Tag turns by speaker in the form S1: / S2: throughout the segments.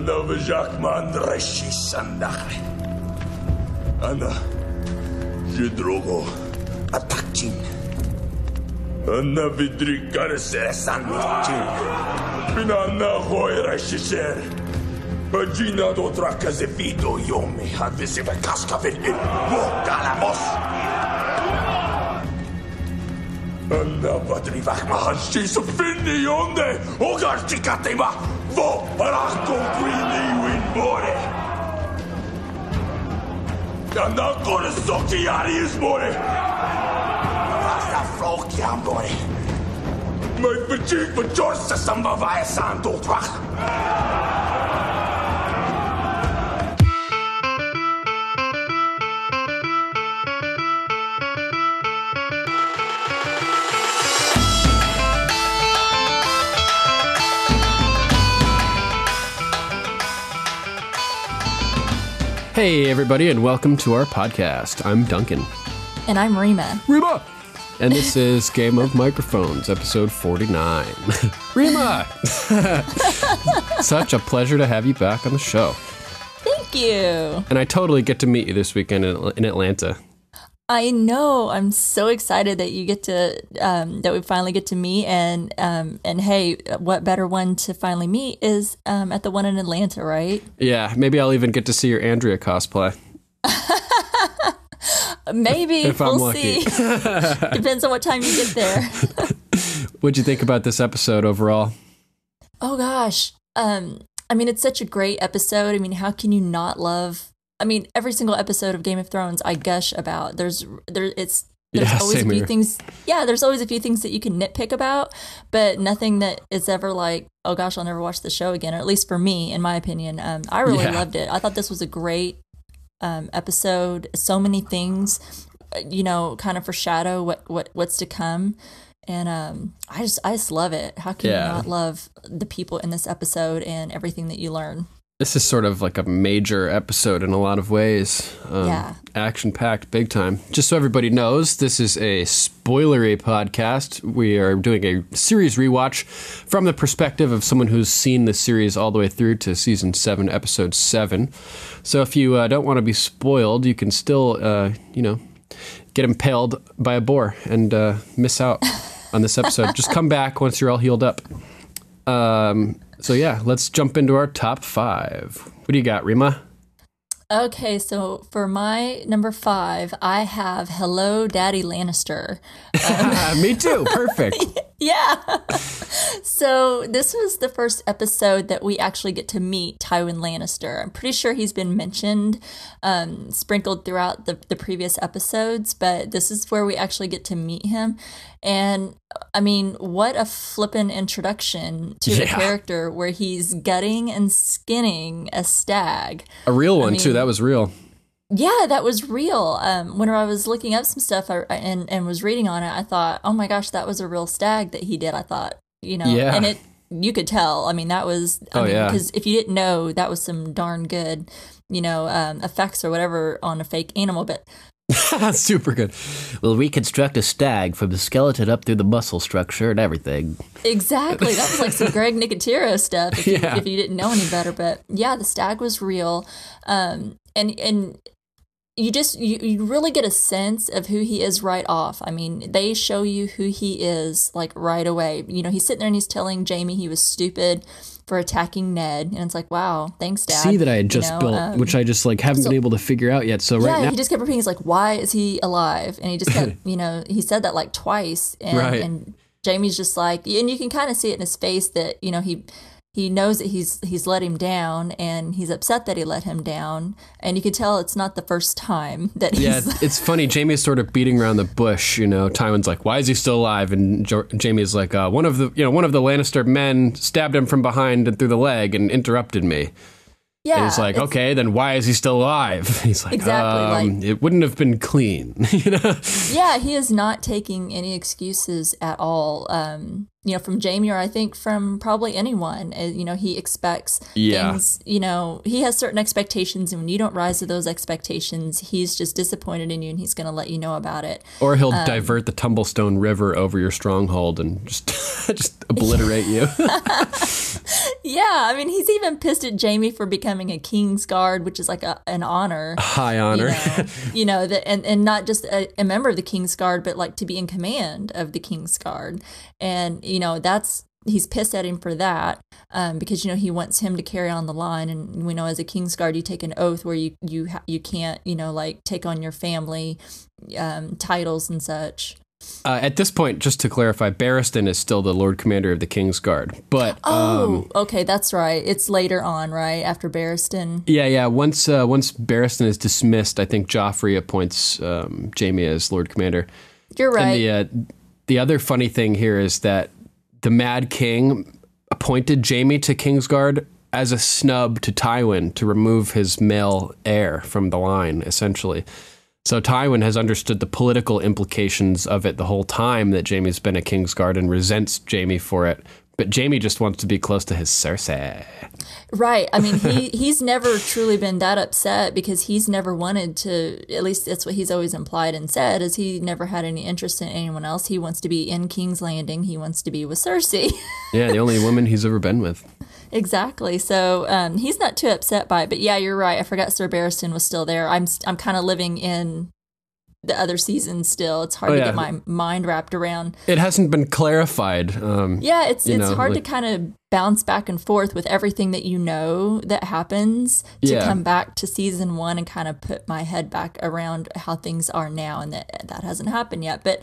S1: Nowy Jackman dreszczy sandachy. Ana, no, że drugą, a tak. Она ведрикаресе санмити. Пинана хойра шишер. Баджина до трака се видо йоми. Адвеси ве каска ве ин вокаламос. Она вадрivах маханши со финни йонде. Огарчикатима. Во парахто гвини уин море. Она горе соки ари из море. Vasta floki ambore. Mijn bejik van George samba vaya santo twach.
S2: Hey, everybody, and welcome to our podcast. I'm Duncan.
S3: And I'm Rima.
S2: Rima! And this is Game of Microphones, episode 49. Rima! Such a pleasure to have you back on the show.
S3: Thank you.
S2: And I totally get to meet you this weekend in, in Atlanta.
S3: I know. I'm so excited that you get to um, that we finally get to meet. And um, and hey, what better one to finally meet is um, at the one in Atlanta, right?
S2: Yeah, maybe I'll even get to see your Andrea cosplay.
S3: Maybe
S2: If I'm
S3: we'll
S2: lucky.
S3: see. Depends on what time you get there.
S2: What'd you think about this episode overall?
S3: Oh gosh. Um, I mean, it's such a great episode. I mean, how can you not love? I mean, every single episode of Game of Thrones, I gush about. There's there, it's there's
S2: Yeah,
S3: always a few
S2: here.
S3: things. Yeah, there's always a few things that you can nitpick about, but nothing that is ever like, oh gosh, I'll never watch the show again. Or at least for me, in my opinion, um, I really
S2: Yeah.
S3: loved it. I thought this was a great um, episode. So many things, you know, kind of foreshadow what what what's to come. And um, I just I just love it. How can
S2: Yeah.
S3: you not love the people in this episode and everything that you learn?
S2: This is sort of like a major episode in a lot of ways. Um,
S3: Yeah.
S2: Action packed, big time. Just so everybody knows, this is a spoilery podcast. We are doing a series rewatch from the perspective of someone who's seen the series all the way through to season seven, episode seven. So if you uh, don't want to be spoiled, you can still, uh, you know, get impaled by a boar and uh, miss out on this episode. Just come back once you're all healed up. Um, so yeah, let's jump into our top five. What do you got, Rima?
S3: Okay, so for my number five, I have Hello Daddy Lannister.
S2: Me too. Perfect.
S3: Yeah. so this was the first episode that we actually get to meet Tywin Lannister. I'm pretty sure he's been mentioned, um, sprinkled throughout the, the previous episodes, but this is where we actually get to meet him. And I mean, what a flippin' introduction to a
S2: Yeah.
S3: character where he's gutting and skinning a stag.
S2: A real one too.
S3: mean-
S2: That was real.
S3: Yeah, that was real. Um, whenever I was looking up some stuff I, and and was reading on it, I thought, oh my gosh, that was a real stag that he did. I thought, you know,
S2: Yeah.
S3: and it you could tell. I mean, that was. I
S2: Oh,
S3: mean,
S2: yeah.
S3: because if you didn't know, that was some darn good, you know, um, effects or whatever on a fake animal. But
S2: Super good.
S4: We'll reconstruct a stag from the skeleton up through the muscle structure and everything.
S3: Exactly. That was like some Greg Nicotero stuff if,
S2: Yeah.
S3: you, if you didn't know any better. But yeah, the stag was real. Um, and, and, you just you, you really get a sense of who he is right off. I mean, they show you who he is like right away. You know, he's sitting there and he's telling Jaime he was stupid for attacking Ned, and it's like, wow, thanks, Dad.
S2: See that I had
S3: You
S2: just
S3: know,
S2: built,
S3: um,
S2: which I just like haven't
S3: so-
S2: been able to figure out yet. So
S3: yeah,
S2: right now,
S3: he just kept repeating. He's like, "Why is he alive?" And he just kept, you know, he said that like twice, and,
S2: Right.
S3: and Jaime's just like, and you can kind of see it in his face that you know he he knows that he's he's let him down, and he's upset that he let him down, and you can tell it's not the first time that he's.
S2: yeah, it's- funny. Jaime's sort of beating around the bush. You know, Tywin's like, "Why is he still alive?" And jo- Jaime's like, uh, "One of the, you know, one of the Lannister men stabbed him from behind and through the leg and interrupted me."
S3: Yeah,
S2: And it's like, okay, then why is he still alive? He's like,
S3: Exactly,
S2: um,
S3: like-
S2: it wouldn't have been clean, you know?
S3: Yeah, he is not taking any excuses at all. Um, you know, from Jaime or I think from probably anyone. Uh, you know, he expects
S2: Yeah.
S3: things. You know, he has certain expectations, and when you don't rise to those expectations, he's just disappointed in you, and he's going to let you know about it.
S2: Or he'll
S3: Um,
S2: divert the Tumblestone River over your stronghold and just just obliterate you.
S3: Yeah, I mean, he's even pissed at Jaime for becoming a King's Guard, which is like a, an honor.
S2: High
S3: you
S2: honor.
S3: know, you know that, and, and not just a, a member of the King's Guard, but like to be in command of the King's Guard, and you know that's he's pissed at him for that um, because you know he wants him to carry on the line, and we know as a King's Guard you take an oath where you you ha- you can't you know like take on your family um, titles and such.
S2: Uh, at this point, just to clarify, Barristan is still the Lord Commander of the King's Guard. But
S3: Oh, okay, that's right. It's later on, right after Barristan.
S2: yeah, yeah. Once uh, once Barristan is dismissed, I think Joffrey appoints um, Jaime as Lord Commander.
S3: You're right.
S2: And the uh, the other funny thing here is that the Mad King appointed Jaime to Kingsguard as a snub to Tywin to remove his male heir from the line, essentially. So Tywin has understood the political implications of it the whole time that Jaime's been a Kingsguard and resents Jaime for it. But Jaime just wants to be close to his Cersei.
S3: Right. I mean, he he's never truly been that upset because he's never wanted to. At least that's what he's always implied and said. Is he never had any interest in anyone else. He wants to be in King's Landing. He wants to be with Cersei.
S2: Yeah, the only woman he's ever been with.
S3: exactly. So um, he's not too upset by it. But yeah, you're right. I forgot Sir Barristan was still there. I'm I'm kind of living in the other seasons still. It's hard
S2: Oh,
S3: to get my mind wrapped around.
S2: It hasn't been clarified. Um,
S3: Yeah, it's it's
S2: know,
S3: hard
S2: like-
S3: to kind of bounce back and forth with everything that you know that happens to
S2: Yeah.
S3: come back to season one and kind of put my head back around how things are now, and that that hasn't happened yet. But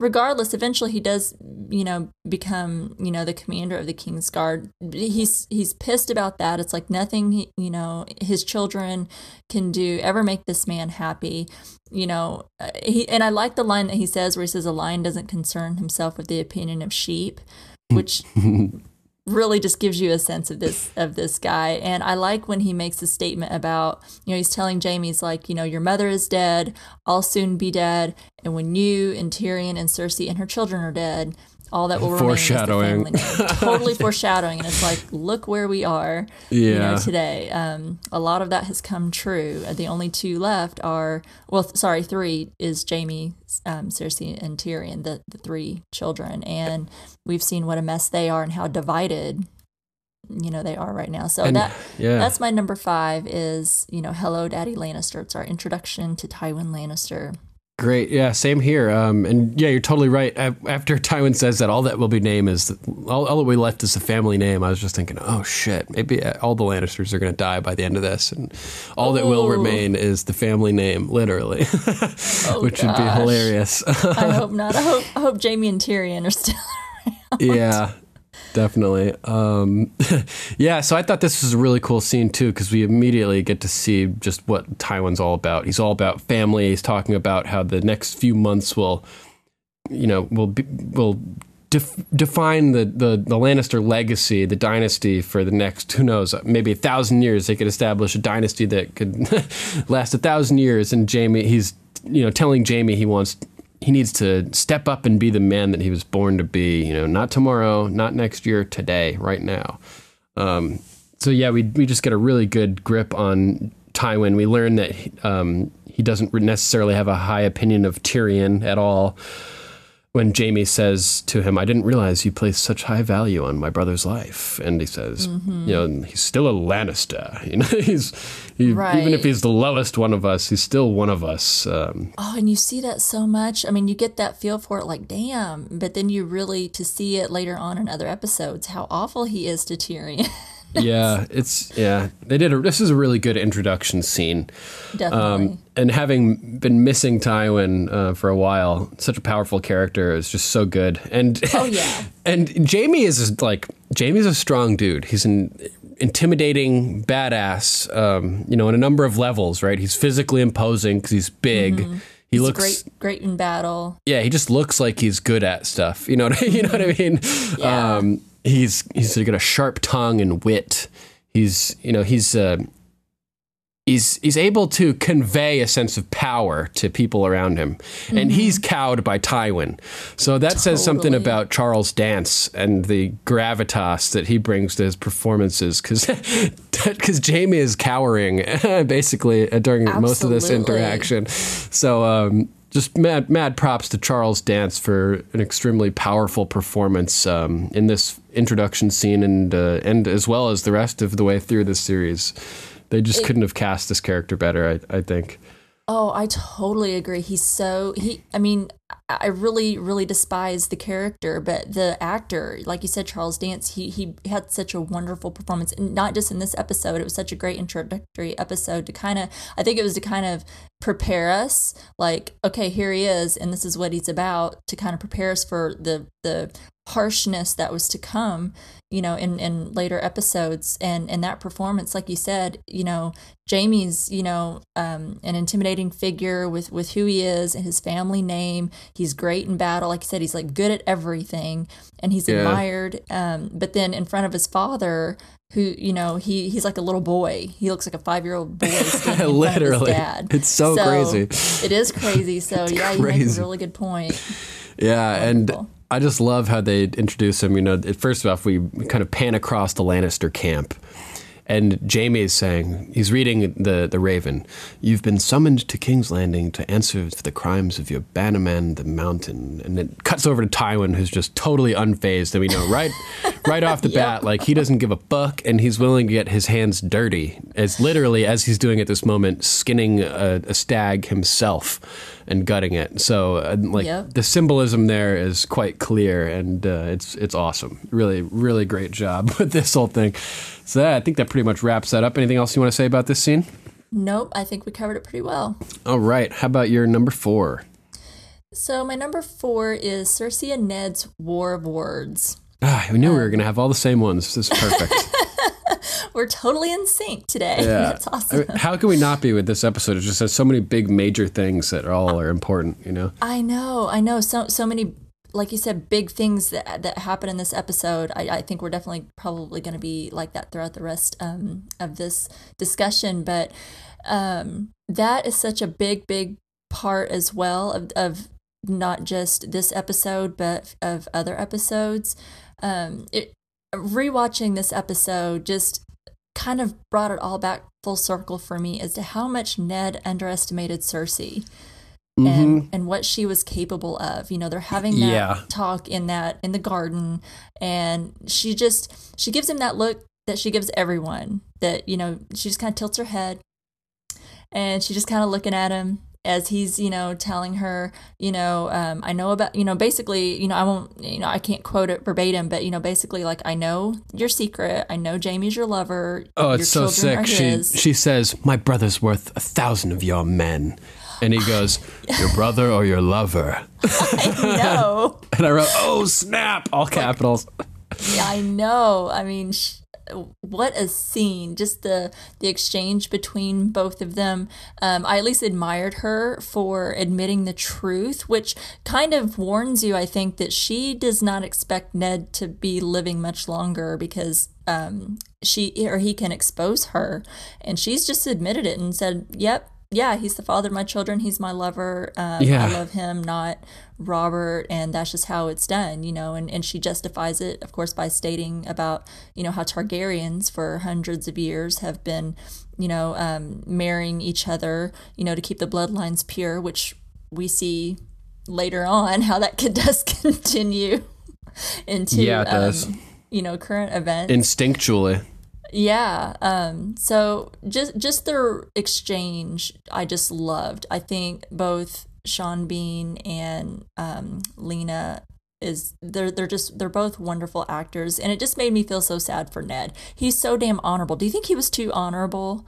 S3: regardless, eventually he does, you know, become you know the commander of the King's Guard. He's he's pissed about that. It's like nothing, you know, his children can do ever make this man happy you know he and i like the line that he says where he says a lion doesn't concern himself with the opinion of sheep which really just gives you a sense of this of this guy. And i like when he makes a statement about you know he's telling jamie he's like you know your mother is dead. I'll soon be dead. And when you and tyrion and cersei and her children are dead all that will remain is the
S2: Foreshadowing.
S3: family name. totally foreshadowing and it's like look where we are you know today. Um, a lot of that has come true. Uh, the only two left are well th- sorry three is jamie um, cersei and tyrion the, the three children. And we've seen what a mess they are and how divided you know they are right now. So
S2: And-
S3: that
S2: yeah.
S3: that's my number five is you know hello daddy lannister. It's our introduction to tywin lannister
S2: Great. Yeah, same here. Um, and yeah, you're totally right. After Tywin says that all that will be named is all, all that we left is a family name. I was just thinking, oh shit, maybe all the Lannisters are going to die by the end of this, and all that will
S3: Oh.
S2: remain is the family name, literally, which would be hilarious.
S3: i hope not i hope i hope jamie and tyrion are still Around.
S2: yeah, definitely. Um, yeah, so I thought this was a really cool scene too because we immediately get to see just what Tywin's all about. He's all about family. He's talking about how the next few months will, you know, will be, will def- define the, the the Lannister legacy, the dynasty for the next who knows maybe a thousand years. They could establish a dynasty that could last a thousand years. And Jaime, he's you know telling Jaime he wants he needs to step up and be the man that he was born to be. You know, not tomorrow, not next year, today, right now. Um, so yeah, we we just get a really good grip on Tywin. We learn that um, he doesn't necessarily have a high opinion of Tyrion at all. When Jaime says to him, "I didn't realize you placed such high value on my brother's life," and he says,
S3: Mm-hmm.
S2: "You know, he's still a Lannister. You know, he's he, even if he's the lowest one of us, he's still one of us." Um,
S3: Oh, and you see that so much. I mean, you get that feel for it like, damn. But then you really, to see it later on in other episodes, how awful he is to Tyrion.
S2: yeah, it's yeah. They did. A, this is a really good introduction scene.
S3: Definitely.
S2: Um, and having been missing Tywin uh, for a while, such a powerful character is just so good. And
S3: Oh, yeah.
S2: and Jaime is like Jaime's a strong dude. He's an intimidating badass. Um, you know, on a number of levels. Right? He's physically imposing because he's big. He
S3: Mm-hmm. He's
S2: looks
S3: great, great in battle.
S2: yeah, he just looks like he's good at stuff. You know what I, you know what I mean?
S3: Yeah.
S2: Um, he's he's got a sharp tongue and wit. He's you know he's uh, he's he's able to convey a sense of power to people around him, mm-hmm. and he's cowed by Tywin. So that totally. says something about Charles Dance and the gravitas that he brings to his performances, because because Jaime is cowering basically during Absolutely. most of this interaction. So. Um, just mad, mad props to Charles Dance for an extremely powerful performance um, in this introduction scene, and uh, and as well as the rest of the way through this series. They just it, couldn't have cast this character better, I, I think.
S3: Oh, I totally agree. He's so he. I mean, I really, really despise the character, but the actor, like you said, Charles Dance, he he had such a wonderful performance, and not just in this episode. It was such a great introductory episode to kind of. I think it was to kind of prepare us, like, okay, here he is, and this is what he's about, to kind of prepare us for the the harshness that was to come you know in in later episodes and and that performance like you said you know Jaime's, you know um, an intimidating figure with with who he is and his family name he's great in battle like you said he's like good at everything and he's yeah. admired um, but then in front of his father who you know he he's like a little boy he looks like a five year old boy literally dad
S2: it's so, so, crazy
S3: it is crazy so it's yeah crazy. you make a really good point
S2: yeah Wonderful. and I just love how they introduce him. You know, first off, we kind of pan across the Lannister camp, and Jaime is saying, he's reading the, the Raven. You've been summoned to King's Landing to answer for the crimes of your bannerman, the Mountain. And it cuts over to Tywin, who's just totally unfazed. And we know right, right off the yep. bat, like he doesn't give a fuck, and he's willing to get his hands dirty, as literally as he's doing at this moment, skinning a, a stag himself and gutting it. So, uh, like yep. the symbolism there is quite clear, and uh, it's it's awesome. Really, really great job with this whole thing. So I think that pretty much wraps that up. Anything else you want to say about this scene?
S3: Nope, I think we covered it pretty well.
S2: All right. How about your number four?
S3: So my number four is Cersei and Ned's War of Words.
S2: Ah, I knew um, we were um, going to have all the same ones. This is perfect.
S3: we're totally in sync today. Yeah. That's awesome.
S2: I mean, how can we not be with this episode? It just has so many big major things that all are important, you know?
S3: I know, I know. So so many like you said, big things that that happen in this episode. I, I think we're definitely probably going to be like that throughout the rest um, of this discussion. But um, that is such a big, big part as well of, of not just this episode, but of other episodes. Um, it, rewatching this episode just kind of brought it all back full circle for me as to how much Ned underestimated Cersei mm-hmm. and and what she was capable of. You know, they're having that yeah. talk in that in the garden, and she just she gives him that look that she gives everyone. That you know, she just kind of tilts her head, and she just kind of looking at him as he's you know telling her you know um, i know about you know basically you know i won't you know i can't quote it verbatim but you know basically like i know your secret i know jamie's your lover
S2: oh it's so sick she she says my brother's worth a thousand of your men and he goes, "Your brother or your lover?"
S3: I know.
S2: and I wrote, "Oh snap!" All capitals.
S3: yeah, I know. I mean, sh- what a scene! Just the the exchange between both of them. Um, I at least admired her for admitting the truth, which kind of warns you, I think, that she does not expect Ned to be living much longer because um, she or he can expose her, and she's just admitted it and said, "Yep." Yeah, he's the father of my children. He's my lover. Um, yeah. I love him, not Robert. And that's just how it's done, you know. And, and she justifies it, of course, by stating about, you know, how Targaryens for hundreds of years have been, you know, um, marrying each other, you know, to keep the bloodlines pure, which we see later on how that could, does continue into, yeah, it does. Um, you know, current events.
S2: Instinctually.
S3: Yeah. Um, so just just their exchange, I just loved. I think both Sean Bean and um, Lena is they're they're just they're both wonderful actors, and it just made me feel so sad for Ned. He's so damn honorable. Do you think he was too honorable?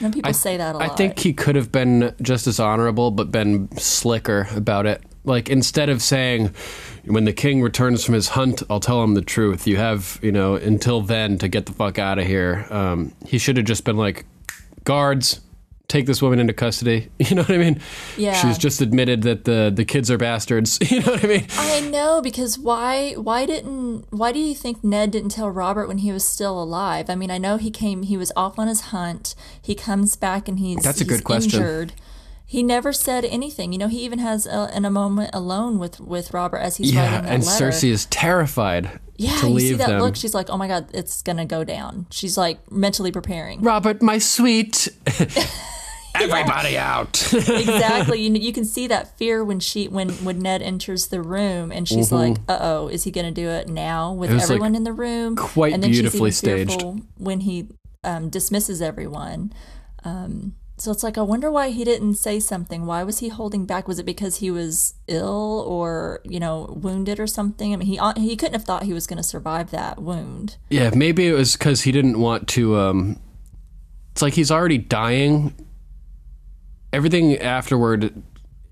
S3: And people I, say that a lot.
S2: I think he could have been just as honorable, but been slicker about it. Like instead of saying, "When the king returns from his hunt, I'll tell him the truth." You have, you know, until then to get the fuck out of here. Um, he should have just been like, "Guards, take this woman into custody. You know what I mean?
S3: Yeah.
S2: She's just admitted that the the kids are bastards. You know what I mean?
S3: I know because why why didn't why do you think Ned didn't tell Robert when he was still alive? I mean, I know he came he was off on his hunt. He comes back and he's
S2: That's a
S3: he's
S2: good question.
S3: Injured. He never said anything. You know, he even has a, in a moment alone with with Robert as he's
S2: Yeah,
S3: writing that
S2: and
S3: letter.
S2: Cersei is terrified
S3: yeah,
S2: to
S3: you
S2: leave
S3: see that
S2: them.
S3: look. She's like, "Oh my god, it's gonna go down." She's like mentally preparing.
S2: Robert, my sweet. Everybody out.
S3: exactly. You, you can see that fear when she when when Ned enters the room and she's like, "Uh oh, is he going to do it now with
S2: Mm-hmm. was, like,
S3: everyone in the room?"
S2: quite
S3: and then
S2: beautifully
S3: she's even
S2: staged.
S3: when he um, dismisses everyone. Um, so it's like I wonder why he didn't say something. Why was he holding back? Was it because he was ill or you know wounded or something? I mean, he he couldn't have thought he was going to survive that wound.
S2: Yeah, maybe it was because he didn't want to. Um, it's like he's already dying. Everything afterward,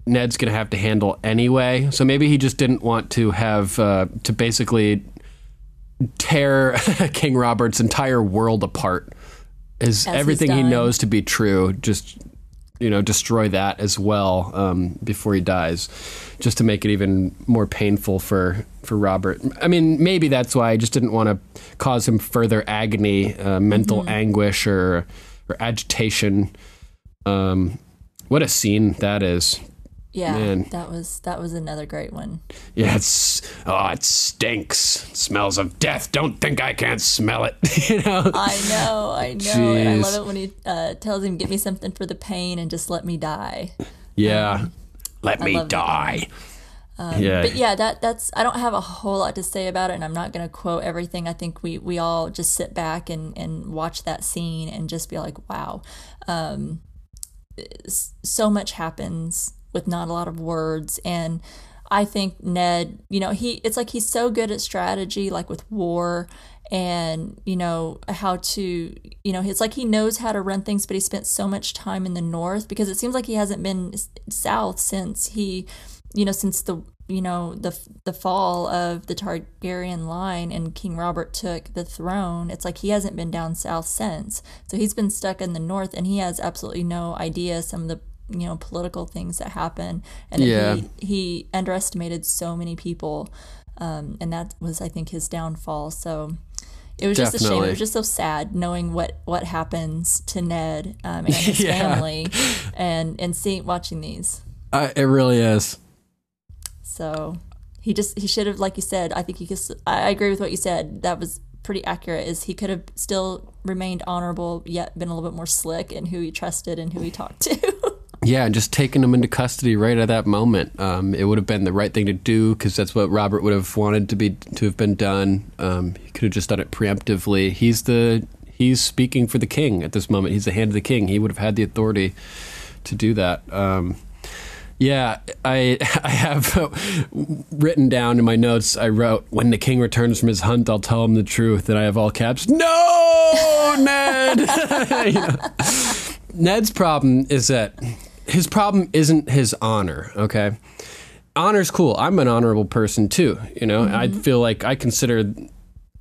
S2: Ned's gonna have to handle anyway. So maybe he just didn't want to have uh, to basically tear King Robert's entire world apart. Is
S3: he's
S2: everything he knows to be true just you know destroy that as well um, before he dies, just to make it even more painful for for Robert. I mean, maybe that's why I just didn't want to cause him further agony, uh, mental anguish, or or agitation. Um, what a scene that is!
S3: Yeah,
S2: Man.
S3: that was that was another great one.
S2: Yeah, it's oh, it stinks. It smells of death. Don't think I can't smell it. you know.
S3: I know, I know, and I love it when he uh, tells him, "Get me something for the pain and just let me die."
S2: Yeah. Let me
S3: love that
S2: die. yeah.
S3: But yeah, that that's I don't have a whole lot to say about it, and I'm not going to quote everything. I think we we all just sit back and and watch that scene and just be like, "Wow." Um, so much happens with not a lot of words. And I think Ned, you know, he it's like he's so good at strategy like with war and you know how to you know it's like he knows how to run things but he spent so much time in the north because it seems like he hasn't been south since he you know since the you know the the fall of the Targaryen line and King Robert took the throne. It's like he hasn't been down south since. So he's been stuck in the north and he has absolutely no idea some of the you know political things that happen and
S2: Yeah.
S3: he, he underestimated so many people um, and that was I think his downfall so it was just a shame it was just so sad knowing what what happens to Ned um, and his
S2: Yeah.
S3: family and and seeing watching these
S2: Uh, it really is.
S3: so he just he should have, like you said. I think he could. I agree with what you said. That was pretty accurate. Is he could have still remained honorable, yet been a little bit more slick in who he trusted and who he talked to.
S2: Yeah, and just taking him into custody right at that moment. Um, it would have been the right thing to do because that's what Robert would have wanted to be to have been done. Um, he could have just done it preemptively. He's the he's speaking for the king at this moment. He's the hand of the king. He would have had the authority to do that. Um, yeah, I I have written down in my notes. I wrote, "When the king returns from his hunt, I'll tell him the truth." And I have all caps. No, Ned. You know? Ned's problem is that his problem isn't his honor. Okay, honor's cool. I'm an honorable person too. You know, I feel like I consider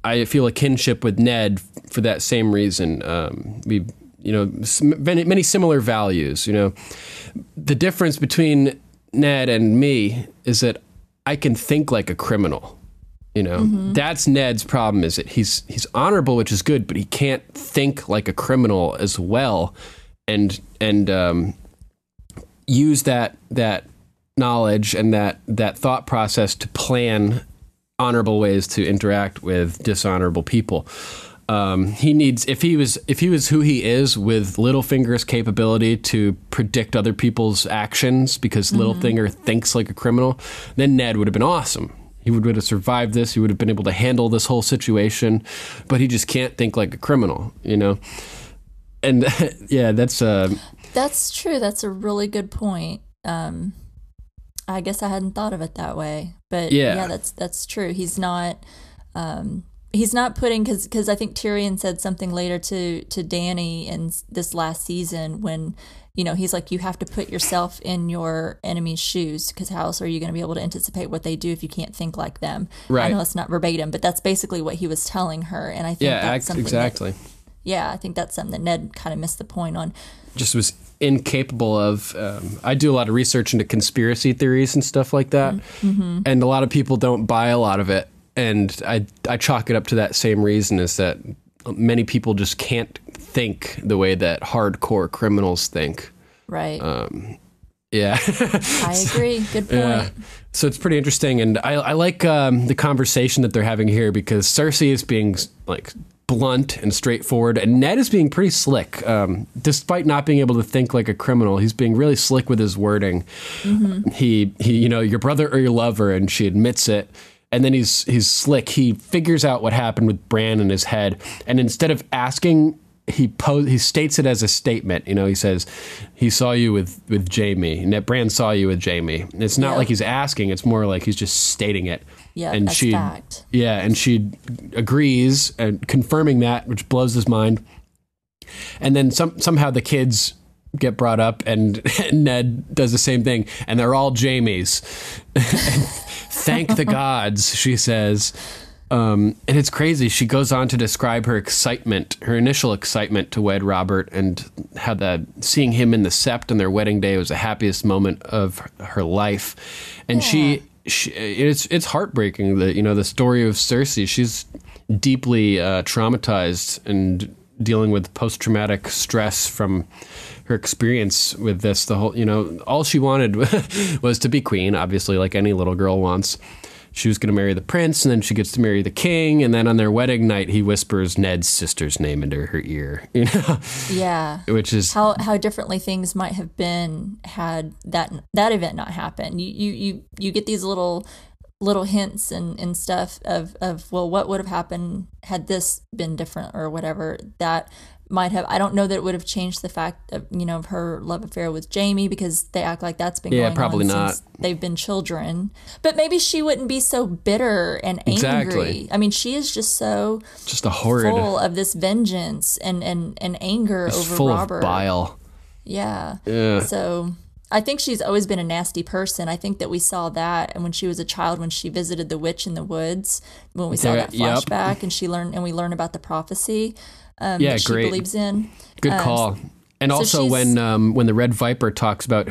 S2: I feel a kinship with Ned for that same reason. Um, we, you know, many, many similar values. You know, the difference between Ned and me is that I can think like a criminal. You know, that's Ned's problem. Is that he's he's honorable, which is good, but he can't think like a criminal as well, and and um, use that that knowledge and that that thought process to plan honorable ways to interact with dishonorable people. Um, he needs if he was if he was who he is with Littlefinger's capability to predict other people's actions because Littlefinger thinks like a criminal, then Ned would have been awesome. He would, would have survived this. He would have been able to handle this whole situation, but he just can't think like a criminal, you know. And yeah, that's uh,
S3: That's true. That's a really good point. Um, I guess I hadn't thought of it that way, but
S2: Yeah.
S3: yeah, that's that's true. He's not. Um, he's not putting because because I think Tyrion said something later to to Dany in this last season when you know he's like you have to put yourself in your enemy's shoes because how else are you going to be able to anticipate what they do if you can't think like them?
S2: Right.
S3: I know it's not verbatim, but that's basically what he was telling her, and I think
S2: yeah,
S3: that's something that-
S2: exactly.
S3: yeah, I think that's something that Ned kind of missed the point on.
S2: Just was incapable of. Um, I do a lot of research into conspiracy theories and stuff like that,
S3: Mm-hmm.
S2: and a lot of people don't buy a lot of it. And I I chalk it up to that same reason: is that many people just can't think the way that hardcore criminals think.
S3: Right.
S2: Um, Yeah.
S3: I agree. Good point.
S2: Yeah. So it's pretty interesting, and I, I like um, the conversation that they're having here because Cersei is being like blunt and straightforward, and Ned is being pretty slick. Um, despite not being able to think like a criminal, he's being really slick with his wording. He he, you know, your brother or your lover, and she admits it. And then he's he's slick. He figures out what happened with Bran in his head, and instead of asking he po- he states it as a statement. You know, he says he saw you with with Jaime. Ned Bran saw you with Jaime. And it's not
S3: Yeah.
S2: like he's asking; it's more like he's just stating it.
S3: Yeah,
S2: and she,
S3: fact.
S2: yeah, and she agrees and confirming that, which blows his mind. And then some somehow the kids get brought up, and Ned does the same thing, and they're all Jaime's. Thank the gods, she says. Um, and it's crazy. She goes on to describe her excitement, her initial excitement to wed Robert, and how the seeing him in the sept on their wedding day was the happiest moment of her life. And she, she, it's it's heartbreaking that you know the story of Cersei. She's deeply uh, traumatized and dealing with post traumatic stress from her experience with this. The whole, you know, all she wanted was to be queen, obviously, like any little girl wants. She was going to marry the prince, and then she gets to marry the king, and then on their wedding night, he whispers Ned's sister's name into her ear. You know,
S3: Yeah.
S2: which is
S3: How how differently things might have been had that that event not happened. You you you, you get these little little hints and, and stuff of, of well what would have happened had this been different or whatever that might have I don't know that it would have changed the fact of you know of her love affair with Jaime because they act like that's been
S2: Yeah,
S3: going
S2: probably
S3: on
S2: not.
S3: since they've been children. But maybe she wouldn't be so bitter and angry.
S2: Exactly.
S3: I mean she is just so
S2: just a horrid,
S3: full of this vengeance and and, and anger
S2: just
S3: over
S2: full
S3: Robert.
S2: of bile.
S3: Yeah.
S2: Yeah.
S3: So I think she's always been a nasty person. I think that we saw that and when she was a child when she visited the witch in the woods, when we saw that
S2: yep.
S3: flashback and she learned and we learn about the prophecy um,
S2: Yeah,
S3: that she
S2: great.
S3: believes in.
S2: Good
S3: Um,
S2: call. And also when um, when the Red Viper talks about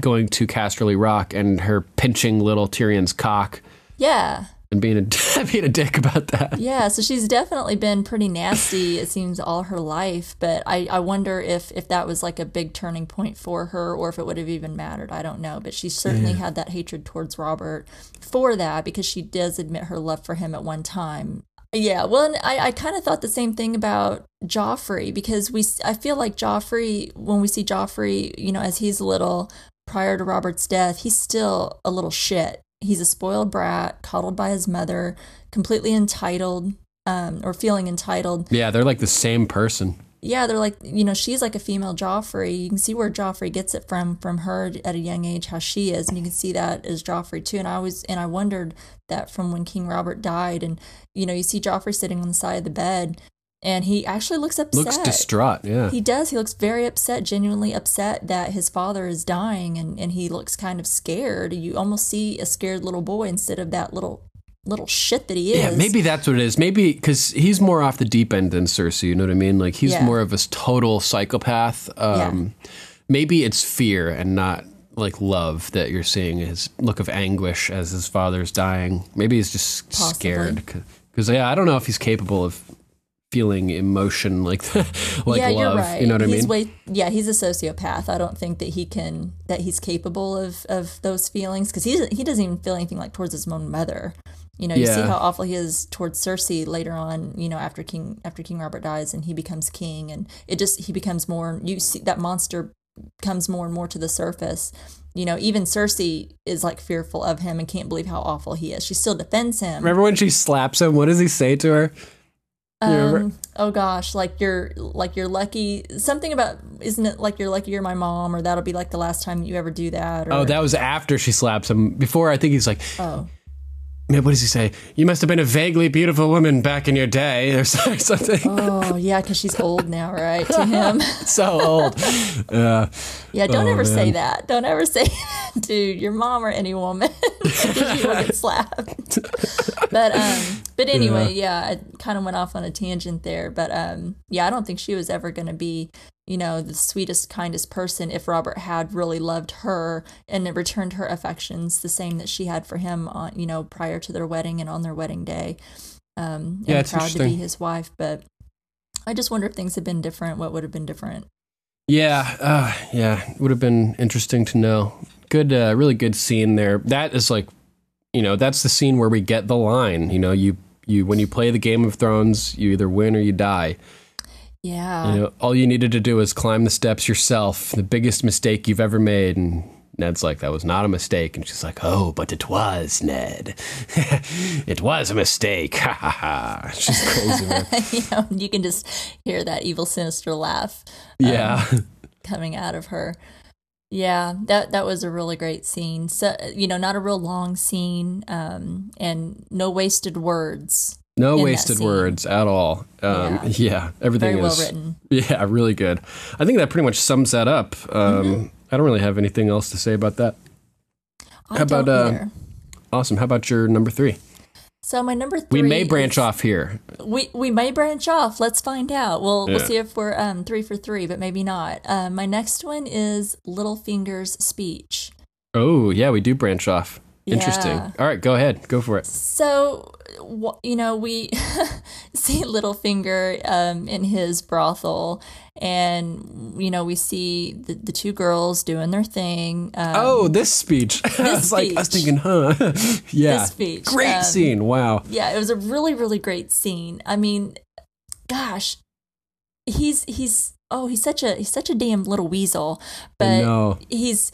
S2: going to Casterly Rock and her pinching little Tyrion's cock
S3: Yeah.
S2: and being a being a dick about that.
S3: Yeah, so she's definitely been pretty nasty, it seems, all her life. But I, I wonder if, if that was like a big turning point for her or if it would have even mattered. I don't know. But she certainly had that hatred towards Robert for that because she does admit her love for him at one time. Yeah, well, and I, I kind of thought the same thing about Joffrey because we I feel like Joffrey when we see Joffrey, you know, as he's little prior to Robert's death, he's still a little shit. He's a spoiled brat, coddled by his mother, completely entitled, um, or feeling entitled.
S2: Yeah, they're like the same person.
S3: Yeah, they're like, you know, she's like a female Joffrey. You can see where Joffrey gets it from from her at a young age, how she is, and you can see that as Joffrey too. And I was, and I wondered that from when King Robert died, and you know, you see Joffrey sitting on the side of the bed, and he actually looks upset.
S2: Looks distraught. Yeah.
S3: He does. He looks very upset, genuinely upset that his father is dying, and, and he looks kind of scared. You almost see a scared little boy instead of that little little shit that he is.
S2: Yeah, maybe that's what it is. Maybe because he's more off the deep end than Cersei. You know what I mean? Like he's
S3: Yeah.
S2: more of a total psychopath. Um, Maybe it's fear and not like love that you're seeing. His look of anguish as his father's dying. Maybe he's just
S3: Possibly.
S2: scared. Because yeah, I don't know if he's capable of feeling emotion like like
S3: yeah,
S2: love.
S3: right.
S2: You know what I mean?
S3: Way, yeah, he's a sociopath. I don't think that he can that he's capable of of those feelings because he he doesn't even feel anything like towards his own mother. You know, you see how awful he is towards Cersei later on. You know, after King after King Robert dies and he becomes king, and it just he becomes more. You see that monster comes more and more to the surface. You know, even Cersei is like fearful of him and can't believe how awful he is. She still defends him.
S2: Remember when she slaps him? What does he say to her?
S3: Um, oh gosh, like you're like you're lucky. Something about isn't it like you're lucky you're my mom, or that'll be like the last time you ever do that. Or,
S2: Oh, that was after she slaps him. Before, I think he's like,
S3: Oh,
S2: what does he say? You must have been a vaguely beautiful woman back in your day, or something.
S3: oh yeah, because she's old now, right? To him,
S2: so old. Uh,
S3: yeah. Don't
S2: Oh,
S3: ever say that. Don't ever say, that to your mom or any woman, will get slapped. but um, but anyway, yeah, I kind of went off on a tangent there. But um, yeah, I don't think she was ever going to be you know, the sweetest, kindest person if Robert had really loved her and returned her affections the same that she had for him on, you know, prior to their wedding and on their wedding day. Um,
S2: Yeah,
S3: proud to be his wife. But I just wonder if things had been different, what would have been different?
S2: Yeah, uh, yeah, it would have been interesting to know. Good, uh, really good scene there. That is like, you know, that's the scene where we get the line. You know, you you when you play the Game of Thrones, you either win or you die.
S3: Yeah.
S2: You know, all you needed to do is climb the steps yourself. The biggest mistake you've ever made, and Ned's like, that was not a mistake, and she's like, oh, but it was, Ned. it was a mistake. Ha ha ha. She's crazy, man.
S3: you know, you can just hear that evil, sinister laugh
S2: Yeah.
S3: coming out of her. Yeah, that that was a really great scene. So you know, not a real long scene, um, and no wasted words.
S2: No wasted words at all. Um,
S3: Yeah.
S2: yeah. everything
S3: Very well
S2: is
S3: written.
S2: Yeah, really good. I think that pretty much sums that up. Um,
S3: Mm-hmm.
S2: I don't really have anything else to say about that.
S3: I
S2: How about, uh. Awesome. How about your number three?
S3: So my number three.
S2: We may branch
S3: is-
S2: off here.
S3: We we may branch off. Let's find out. We'll we'll see if we're um three for three, but maybe not. Uh, my next one is Littlefinger's speech.
S2: Oh, yeah, we do branch off. Interesting.
S3: Yeah.
S2: All right, go ahead. Go for it.
S3: So, you know, we see Littlefinger um, in his brothel, and you know, we see the, the two girls doing their thing. Um,
S2: Oh, this speech. I was like, I was thinking, huh? yeah.
S3: This speech,
S2: Great
S3: um,
S2: scene. Wow.
S3: yeah, it was a really, really great scene. I mean, gosh, he's he's oh, he's such a he's such a damn little weasel, but he's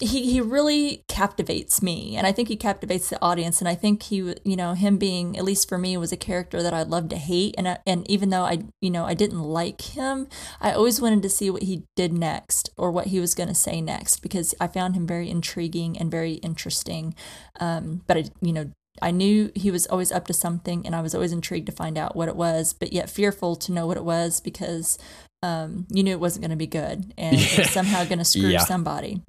S3: he he really captivates me and i think he captivates the audience and i think he you know him being at least for me was a character that i loved to hate and I, and even though i you know i didn't like him i always wanted to see what he did next or what he was going to say next because i found him very intriguing and very interesting um but i you know I knew he was always up to something, and I was always intrigued to find out what it was, but yet fearful to know what it was because um, you knew it wasn't going to be good and it was somehow going to screw
S2: Yeah.
S3: somebody.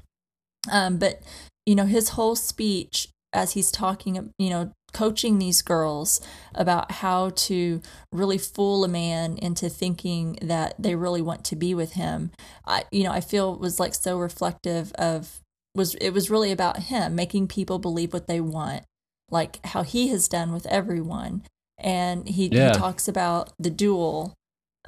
S3: Um, but you know, his whole speech as he's talking, you know, coaching these girls about how to really fool a man into thinking that they really want to be with him. I, you know, I feel was like so reflective of was it was really about him making people believe what they want, like how he has done with everyone. And he,
S2: Yeah.
S3: he talks about the duel.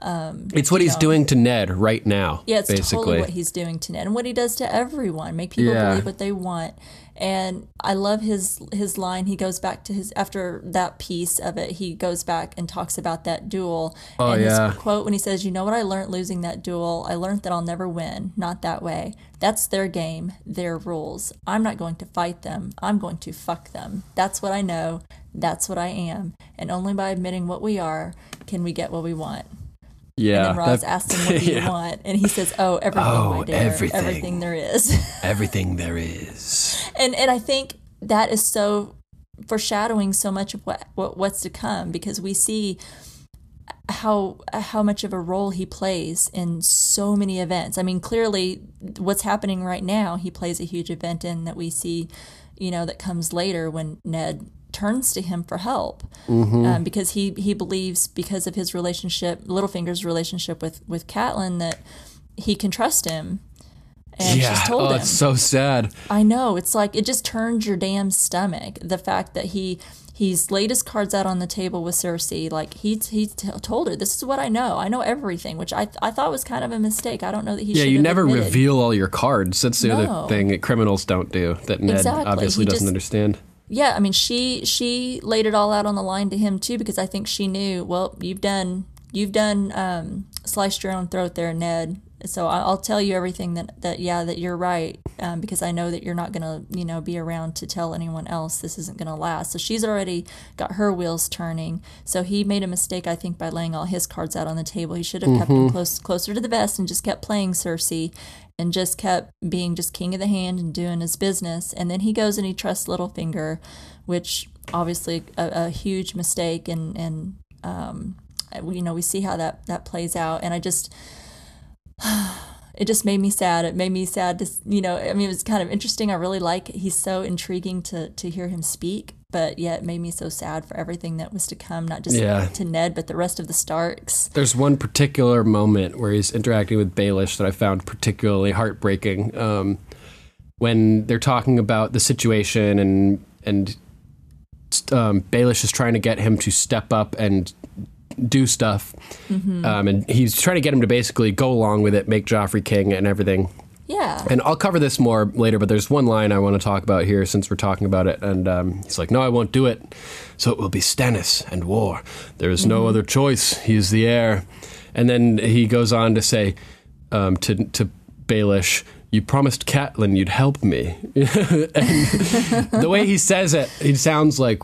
S3: Um,
S2: It's what he's
S3: know.
S2: doing to Ned right now.
S3: Yeah, it's
S2: basically.
S3: totally what he's doing to Ned and what he does to everyone. Make people
S2: Yeah.
S3: believe what they want. And I love his his line. He goes back to his after that piece of it. He goes back and talks about that duel.
S2: Oh,
S3: and
S2: yeah.
S3: his quote when he says, "You know what I learned losing that duel? I learned that I'll never win. Not that way. That's their game, their rules. I'm not going to fight them. I'm going to fuck them. That's what I know. That's what I am. And only by admitting what we are can we get what we want."
S2: Yeah.
S3: And then Ros
S2: that-
S3: asks him, "What do you
S2: yeah.
S3: want?" And he says, "Oh, everything,
S2: Oh,
S3: my dear,
S2: everything.
S3: everything there is."
S2: Everything there is.
S3: and and I think that is so foreshadowing so much of what, what what's to come because we see how how much of a role he plays in so many events. I mean, clearly, what's happening right now, he plays a huge event in that we see, you know, that comes later when Ned turns to him for help um, because he he believes because of his relationship, Littlefinger's relationship with with Catelyn, that he can trust him. And
S2: yeah.
S3: she's told
S2: oh,
S3: him.
S2: it's so sad.
S3: I know. It's like it just turns your damn stomach. The fact that he he's laid his cards out on the table with Cersei, like he he t- told her, "This is what I know. I know everything," which I I thought was kind of a mistake. I don't know that he.
S2: Yeah, you never
S3: admitted.
S2: reveal all your cards. That's the
S3: No.
S2: other thing that criminals don't do that Ned
S3: Exactly.
S2: obviously
S3: He
S2: doesn't
S3: just-
S2: understand.
S3: Yeah, I mean, she she laid it all out on the line to him too because I think she knew. Well, you've done you've done um, sliced your own throat there, Ned. So I- I'll tell you everything that that yeah that you're right um, because I know that you're not gonna you know be around to tell anyone else. This isn't gonna last. So she's already got her wheels turning. So he made a mistake, I think, by laying all his cards out on the table. He should have kept them close closer to the vest and just kept playing Cersei and just kept being just king of the hand and doing his business. And then he goes and he trusts Littlefinger, which obviously a, a huge mistake. And and um, you know we see how that that plays out. And I just it just made me sad. It made me sad to you know. I mean, it was kind of interesting. I really like he's so intriguing to to hear him speak. But yet made me so sad for everything that was to come, not just
S2: Yeah.
S3: to Ned, but the rest of the Starks.
S2: There's one particular moment where he's interacting with Baelish that I found particularly heartbreaking. Um, when they're talking about the situation and and um, Baelish is trying to get him to step up and do stuff, um, and he's trying to get him to basically go along with it, make Joffrey king and everything.
S3: Yeah.
S2: And I'll cover this more later, but there's one line I want to talk about here since we're talking about it. And um, he's like, No, I won't do it. So it will be Stannis and war. There is no other choice. He is the heir. And then he goes on to say um, to, to Baelish, You promised Catelyn you'd help me. and the way he says it, he sounds like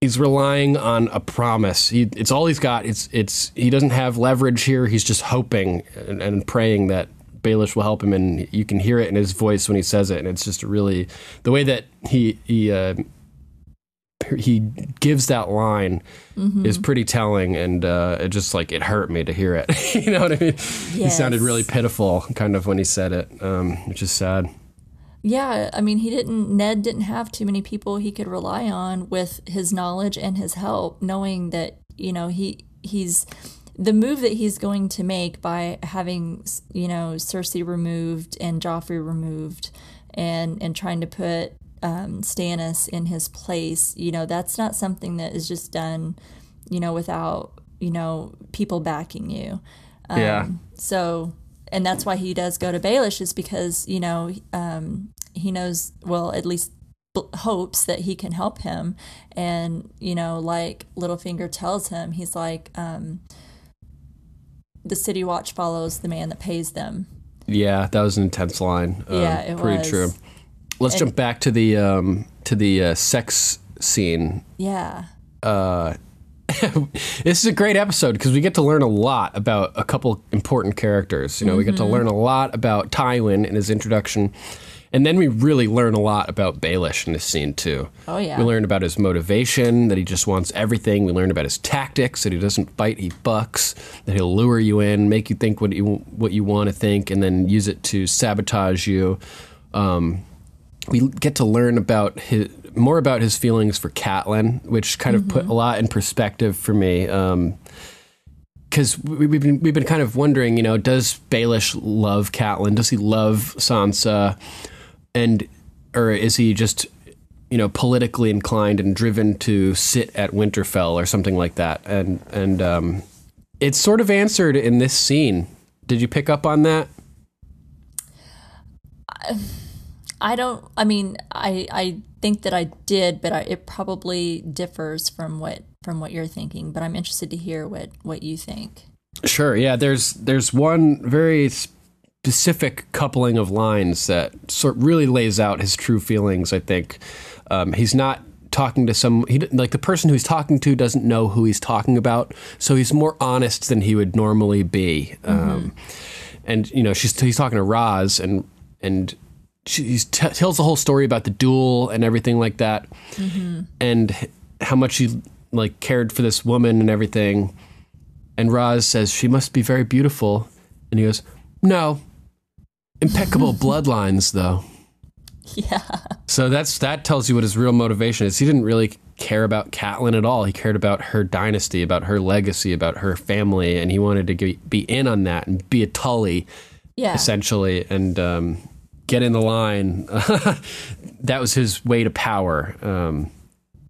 S2: he's relying on a promise. He, it's all he's got. It's it's he doesn't have leverage here. He's just hoping and, and praying that Baelish will help him, and you can hear it in his voice when he says it. And it's just really the way that he he uh, he gives that line is pretty telling, and uh, it just like it hurt me to hear it. you know what I mean? He sounded really pitiful, kind of when he said it, um, which is sad.
S3: Yeah, I mean, he didn't. Ned didn't have too many people he could rely on with his knowledge and his help, knowing that you know he he's the move that he's going to make by having you know Cersei removed and Joffrey removed, and and trying to put um, Stannis in his place. You know, that's not something that is just done, you know, without you know people backing you.
S2: yeah.
S3: So, and that's why he does go to Baelish is because you know um, he knows well at least hopes that he can help him, and you know like Littlefinger tells him he's like um, the City Watch follows the man that pays them.
S2: Yeah, that was an intense line. Um,
S3: Yeah, it
S2: pretty
S3: was.
S2: true. Let's jump back to the um, to the uh, sex scene.
S3: Yeah,
S2: This is a great episode because we get to learn a lot about a couple important characters. You know, we get
S3: Mm-hmm.
S2: to learn a lot about Tywin in his introduction, and then we really learn a lot about Baelish in this scene too.
S3: Oh, yeah.
S2: We learn about his motivation, that he just wants everything. We learn about his tactics, that he doesn't fight, he bucks. That he'll lure you in, make you think what you what you want to think, and then use it to sabotage you. Um, we get to learn about his more about his feelings for Catelyn, which kind of put a lot in perspective for me. because we, we've been we've been kind of wondering, you know, does Baelish love Catelyn? Does he love Sansa? And or is he just you know politically inclined and driven to sit at Winterfell or something like that? And and um, it's sort of answered in this scene. Did you pick up on that?
S3: I don't. I mean, I I think that I did, but I, it probably differs from what from what you're thinking. But I'm interested to hear what what you think.
S2: Sure. Yeah. There's there's one very specific coupling of lines that sort really lays out his true feelings. I think um, he's not talking to some he like the person who he's talking to doesn't know who he's talking about, so he's more honest than he would normally be. Um, and you know, she's he's talking to Ros and and. She t- tells the whole story about the duel and everything like that, and how much she like cared for this woman and everything. And Ros says, She must be very beautiful. And he goes, No. Impeccable bloodlines, though.
S3: Yeah.
S2: So that's that tells you what his real motivation is. He didn't really care about Catelyn at all. He cared about her dynasty, about her legacy, about her family, and he wanted to be in on that and be a Tully,
S3: Yeah.
S2: essentially, and um, get in the line. that was his way to power. Um,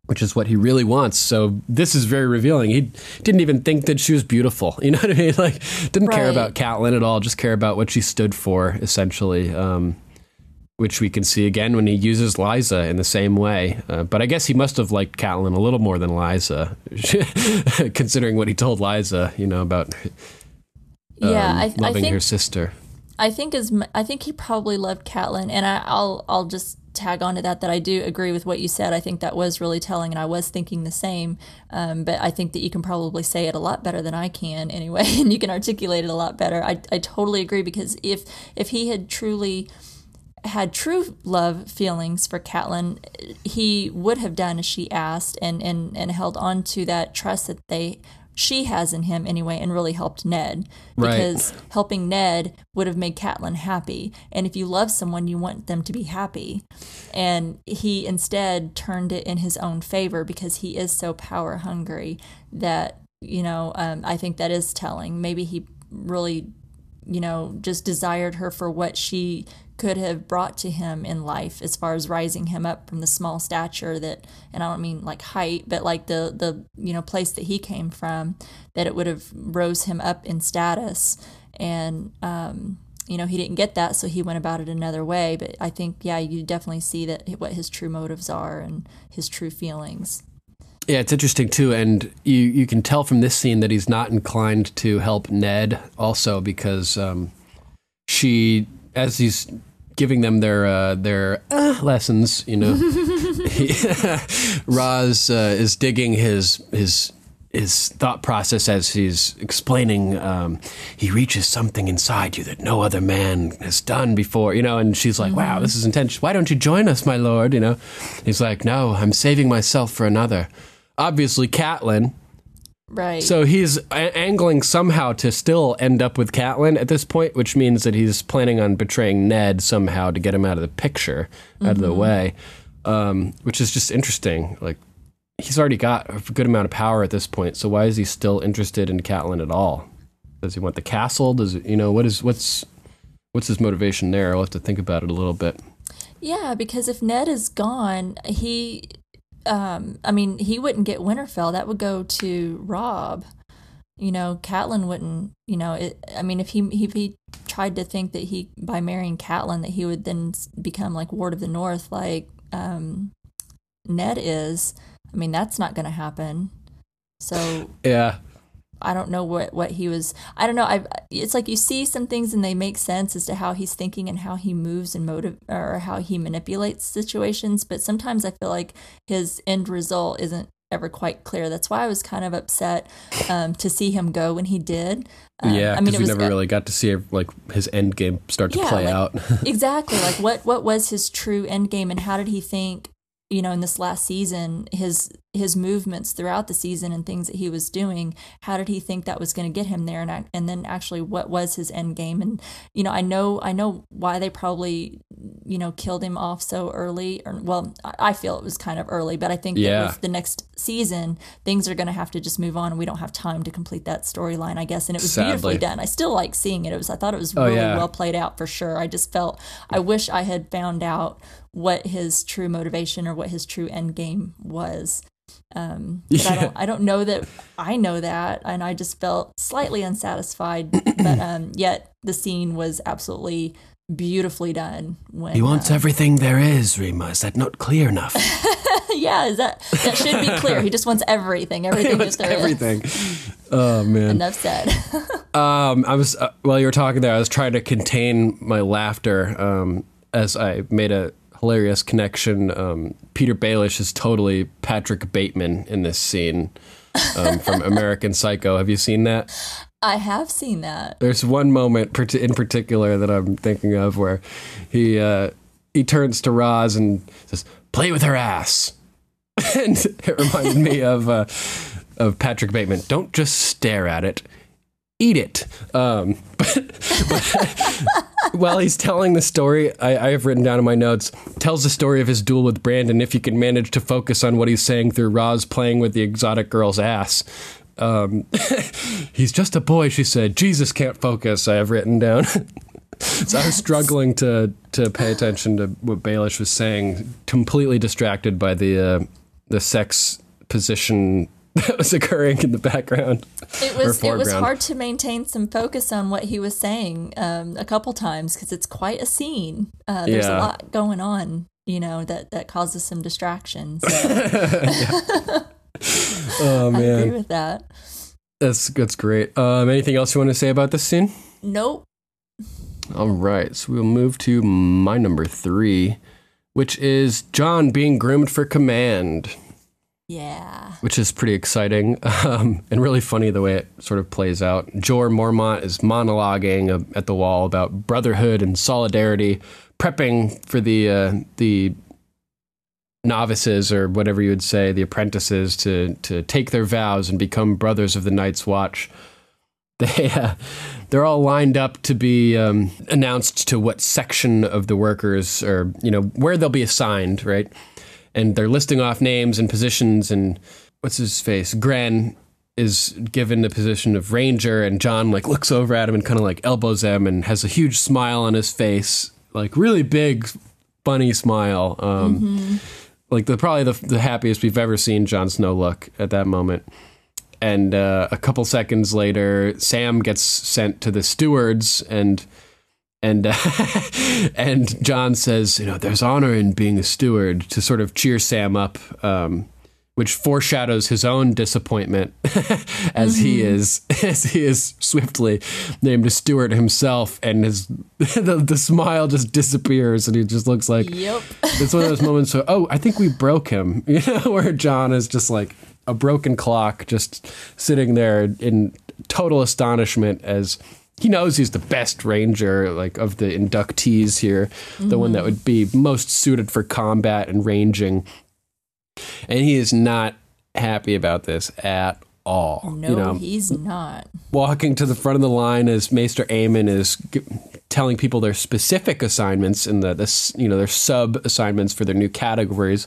S2: which is what he really wants. So this is very revealing. He didn't even think that she was beautiful. You know what I mean? Like didn't care about Catelyn at all. Just care about what she stood for, essentially. Um, which we can see again when he uses Lysa in the same way. Uh, but I guess he must have liked Catelyn a little more than Lysa, considering what he told Lysa. You know about
S3: yeah.
S2: um,
S3: I, I
S2: loving
S3: think
S2: her sister.
S3: I think mu- I think he probably loved Catelyn, and I, I'll I'll just tag on to that that I do agree with what you said. I think that was really telling, and I was thinking the same. Um, but I think that you can probably say it a lot better than I can anyway, and you can articulate it a lot better. I I totally agree because if if he had truly had true love feelings for Catelyn, he would have done as she asked and, and, and held on to that trust that they she has in him anyway, and really helped Ned
S2: Right.
S3: because helping Ned would have made Catelyn happy. And if you love someone, you want them to be happy. And he instead turned it in his own favor because he is so power hungry that you know um, I think that is telling. Maybe he really you know, just desired her for what she could have brought to him in life as far as rising him up from the small stature that and I don't mean like height, but like the the you know place that he came from that it would have rose him up in status. And um you know he didn't get that so he went about it another way. But i think yeah you definitely see that what his true motives are and his true feelings.
S2: Yeah, it's interesting too, and you you can tell from this scene that he's not inclined to help Ned also because um, she, as he's giving them their uh, their uh, lessons, you know, Ros uh, is digging his his his thought process as he's explaining. Um, he reaches something inside you that no other man has done before, you know. And she's like, "Wow, this is intense. Why don't you join us, my lord?" You know. He's like, "No, I'm saving myself for another." Obviously, Catelyn.
S3: Right
S2: So he's a- angling somehow to still end up with Catelyn at this point, which means that he's planning on betraying Ned somehow to get him out of the picture, out of the way, um, which is just interesting. Like he's already got a good amount of power at this point, so why is he still interested in Catelyn at all? Does he want the castle? Does it, you know what is what's what's his motivation there? I'll have to think about it a little bit.
S3: Yeah, because if Ned is gone, he, um, I mean, he wouldn't get Winterfell. That would go to Robb. You know, Catelyn wouldn't. You know, it, I mean, if he if he tried to think that he by marrying Catelyn that he would then become like Ward of the North, like um, Ned is. I mean, that's not going to happen. So
S2: Yeah,
S3: I don't know what what he was. I don't know. I it's like you see some things and they make sense as to how he's thinking and how he moves and motive or how he manipulates situations. But sometimes I feel like his end result isn't ever quite clear. That's why I was kind of upset um, to see him go when he did. Um,
S2: yeah,
S3: I mean,
S2: we never really got to see like his end game start to
S3: Yeah,
S2: play
S3: like-
S2: out.
S3: exactly like what what was his true end game and how did he think you know in this last season his his movements throughout the season and things that he was doing how did he think that was going to get him there? And and then actually what was his end game? And you know I know I know why they probably you know killed him off so early or well I feel it was kind of early but I think
S2: Yeah.
S3: with the next season things are going to have to just move on and we don't have time to complete that storyline I guess and it was beautifully done I still like seeing it it was I thought it was
S2: Oh,
S3: really
S2: yeah.
S3: well played out for sure. I just felt I wish I had found out what his true motivation or what his true end game was. Um, but I
S2: Yeah.
S3: don't I don't know that I know that, and I just felt slightly unsatisfied. but um, yet the scene was absolutely beautifully done. When
S2: He wants
S3: uh,
S2: everything there is, Rima. Is that not clear enough?
S3: yeah, is that that should be clear. He just wants everything, everything there is.
S2: everything. Oh man.
S3: Enough said.
S2: Um, I was uh, while you were talking there, I was trying to contain my laughter um, as I made a hilarious connection. Um, Petyr Baelish is totally Patrick Bateman in this scene um, from American Psycho. Have you seen that?
S3: I have seen that.
S2: There's one moment in particular that I'm thinking of where he uh, he turns to Ros and says, "Play with her ass," and it reminded me of uh, of Patrick Bateman. Don't just stare at it, eat it. Um, but, but while he's telling the story, I, I have written down in my notes tells the story of his duel with Brandon. If you can manage to focus on what he's saying through Ros playing with the exotic girl's ass. Um, he's just a boy, she said. Jesus can't focus. I have written down. so I was struggling to to pay attention to what Baelish was saying, completely distracted by the uh, the sex position that was occurring in the background.
S3: It was it was hard to maintain some focus on what he was saying um, a couple times because it's quite a scene. Uh, there's
S2: Yeah.
S3: a lot going on, you know, that that causes some distractions. So
S2: Oh
S3: I agree
S2: man,
S3: with that.
S2: that's that's great. Um, anything else you want to say about this scene?
S3: Nope.
S2: All right, so we'll move to my number three, which is Jon being groomed for command.
S3: Yeah.
S2: which is pretty exciting um, and really funny the way it sort of plays out. Jeor Mormont is monologuing at the wall about brotherhood and solidarity, prepping for the uh, the novices or whatever you would say, the apprentices, to to take their vows and become brothers of the Night's Watch. They uh, they're all lined up to be um, announced to what section of the workers or you know where they'll be assigned, right? And they're listing off names and positions and what's his face? Grenn is given the position of ranger and Jon like looks over at him and kind of like elbows him and has a huge smile on his face, like really big funny smile. Um,
S3: Mm-hmm.
S2: Like the probably the, the happiest we've ever seen Jon Snow look at that moment. And uh, a couple seconds later, Sam gets sent to the stewards, and and uh, and Jon says, you know, there's honor in being a steward to sort of cheer Sam up, um, which foreshadows his own disappointment as he mm-hmm. is as he is swiftly named a steward himself, and his the, the smile just disappears, and he just looks like
S3: Yep.
S2: it's one of those moments where, oh, I think we broke him, you know, where Jon is just like a broken clock, just sitting there in total astonishment as he knows he's the best ranger, like of the inductees here, the one that mm-hmm. would be most suited for combat and ranging. And he is not happy about this at all.
S3: No,
S2: you know,
S3: he's not.
S2: walking to the front of the line as Maester Aemon is g- telling people their specific assignments and the, the you know their sub assignments for their new categories,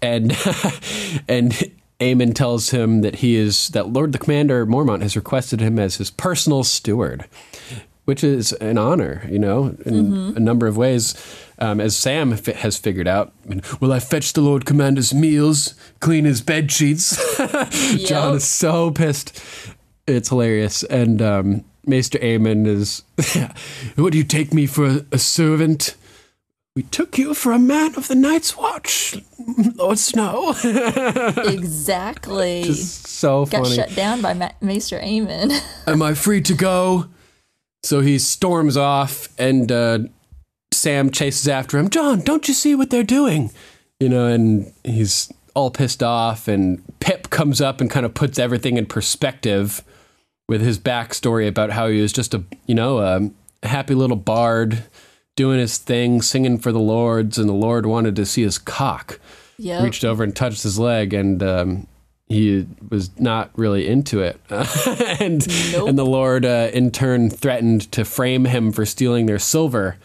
S2: and and Aemon tells him that he is that Lord the Commander Mormont has requested him as his personal steward, which is an honor, you know, in a number of ways. Um, as Sam fi- has figured out, will I fetch the Lord Commander's meals, clean his bed sheets? Jon
S3: Yep.
S2: is so pissed. It's hilarious. And um, Maester Aemon is, What do you take me for a, servant? We took you for a man of the Night's Watch, Lord Snow.
S3: Exactly.
S2: so
S3: Got
S2: funny.
S3: shut down by Ma- Maester Aemon.
S2: Am I free to go? So he storms off, and uh, Sam chases after him. Jon, don't you see what they're doing? You know, and he's all pissed off. And Pip comes up and kind of puts everything in perspective with his backstory about how he was just a, you know, a happy little bard doing his thing, singing for the lords, and the Lord wanted to see his cock
S3: yep.
S2: reached over and touched his leg, and um, he was not really into it. and
S3: Nope.
S2: and the Lord, uh, in turn, threatened to frame him for stealing their silver.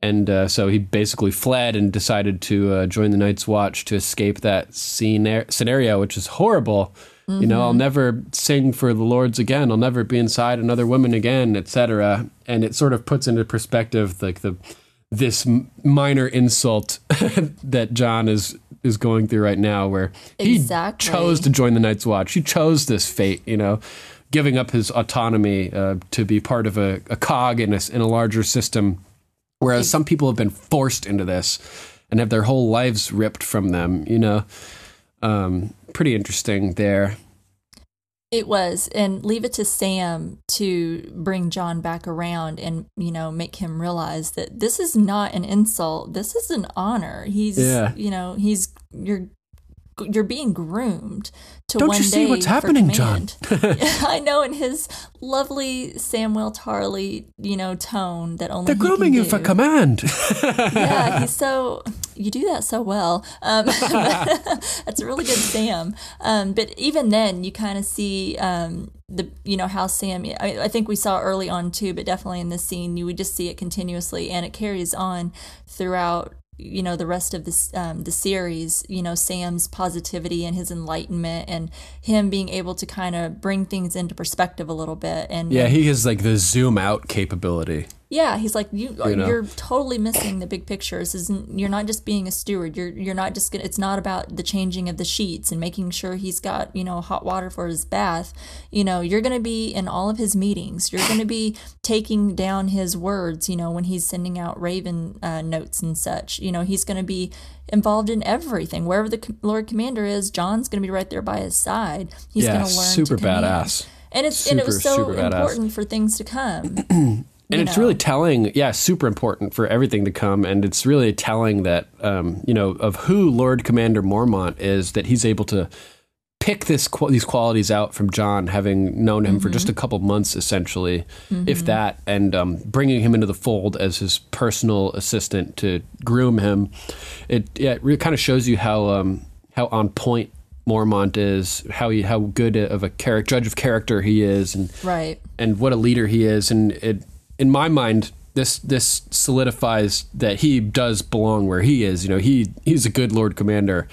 S2: And uh, so he basically fled and decided to uh, join the Night's Watch to escape that scene- scenario, which is horrible. You know, I'll never sing for the Lords again. I'll never be inside another woman again, etc. And it sort of puts into perspective like the this minor insult that Jon is is going through right now, where he
S3: Exactly.
S2: chose to join the Night's Watch. He chose this fate, you know, giving up his autonomy uh, to be part of a, a cog in a, in a larger system. Whereas some people have been forced into this and have their whole lives ripped from them, you know. Um, pretty interesting there.
S3: It was, and leave it to Sam to bring Jon back around and you know make him realize that this is not an insult. This is an honor. He's,
S2: Yeah.
S3: you know, he's you're you're being groomed to
S2: Don't
S3: one
S2: you see
S3: day
S2: what's happening,
S3: Jon? I know in his lovely Samwell Tarly, you know, tone that only
S2: They're grooming you for command.
S3: yeah, he's so you do that so well. Um, that's a really good Sam. Um, but even then, you kind of see um, the you know how Sam. I, I think we saw early on too, but definitely in this scene, you would just see it continuously, and it carries on throughout. You know the rest of this um, the series. You know Sam's positivity and his enlightenment, and him being able to kind of bring things into perspective a little bit. And
S2: yeah, he has like the zoom out capability.
S3: Yeah, he's like you.
S2: You know?
S3: You're totally missing the big picture. This isn't. You're not just being a steward. You're you're not just gonna. It's not about the changing of the sheets and making sure he's got you know hot water for his bath. You know, you're gonna be in all of his meetings. You're gonna be taking down his words. You know, when he's sending out Raven uh, notes and such. You know, he's gonna be involved in everything. Wherever the Lord Commander is, Jon's gonna be right there by his side. He's
S2: Yeah,
S3: gonna learn
S2: super badass.
S3: And it's and it was so
S2: super
S3: important for things to come.
S2: and it's
S3: know.
S2: really telling yeah super important for everything to come and it's really telling that um, you know of who lord commander mormont is that he's able to pick this these qualities out from jon having known him mm-hmm. for just a couple months, essentially, mm-hmm. if that, and um, bringing him into the fold as his personal assistant to groom him. It yeah, it really kind of shows you how um, how on point Mormont is, how he how good of a character judge of character he is, and
S3: right,
S2: and what a leader he is, and it in my mind. This this solidifies that he does belong where he is. You know, he he's a good Lord Commander.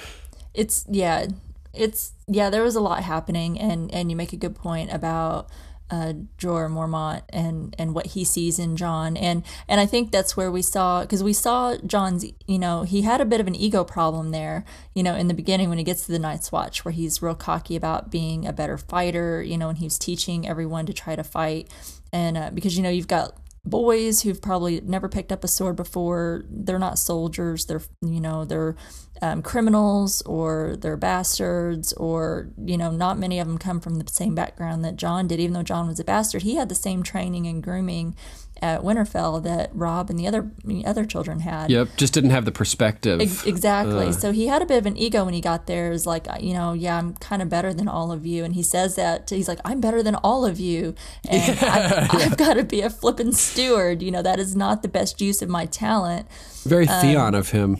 S3: It's yeah, it's yeah, there was a lot happening, and and you make a good point about uh, Jorah Mormont and and what he sees in Jon, and and I think that's where we saw because we saw Jon's you know, he had a bit of an ego problem there, you know, in the beginning when he gets to the Night's Watch, where he's real cocky about being a better fighter, you know, and he was teaching everyone to try to fight, and uh, because you know you've got boys who've probably never picked up a sword before, they're not soldiers, they're you know they're um, criminals or they're bastards or you know not many of them come from the same background that jon did. Even though jon was a bastard he had the same training and grooming at Winterfell that Robb and the other other children had.
S2: Yep just didn't have the perspective.
S3: Exactly. Uh. so he had a bit of an ego when he got there. Is like you know yeah I'm kind of better than all of you. And he says that he's like I'm better than all of you and yeah, I've, I've got to be a flippin' steward. You know that is not the best use of my talent.
S2: Very um, Theon of him.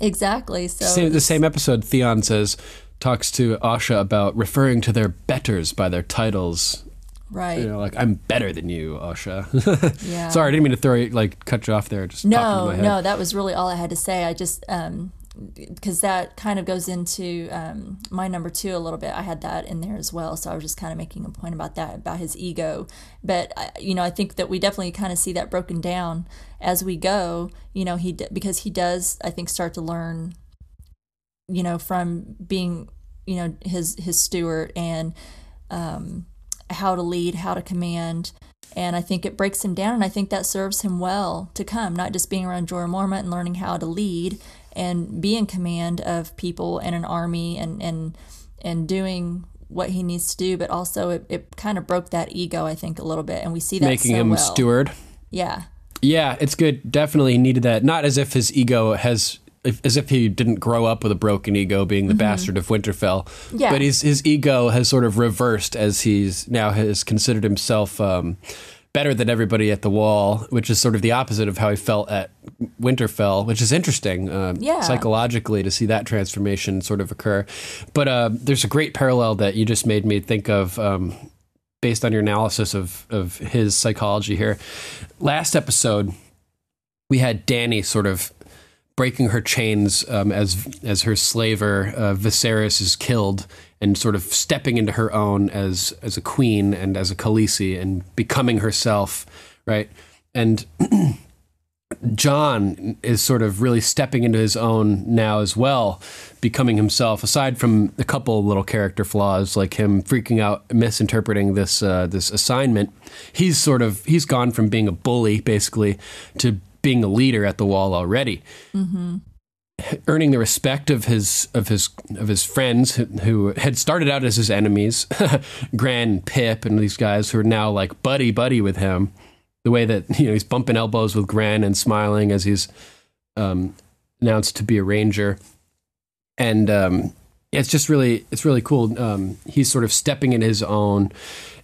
S3: Exactly. So
S2: same, the same episode, Theon says talks to Asha about referring to their betters by their titles.
S3: Right.
S2: You know, like I'm better than you, Asha. yeah. Sorry, I didn't mean to throw you, like cut you off there. Just
S3: no, no, that was really all I had to say. I just um, because that kind of goes into um, my number two a little bit. I had that in there as well, so I was just kind of making a point about that about his ego. But you know, I think that we definitely kind of see that broken down as we go. You know, he because he does, I think, start to learn. You know, from being you know his his steward and um, how to lead, how to command. And I think it breaks him down, and I think that serves him well to come, not just being around Jorah Mormont and learning how to lead, and be in command of people and an army and and and doing what he needs to do, but also it, it kind of broke that ego, I think, a little bit, and we see that
S2: making
S3: so
S2: him
S3: well.
S2: steward.
S3: Yeah,
S2: yeah, it's good. Definitely needed that. Not as if his ego has. If, as if he didn't grow up with a broken ego, being the mm-hmm. bastard of Winterfell.
S3: Yeah.
S2: But his his ego has sort of reversed as he's now has considered himself um, better than everybody at the wall, which is sort of the opposite of how he felt at Winterfell, which is interesting uh,
S3: yeah.
S2: psychologically to see that transformation sort of occur. But uh, there's a great parallel that you just made me think of. Um, based on your analysis of, of his psychology here. Last episode, we had Dany sort of breaking her chains um, as as her slaver uh, Viserys is killed and sort of stepping into her own as as a queen and as a Khaleesi and becoming herself, right? And Jon is sort of really stepping into his own now as well, becoming himself. Aside from a couple little character flaws, like him freaking out, misinterpreting this uh, this assignment, he's sort of he's gone from being a bully basically to being a leader at the wall already. Mm-hmm. Earning the respect of his of his of his friends who had started out as his enemies, Grenn, Pip and these guys who are now like buddy buddy with him. The way that you know he's bumping elbows with Grenn and smiling as he's um, announced to be a ranger, and um, it's just really it's really cool. Um, he's sort of stepping in his own,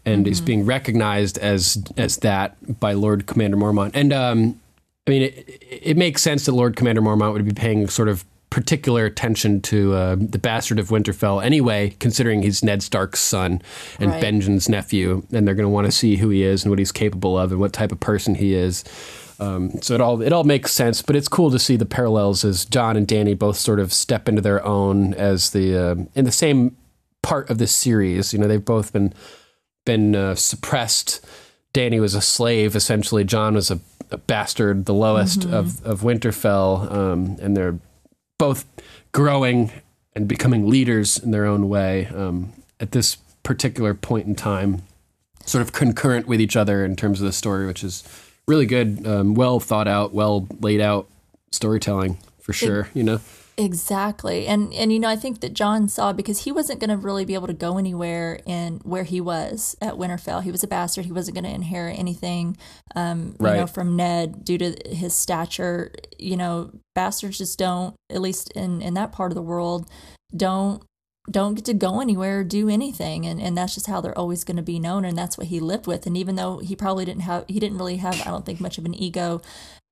S2: and mm-hmm. he's being recognized as as that by Lord Commander Mormont. And um, I mean, it, it makes sense that Lord Commander Mormont would be paying sort of particular attention to uh, the bastard of Winterfell anyway, considering he's Ned Stark's son and right. Benjen's nephew, and they're going to want to see who he is and what he's capable of and what type of person he is. Um, so it all it all makes sense, but it's cool to see the parallels as Jon and Dany both sort of step into their own as the uh, in the same part of the series. You know, they've both been been uh, suppressed. Dany was a slave, essentially. Jon was a bastard, the lowest mm-hmm. of of Winterfell, um, and they're both growing and becoming leaders in their own way um, at this particular point in time, sort of concurrent with each other in terms of the story, which is really good, um, well thought out, well laid out storytelling for sure. It, you know.
S3: Exactly. And and you know, I think that Jon saw because he wasn't going to really be able to go anywhere in where he was at Winterfell. He was a bastard. He wasn't going to inherit anything um right. you know from Ned due to his stature. You know, bastards just don't at least in in that part of the world don't don't get to go anywhere or do anything and, and that's just how they're always going to be known and that's what he lived with and even though he probably didn't have he didn't really have i don't think much of an ego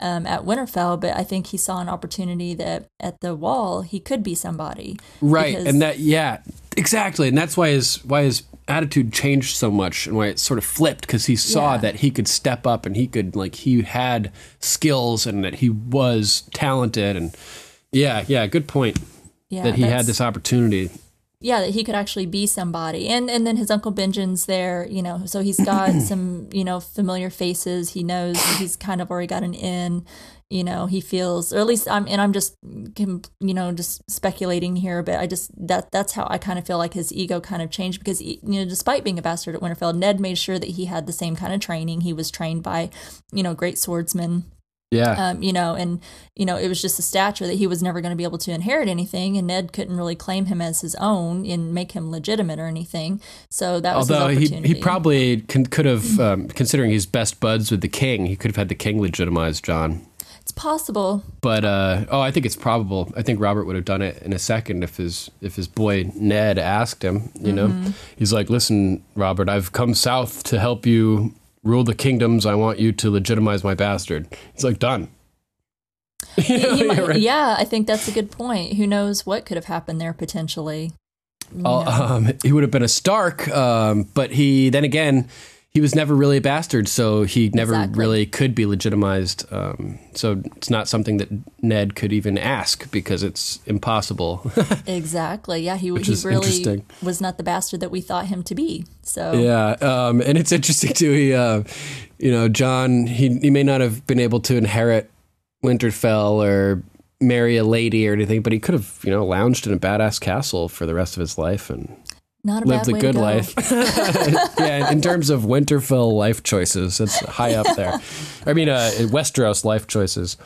S3: um, at winterfell but i think he saw an opportunity that at the wall he could be somebody
S2: right
S3: because-
S2: and that yeah exactly and that's why his why his attitude changed so much and why it sort of flipped because he saw
S3: Yeah.
S2: that he could step up and he could like he had skills and that he was talented and yeah yeah good point
S3: yeah,
S2: that he had this opportunity
S3: yeah that he could actually be somebody. And and then his uncle benjamin's there you know so he's got some you know familiar faces. He knows he's kind of already got an in you know he feels or at least i'm and i'm just you know just speculating here but i just that that's how i kind of feel like his ego kind of changed because you know despite being a bastard at winterfell ned made sure that he had the same kind of training. He was trained by you know great swordsmen
S2: yeah
S3: um, you know, and you know, it was just a stature that he was never going to be able to inherit anything, and Ned couldn't really claim him as his own and make him legitimate or anything. So that was
S2: although
S3: his
S2: he, he probably could have um, considering he's best buds with the king he could have had the king legitimize jon
S3: it's possible.
S2: but uh, oh, I think it's probable. I think Robert would have done it in a second if his if his boy Ned asked him. You
S3: Mm-hmm.
S2: know, he's like, "Listen, Robert, I've come south to help you rule the kingdoms. I want you to legitimize my bastard." He's like, "Done."
S3: He- he might-
S2: Right.
S3: Yeah, I think that's a good point. Who knows what could have happened there potentially?
S2: Uh, um, he would have been a Stark, um, but he then again he was never really a bastard, so he never
S3: Exactly.
S2: really could be legitimized. Um, so it's not something that Ned could even ask because it's impossible.
S3: Exactly. Yeah, he, he really was not the bastard that we thought him to be. So
S2: Yeah, um, and it's interesting too. He, uh, you know, Jon, he he may not have been able to inherit Winterfell or marry a lady or anything, but he could have, you know, lounged in a badass castle for the rest of his life and
S3: not a
S2: lived a good
S3: to go.
S2: life. yeah, in terms of Winterfell life choices, it's high up there. I mean, uh, Westeros life choices.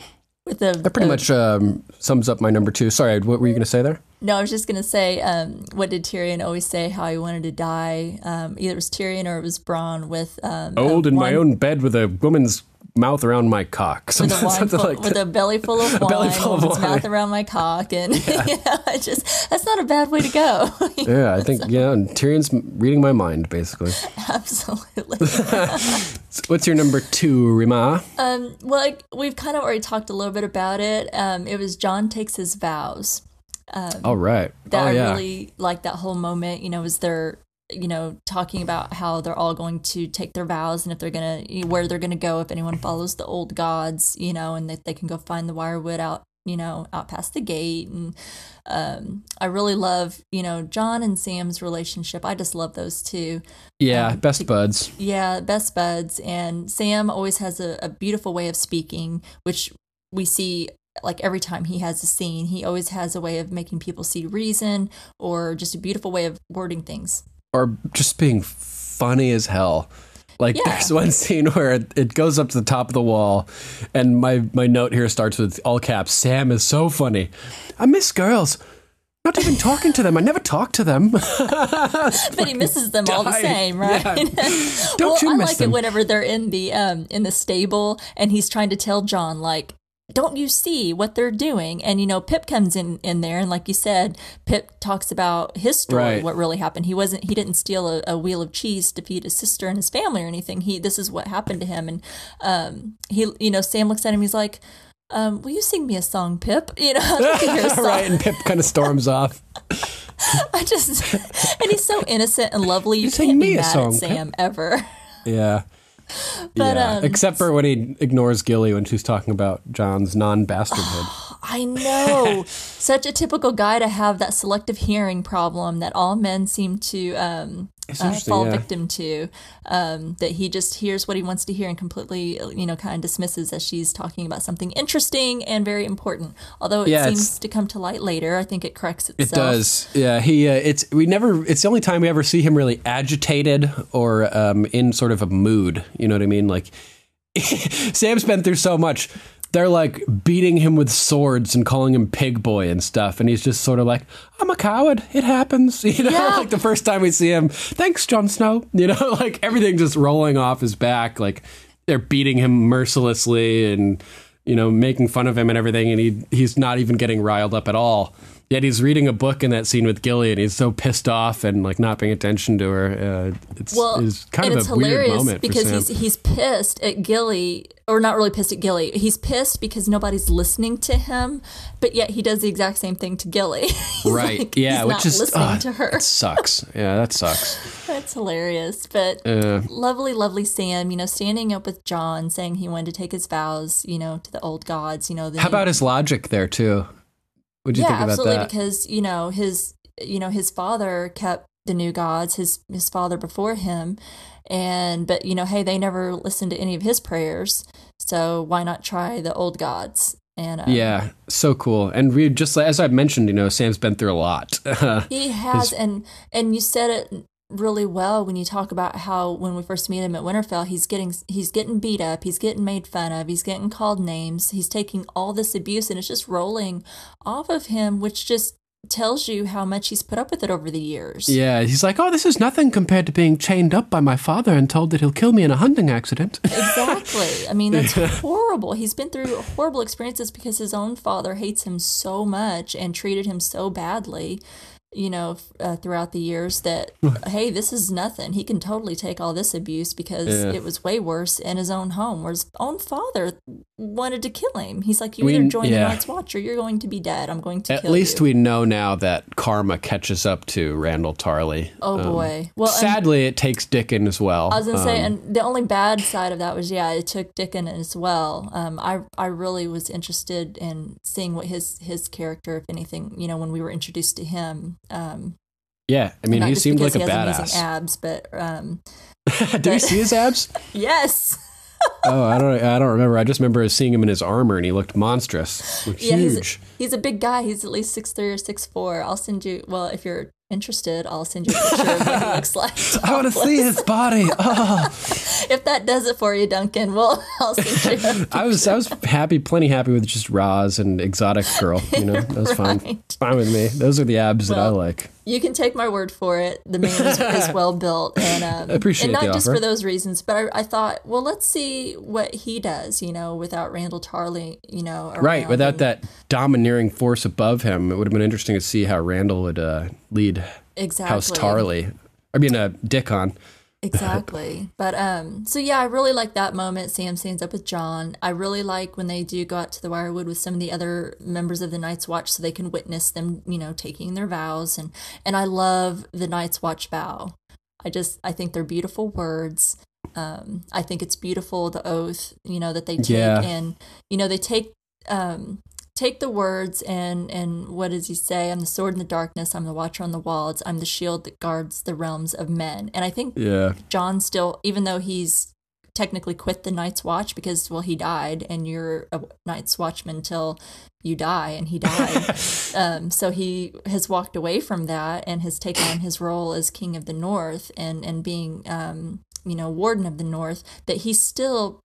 S3: With the,
S2: That pretty
S3: the-
S2: much um, sums up my number two. Sorry, what were you going to say there?
S3: No, I was just gonna say, um, what did Tyrion always say? How he wanted to die? Um, either it was Tyrion or it was Bronn with um,
S2: Old in my own bed with a woman's mouth around my cock.
S3: with a
S2: Something,
S3: wine
S2: something
S3: full,
S2: like
S3: with a belly full of wine,
S2: belly full of wine.
S3: mouth around my cock, and you know, I just that's not a bad way to go.
S2: Yeah, I think yeah. And Tyrion's reading my mind, basically.
S3: Absolutely.
S2: What's your number two, Rima?
S3: Um, well, like, we've kind of already talked a little bit about it. Um, it was Jon takes his vows.
S2: All right.
S3: that
S2: oh
S3: I really like that whole moment, you know, as they're, you know, talking about how they're all going to take their vows and if they're going to, where they're going to go if anyone follows the old gods, you know, and that they can go find the weirwood out, you know, out past the gate. And um, I really love, you know, Jon and Sam's relationship. I just love those two.
S2: yeah,
S3: um,
S2: best
S3: to-
S2: buds.
S3: Yeah, best buds. And Sam always has a, a beautiful way of speaking, which we see like every time he has a scene. He always has a way of making people see reason or just a beautiful way of wording things.
S2: Or just being funny as hell. Like
S3: Yeah.
S2: there's one scene where it, it goes up to the top of the wall, and my my note here starts with all caps. Sam is so funny. I miss girls. Not even talking to them. I never talk to them.
S3: But he misses them all the same, right?
S2: Yeah. Don't
S3: well,
S2: you
S3: I like
S2: them?
S3: it whenever they're in the um in the stable and he's trying to tell Jon like don't you see what they're doing? And you know, Pip comes in in there, and like you said, Pip talks about his story,
S2: Right.
S3: what really happened. He wasn't, he didn't steal a, a wheel of cheese to feed his sister and his family or anything. He, this is what happened to him, and um, he, you know, Sam looks at him, he's like, um, "Will you sing me a song, Pip?" You know, I'd like to hear a song.
S2: right, and Pip kind of storms off.
S3: I just, and he's so innocent and lovely. You
S2: sing
S3: can't
S2: me
S3: be
S2: a
S3: mad
S2: song,
S3: at
S2: Pip.
S3: Sam ever.
S2: Yeah.
S3: But,
S2: yeah.
S3: um,
S2: Except for when he ignores Gilly when she's talking about Jon's non-bastardhood.
S3: I know. Such a typical guy to have that selective hearing problem that all men seem to um, uh, fall
S2: yeah.
S3: victim to. Um, that he just hears what he wants to hear and completely, you know, kind of dismisses as she's talking about something interesting and very important. Although it
S2: Yeah,
S3: seems to come to light later, I think it corrects itself.
S2: It does. Yeah, he. Uh, it's we never. It's the only time we ever see him really agitated or um, in sort of a mood. You know what I mean? Like Sam's been through so much. They're like beating him with swords and calling him pig boy and stuff, and he's just sort of like, "I'm a coward. It happens." You know,
S3: Yeah.
S2: like the first time we see him, thanks, Jon Snow. You know, like everything just rolling off his back. Like they're beating him mercilessly and you know making fun of him and everything, and he he's not even getting riled up at all. Yet he's reading a book in that scene with Gilly, and he's so pissed off and like not paying attention to her. Uh, it's,
S3: Well,
S2: it's kind of
S3: it's
S2: a weird
S3: hilarious
S2: moment
S3: because he's he's pissed at Gilly, or not really pissed at Gilly. He's pissed because nobody's listening to him, but yet he does the exact same thing to Gilly.
S2: Right?
S3: like,
S2: yeah, which
S3: not
S2: is
S3: listening
S2: ah,
S3: to her.
S2: That sucks. Yeah, that sucks.
S3: That's hilarious. But
S2: Uh,
S3: lovely, lovely Sam, you know, standing up with Jon, saying he wanted to take his vows, you know, to the old gods. You know,
S2: how about his logic there too? What do you
S3: yeah,
S2: think about
S3: absolutely.
S2: that?
S3: Because you know his, you know, his father kept the new gods, his his father before him, and but you know, hey, they never listened to any of his prayers, so why not try the old gods? And um,
S2: yeah, so cool. And we just as I mentioned, you know, Sam's been through a lot.
S3: He has, and and you said it really well when you talk about how when we first meet him at Winterfell, he's getting he's getting beat up, he's getting made fun of, he's getting called names, he's taking all this abuse, and it's just rolling off of him, which just tells you how much he's put up with it over the years.
S2: yeah, he's like, oh, this is nothing compared to being chained up by my father and told that he'll kill me in a hunting accident.
S3: Exactly. I mean, that's horrible. He's been through horrible experiences because his own father hates him so much and treated him so badly, you know, uh, throughout the years that, hey, this is nothing. He can totally take all this abuse because
S2: Yeah.
S3: it was way worse in his own home where his own father wanted to kill him. He's like, you
S2: We-
S3: either join
S2: yeah.
S3: the Night's Watch or you're going to be dead. I'm going to
S2: At least
S3: you.
S2: we know now that karma catches up to Randyll Tarly.
S3: Oh, boy. Well,
S2: Sadly, it takes Dickon as well.
S3: I was gonna say,
S2: Um,
S3: and the only bad side of that was, yeah, it took Dickon as well. Um, I I really was interested in seeing what his his character, if anything, you know, when we were introduced to him. Um,
S2: yeah, I mean, he seemed like a
S3: he has amazing
S2: badass.
S3: abs, but um,
S2: Did we see his abs?
S3: yes,
S2: oh, I don't. I don't remember. I just remember seeing him in his armor, and he looked monstrous, Looked
S3: yeah,
S2: huge.
S3: He's a big guy. He's at least six three or six four. I'll send you. Well, if you're interested, I'll send you a picture of what he looks like.
S2: I want to see his body. Oh.
S3: If that does it for you, Duncan, well, I'll send you. a
S2: I was I was happy, plenty happy with just Ros and exotic girl. You know, that was fine.
S3: Right.
S2: Fine with me. Those are the abs that I like.
S3: you can take my word for it. The man is, is well built, and um,
S2: appreciate
S3: and not just for those reasons. But I, I thought, well, let's see what he does. You know, without Randyll Tarly, you know,
S2: Right, without that domineering force above him, it would have been interesting to see how Randyll would uh, lead
S3: exactly
S2: House Tarly. I mean, uh, Dickon.
S3: Exactly. But um so yeah, I really like that moment. Sam stands up with Jon. I really like when they do go out to the Weirwood with some of the other members of the Night's Watch so they can witness them, you know, taking their vows and and I love the Night's Watch vow. I just I think they're beautiful words. Um I think it's beautiful the oath, you know, that they take
S2: Yeah.
S3: and you know, they take um take the words and and what does he say? I'm the sword in the darkness. I'm the watcher on the walls. I'm the shield that guards the realms of men. And i think
S2: Yeah.
S3: jon still even though he's technically quit the night's watch because well he died and you're a night's watchman till you die and he died. Um, so he has walked away from that and has taken on his role as king of the north and and being um, you know warden of the north that he still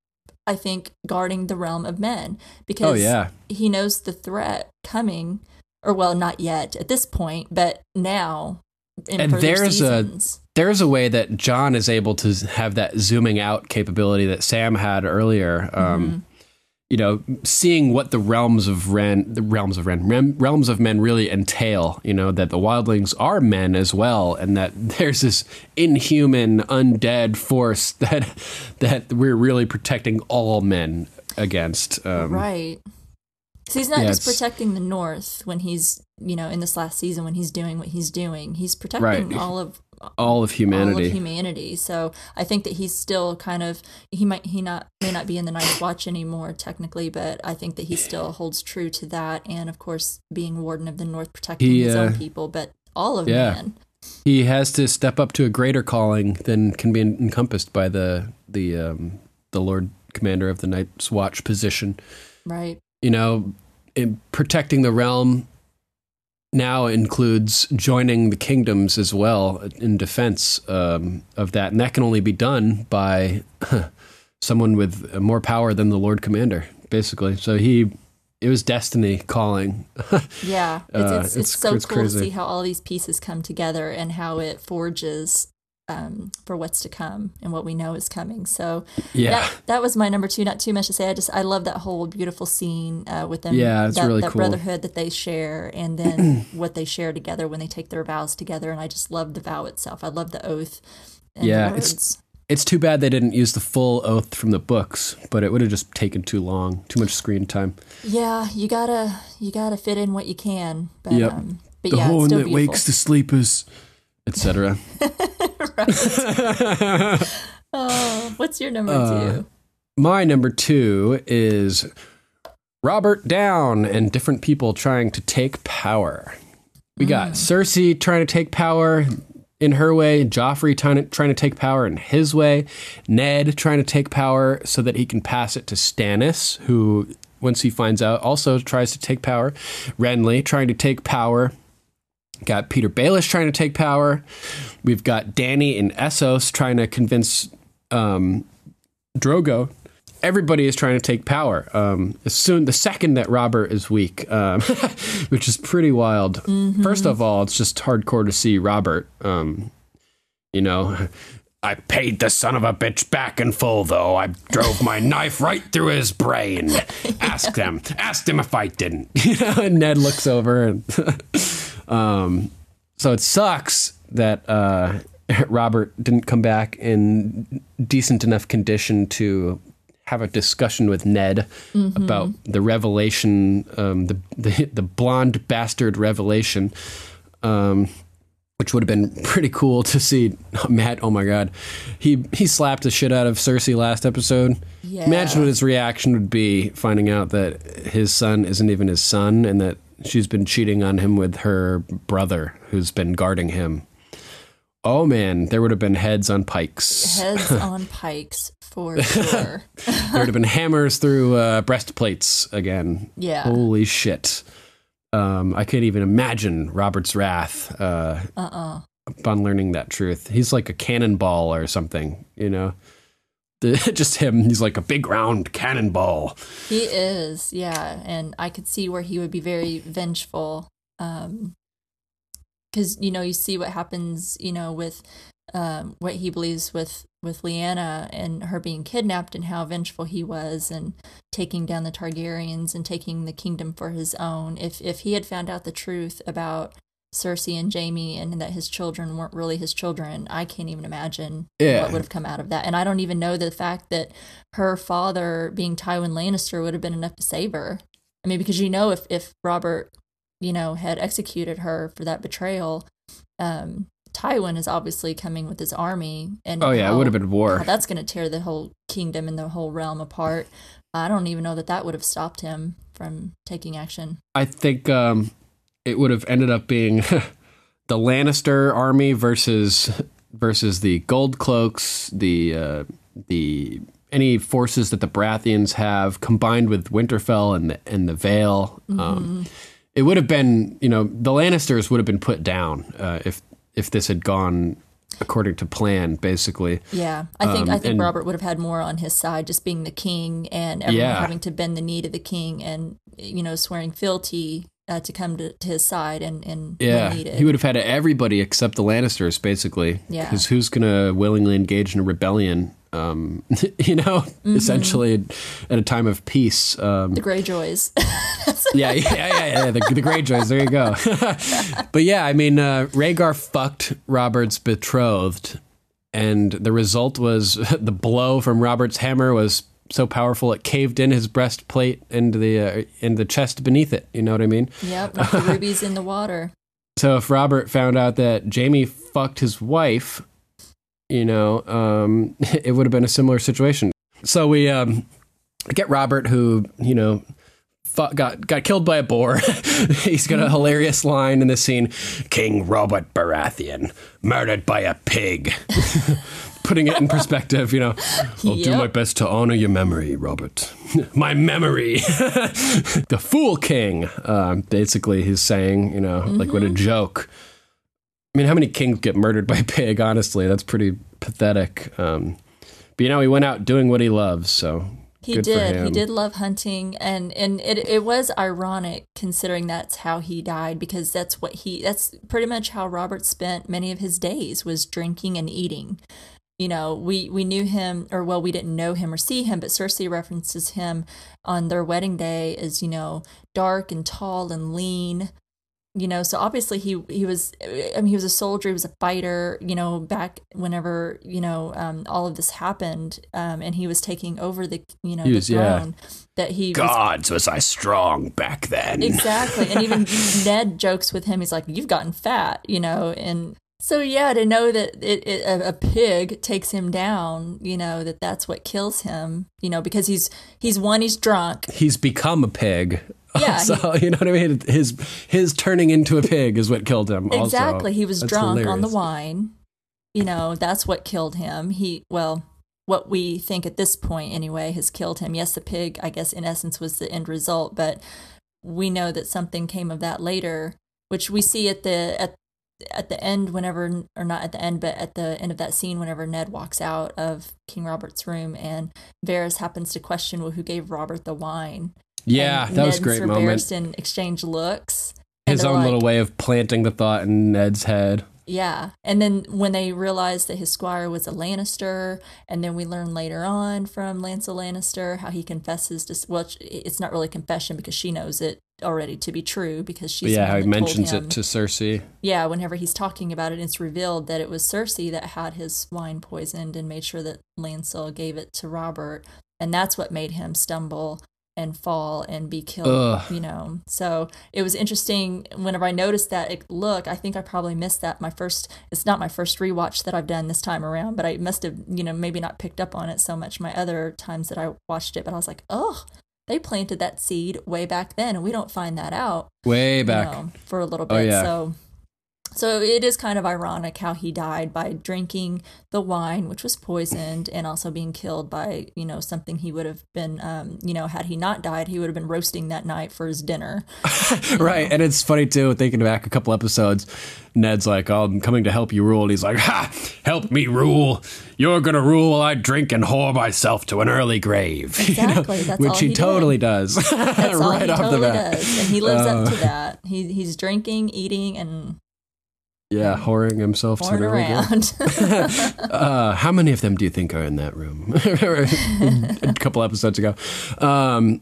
S3: i think guarding the realm of men because
S2: Oh yeah.
S3: he knows the threat coming or well not yet at this point but now in
S2: And there's a- There's a way that Jon is able to have that zooming out capability that Sam had earlier. Um,
S3: Mm-hmm.
S2: You know, seeing what the realms of Ren, the realms of Ren, rem, realms of men really entail. You know that the wildlings are men as well, and that there's this inhuman, undead force that that we're really protecting all men against. Um,
S3: Right. So he's not
S2: yeah,
S3: just protecting the North when he's, you know, in this last season when he's doing what he's doing. He's protecting
S2: Right.
S3: all of
S2: All of humanity.
S3: all of humanity. So I think that he's still kind of he might he not may not be in the Night's Watch anymore technically, but I think that he still holds true to that, and of course being Warden of the North, protecting
S2: He,
S3: his own
S2: uh,
S3: people, but all of
S2: yeah.
S3: man.
S2: he has to step up to a greater calling than can be encompassed by the the um, the Lord Commander of the Night's Watch position.
S3: Right.
S2: You know, in protecting the realm now includes joining the kingdoms as well in defense um, of that, and that can only be done by someone with more power than the Lord Commander, basically. So he. It was destiny calling.
S3: Yeah, it's
S2: Uh,
S3: it's, it's,
S2: it's-
S3: so
S2: it's
S3: cool
S2: crazy.
S3: to see how all these pieces come together and how it forges um, for what's to come and what we know is coming. So
S2: Yeah.
S3: that, that was my number two. Not too much to say. I just I love that whole beautiful scene uh, with them.
S2: Yeah, it's
S3: that,
S2: really
S3: that
S2: cool.
S3: brotherhood that they share, and then what they share together when they take their vows together. And I just love the vow itself. I love the oath. And
S2: Yeah,
S3: the
S2: it's- It's too bad they didn't use the full oath from the books, but it would have just taken too long, too much screen time.
S3: yeah. You gotta you gotta fit in what you can. But
S2: Yep.
S3: um, but
S2: the
S3: yeah,
S2: horn
S3: still
S2: that
S3: beautiful.
S2: wakes the sleepers, etc.
S3: Oh, what's your number
S2: Uh,
S3: two?
S2: My number two is Robert Down and different people trying to take power. We got Cersei trying to take power in her way, Joffrey trying to, trying to take power in his way, Ned trying to take power so that he can pass it to Stannis, who, once he finds out, also tries to take power, Renly trying to take power. Got Petyr Baelish trying to take power. We've got Dany and Essos trying to convince um, Drogo. Everybody is trying to take power. Um, as soon the second that Robert is weak, um, which is pretty wild. First of all, it's just hardcore to see Robert. Um, you know, I paid the son of a bitch back in full, though. I drove my knife right through his brain. Ask them. Ask them if I didn't. You know, and Ned looks over and. um, so it sucks that uh, Robert didn't come back in decent enough condition to have a discussion with Ned about the revelation, um, the, the the blonde bastard revelation, um, which would have been pretty cool to see. Matt, oh my god, he he slapped the shit out of Cersei last episode.
S3: Yeah.
S2: Imagine what his reaction would be finding out that his son isn't even his son and that she's been cheating on him with her brother who's been guarding him. Oh man, there would have been heads on pikes.
S3: Heads on pikes for sure.
S2: there would have been hammers through uh, breastplates again.
S3: Yeah.
S2: Holy shit. Um, I can't even imagine Robert's wrath uh,
S3: Uh-uh.
S2: upon learning that truth. He's like a cannonball or something, you know? The, just him. He's like a big round cannonball.
S3: He is, yeah, and I could see where he would be very vengeful. Um, because you know you see what happens, you know, with um what he believes with with Lyanna and her being kidnapped and how vengeful he was and taking down the Targaryens and taking the kingdom for his own. If if he had found out the truth about Cersei and Jaime and that his children weren't really his children, I can't even imagine
S2: Yeah.
S3: what would have come out of that. And I don't even know the fact that her father being Tywin Lannister would have been enough to save her. I mean, because you know, if if Robert, you know, had executed her for that betrayal, um, Tywin is obviously coming with his army, and
S2: Oh, yeah, it would have been war.
S3: that's going to tear the whole kingdom and the whole realm apart. I don't even know that that would have stopped him from taking action.
S2: I think um, it would have ended up being the Lannister army versus versus the Gold Cloaks, the uh, the any forces that the Baratheons have combined with Winterfell and the and the Vale. Um, it would have been, you know, the Lannisters would have been put down uh, if if this had gone according to plan, basically.
S3: Yeah, I think
S2: Um,
S3: I think
S2: and-
S3: Robert would have had more on his side, just being the king and everyone
S2: Yeah.
S3: having to bend the knee to the king, and you know, swearing fealty uh, to come to, to his side and and
S2: Yeah, he would have had everybody except the Lannisters, basically.
S3: Yeah.
S2: Because who's going to willingly engage in a rebellion? Um, you know,
S3: Mm-hmm.
S2: essentially at a time of peace. Um,
S3: the Greyjoys.
S2: yeah, yeah, yeah, yeah. The, the Greyjoys. There you go. but yeah, I mean, uh, Rhaegar fucked Robert's betrothed, and the result was the blow from Robert's hammer was so powerful it caved in his breastplate and the uh, and the chest beneath it. You know what I mean?
S3: yep, knocked the rubies in the water.
S2: So if Robert found out that Jaime fucked his wife, you know, um, it would have been a similar situation. So we um, get Robert, who you know fu- got got killed by a boar. He's got a hilarious line in this scene: "King Robert Baratheon murdered by a pig." Putting it in perspective, you know, I'll do my best to honor your memory, Robert. my memory. the Fool King, uh, basically, he's saying, you know, like what a joke. I mean, how many kings get murdered by a pig? Honestly, that's pretty pathetic. Um, but you know, he went out doing what he loves, so
S3: He did. He did love hunting, and and it it was ironic considering that's how he died because that's what he that's pretty much how Robert spent many of his days was drinking and eating. You know, we we knew him, or well, we didn't know him or see him, but Cersei references him on their wedding day as you know dark and tall and lean. You know, so obviously he he was. I mean, he was a soldier. He was a fighter. You know, back whenever you know um, all of this happened, um, and he was taking over the you know
S2: He
S3: the
S2: was- yeah.
S3: throne. That he was
S2: Gods, was I strong back then?
S3: Exactly. And even Ned jokes with him. He's like, You've gotten fat, you know? And so, yeah, to know that it, it, a, a pig takes him down, you know, that that's what kills him, you know, because he's, he's one, he's drunk.
S2: He's become a pig.
S3: Yeah,
S2: so you know what I mean. His his turning into a pig is what killed him. also.
S3: Exactly. He was
S2: That's
S3: drunk on the wine. You know, that's what killed him. He, well, what we think at this point anyway has killed him. Yes, the pig, I guess, in essence, was the end result, but we know that something came of that later, which we see at the at at the end whenever or not at the end but at the end of that scene whenever ned walks out of king robert's room and varys happens to question well who gave robert the wine
S2: Yeah,
S3: And
S2: that was a great
S3: and
S2: moment.
S3: Barristan exchange looks
S2: His own
S3: like-
S2: little way of planting the thought in Ned's head.
S3: yeah. And then when they realized that his squire was a Lannister, and then we learn later on from Lancel Lannister how he confesses to, well, it's not really confession because she knows it already to be true because she's
S2: yeah, how he mentions
S3: him.
S2: it to Cersei.
S3: yeah, whenever he's talking about it, it's revealed that it was Cersei that had his wine poisoned and made sure that Lancel gave it to Robert. And that's what made him stumble and fall and be killed,
S2: Ugh.
S3: you know. So it was interesting whenever I noticed that it, look, I think I probably missed that my first it's not my first rewatch that I've done this time around, but I must have, you know, maybe not picked up on it so much my other times that I watched it, but I was like, "Oh, they planted that seed way back then and we don't find that out."
S2: Way
S3: you
S2: back.
S3: know, for a little bit.
S2: Oh,
S3: bit.
S2: yeah.
S3: So so it is kind of ironic how he died by drinking the wine, which was poisoned, and also being killed by you know something he would have been, um, you know, had he not died, he would have been roasting that night for his dinner.
S2: Right, and it's funny too. Thinking back a couple episodes, Ned's like, "Oh, I'm coming to help you rule." And he's like, "Ha! Help me rule! You're gonna rule while I drink and whore myself to an early grave." You know,
S3: Exactly, that's
S2: which
S3: all
S2: he,
S3: he did.
S2: totally does.
S3: That's all
S2: right
S3: he
S2: off
S3: totally
S2: the bat.
S3: does, and he lives up
S2: Uh,
S3: to that. He he's drinking, eating, and
S2: Yeah, whoring himself to
S3: pouring around.
S2: Uh, how many of them do you think are in that room? a couple episodes ago. Um,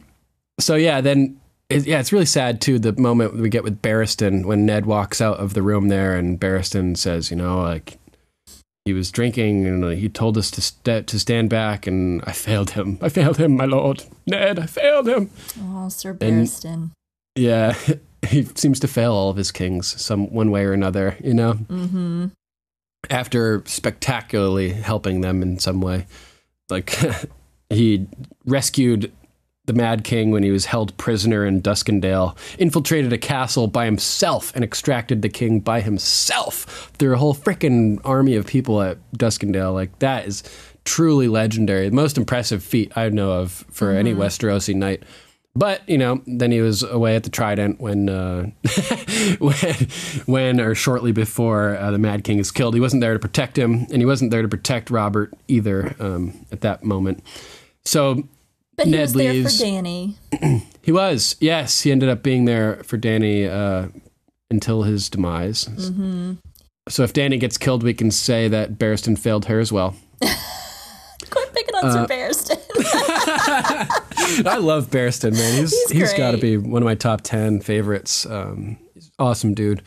S2: so yeah, then it, yeah, it's really sad too. The moment we get with Barristan when Ned walks out of the room there, and Barristan says, you know, like he was drinking and he told us to st- to stand back, and I failed him. I failed him, my lord. Ned, I failed him.
S3: oh, Sir
S2: And- Yeah, he seems to fail all of his kings some one way or another. You know
S3: Mm-hmm.
S2: after spectacularly helping them in some way. Like he rescued the Mad King when he was held prisoner in Duskendale, infiltrated a castle by himself, and extracted the king by himself through a whole frickin' army of people at Duskendale. Like that is truly legendary. The most impressive feat I know of for any Westerosi knight. But you know, then he was away at the Trident when, uh, when, when or shortly before uh, the Mad King is killed. He wasn't there to protect him, and he wasn't there to protect Robert either um, at that moment. So
S3: But he
S2: Ned
S3: was there
S2: leaves.
S3: for Dany.
S2: he was, yes, he ended up being there for Dany uh, until his demise.
S3: Mm-hmm.
S2: So if Dany gets killed, we can say that Barristan failed her as well.
S3: Quit picking on
S2: Uh,
S3: Sir Barristan.
S2: I love Barristan, man. He's
S3: He's
S2: he's got to be one of my top ten favorites. Um, he's awesome dude.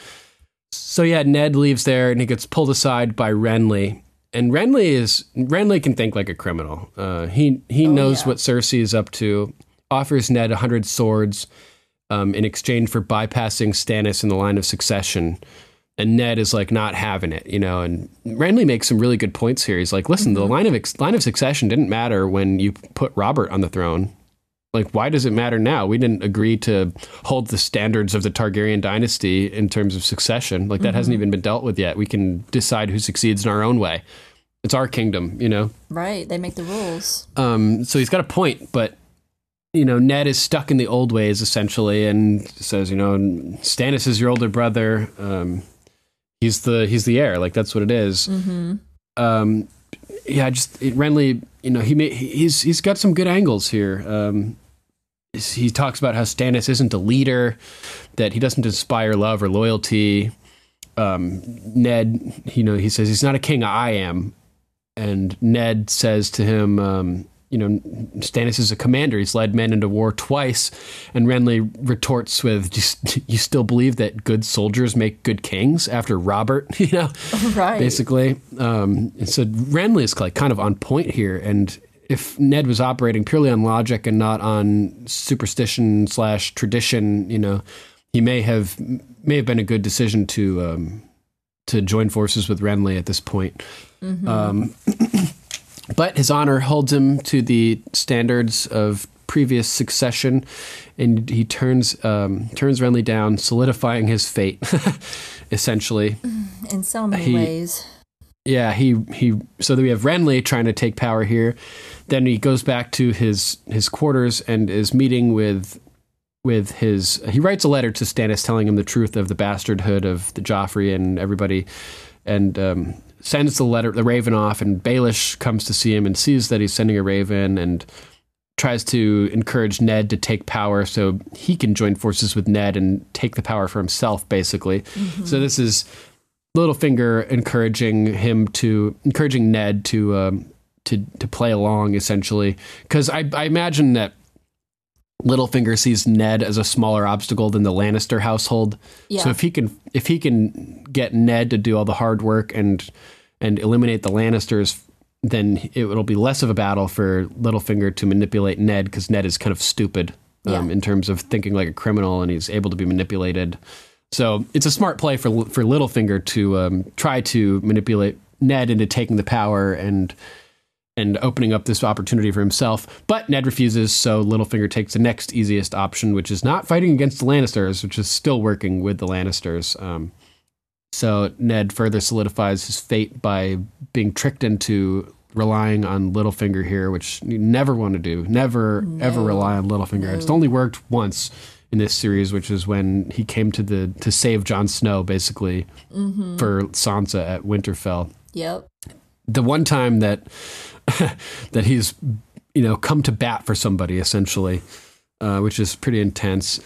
S2: So yeah, Ned leaves there and he gets pulled aside by Renly. And Renly is Renly can think like a criminal. Uh, he he knows
S3: yeah.
S2: what Cersei is up to. Offers Ned a hundred swords um, in exchange for bypassing Stannis in the line of succession. And Ned is like not having it, you know. And Renly makes some really good points here. He's like, "Listen, the line of ex- line of succession didn't matter when you put Robert on the throne. Like, why does it matter now? We didn't agree to hold the standards of the Targaryen dynasty in terms of succession. Like, that hasn't even been dealt with yet. We can decide who succeeds in our own way. It's our kingdom, you know?
S3: right. They make the rules.
S2: Um, so he's got a point, but, you know, Ned is stuck in the old ways, essentially, and says, you know, Stannis is your older brother. Um, he's the he's the heir. Like, that's what it is.
S3: Mm-hmm.
S2: Um, yeah, just it, Renly you know, he may, he's he's got some good angles here. Um, he talks about how Stannis isn't a leader, that he doesn't inspire love or loyalty. Um, Ned, you know, he says he's not a king. I am, and Ned says to him, um, you know, Stannis is a commander. He's led men into war twice. And Renly retorts with, "You still believe that good soldiers make good kings?" After Robert, you know,
S3: right?
S2: Basically, um, and so Renly is like kind of on point here. And if Ned was operating purely on logic and not on superstition slash tradition, you know, he may have may have been a good decision to um, to join forces with Renly at this point. Mm-hmm. Um, But his honor holds him to the standards of previous succession, and he turns um, turns Renly down, solidifying his fate, essentially.
S3: In so many he, ways.
S2: Yeah, he he. So that we have Renly trying to take power here. Then he goes back to his his quarters and is meeting with with his. He writes a letter to Stannis telling him the truth of the bastardhood of the Joffrey and everybody, and um, sends the letter, the raven off, and Baelish comes to see him and sees that he's sending a raven and tries to encourage Ned to take power so he can join forces with Ned and take the power for himself, basically. Mm-hmm. So this is Littlefinger encouraging him to encouraging Ned to um, to to play along essentially because I, I imagine that Littlefinger sees Ned as a smaller obstacle than the Lannister household. Yeah. So if he can if he can get Ned to do all the hard work and and eliminate the Lannisters, then it, will be less of a battle for Littlefinger to manipulate Ned because Ned is kind of stupid um, yeah. in terms of thinking like a criminal and he's able to be manipulated. So it's a smart play for for Littlefinger to um, try to manipulate Ned into taking the power and and opening up this opportunity for himself. But Ned refuses, so Littlefinger takes the next easiest option, which is not fighting against the Lannisters, which is still working with the Lannisters. Um, so Ned further solidifies his fate by being tricked into relying on Littlefinger here, which you never want to do. Never, no. ever rely on Littlefinger. No. It's only worked once in this series, which is when he came to the to save Jon Snow, basically mm-hmm. for Sansa at Winterfell.
S3: Yep.
S2: The one time that that he's you know come to bat for somebody essentially, uh, which is pretty intense.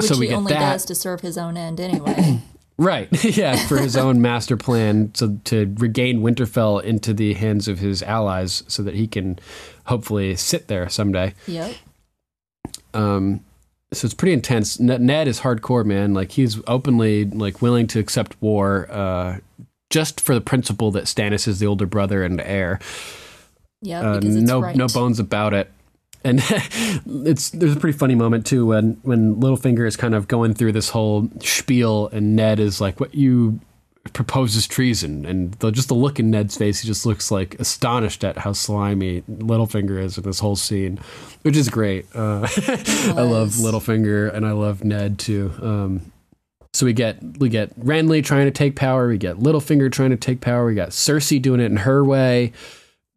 S3: Which so we he only that. does to serve his own end anyway.
S2: right, yeah, for his own master plan to to regain Winterfell into the hands of his allies, so that he can hopefully sit there someday.
S3: Yep.
S2: Um, so it's pretty intense. Ned is hardcore, man. Like he's openly like willing to accept war, uh, just for the principle that Stannis is the older brother and heir.
S3: Yeah, uh, no
S2: right. no bones about it. And it's there's a pretty funny moment too when when Littlefinger is kind of going through this whole spiel, and Ned is like, "What you proposes treason," and the, just the look in Ned's face, he just looks like astonished at how slimy Littlefinger is in this whole scene, which is great. Uh, I love Littlefinger, and I love Ned too. Um, so we get we get Renly trying to take power, we get Littlefinger trying to take power, we got Cersei doing it in her way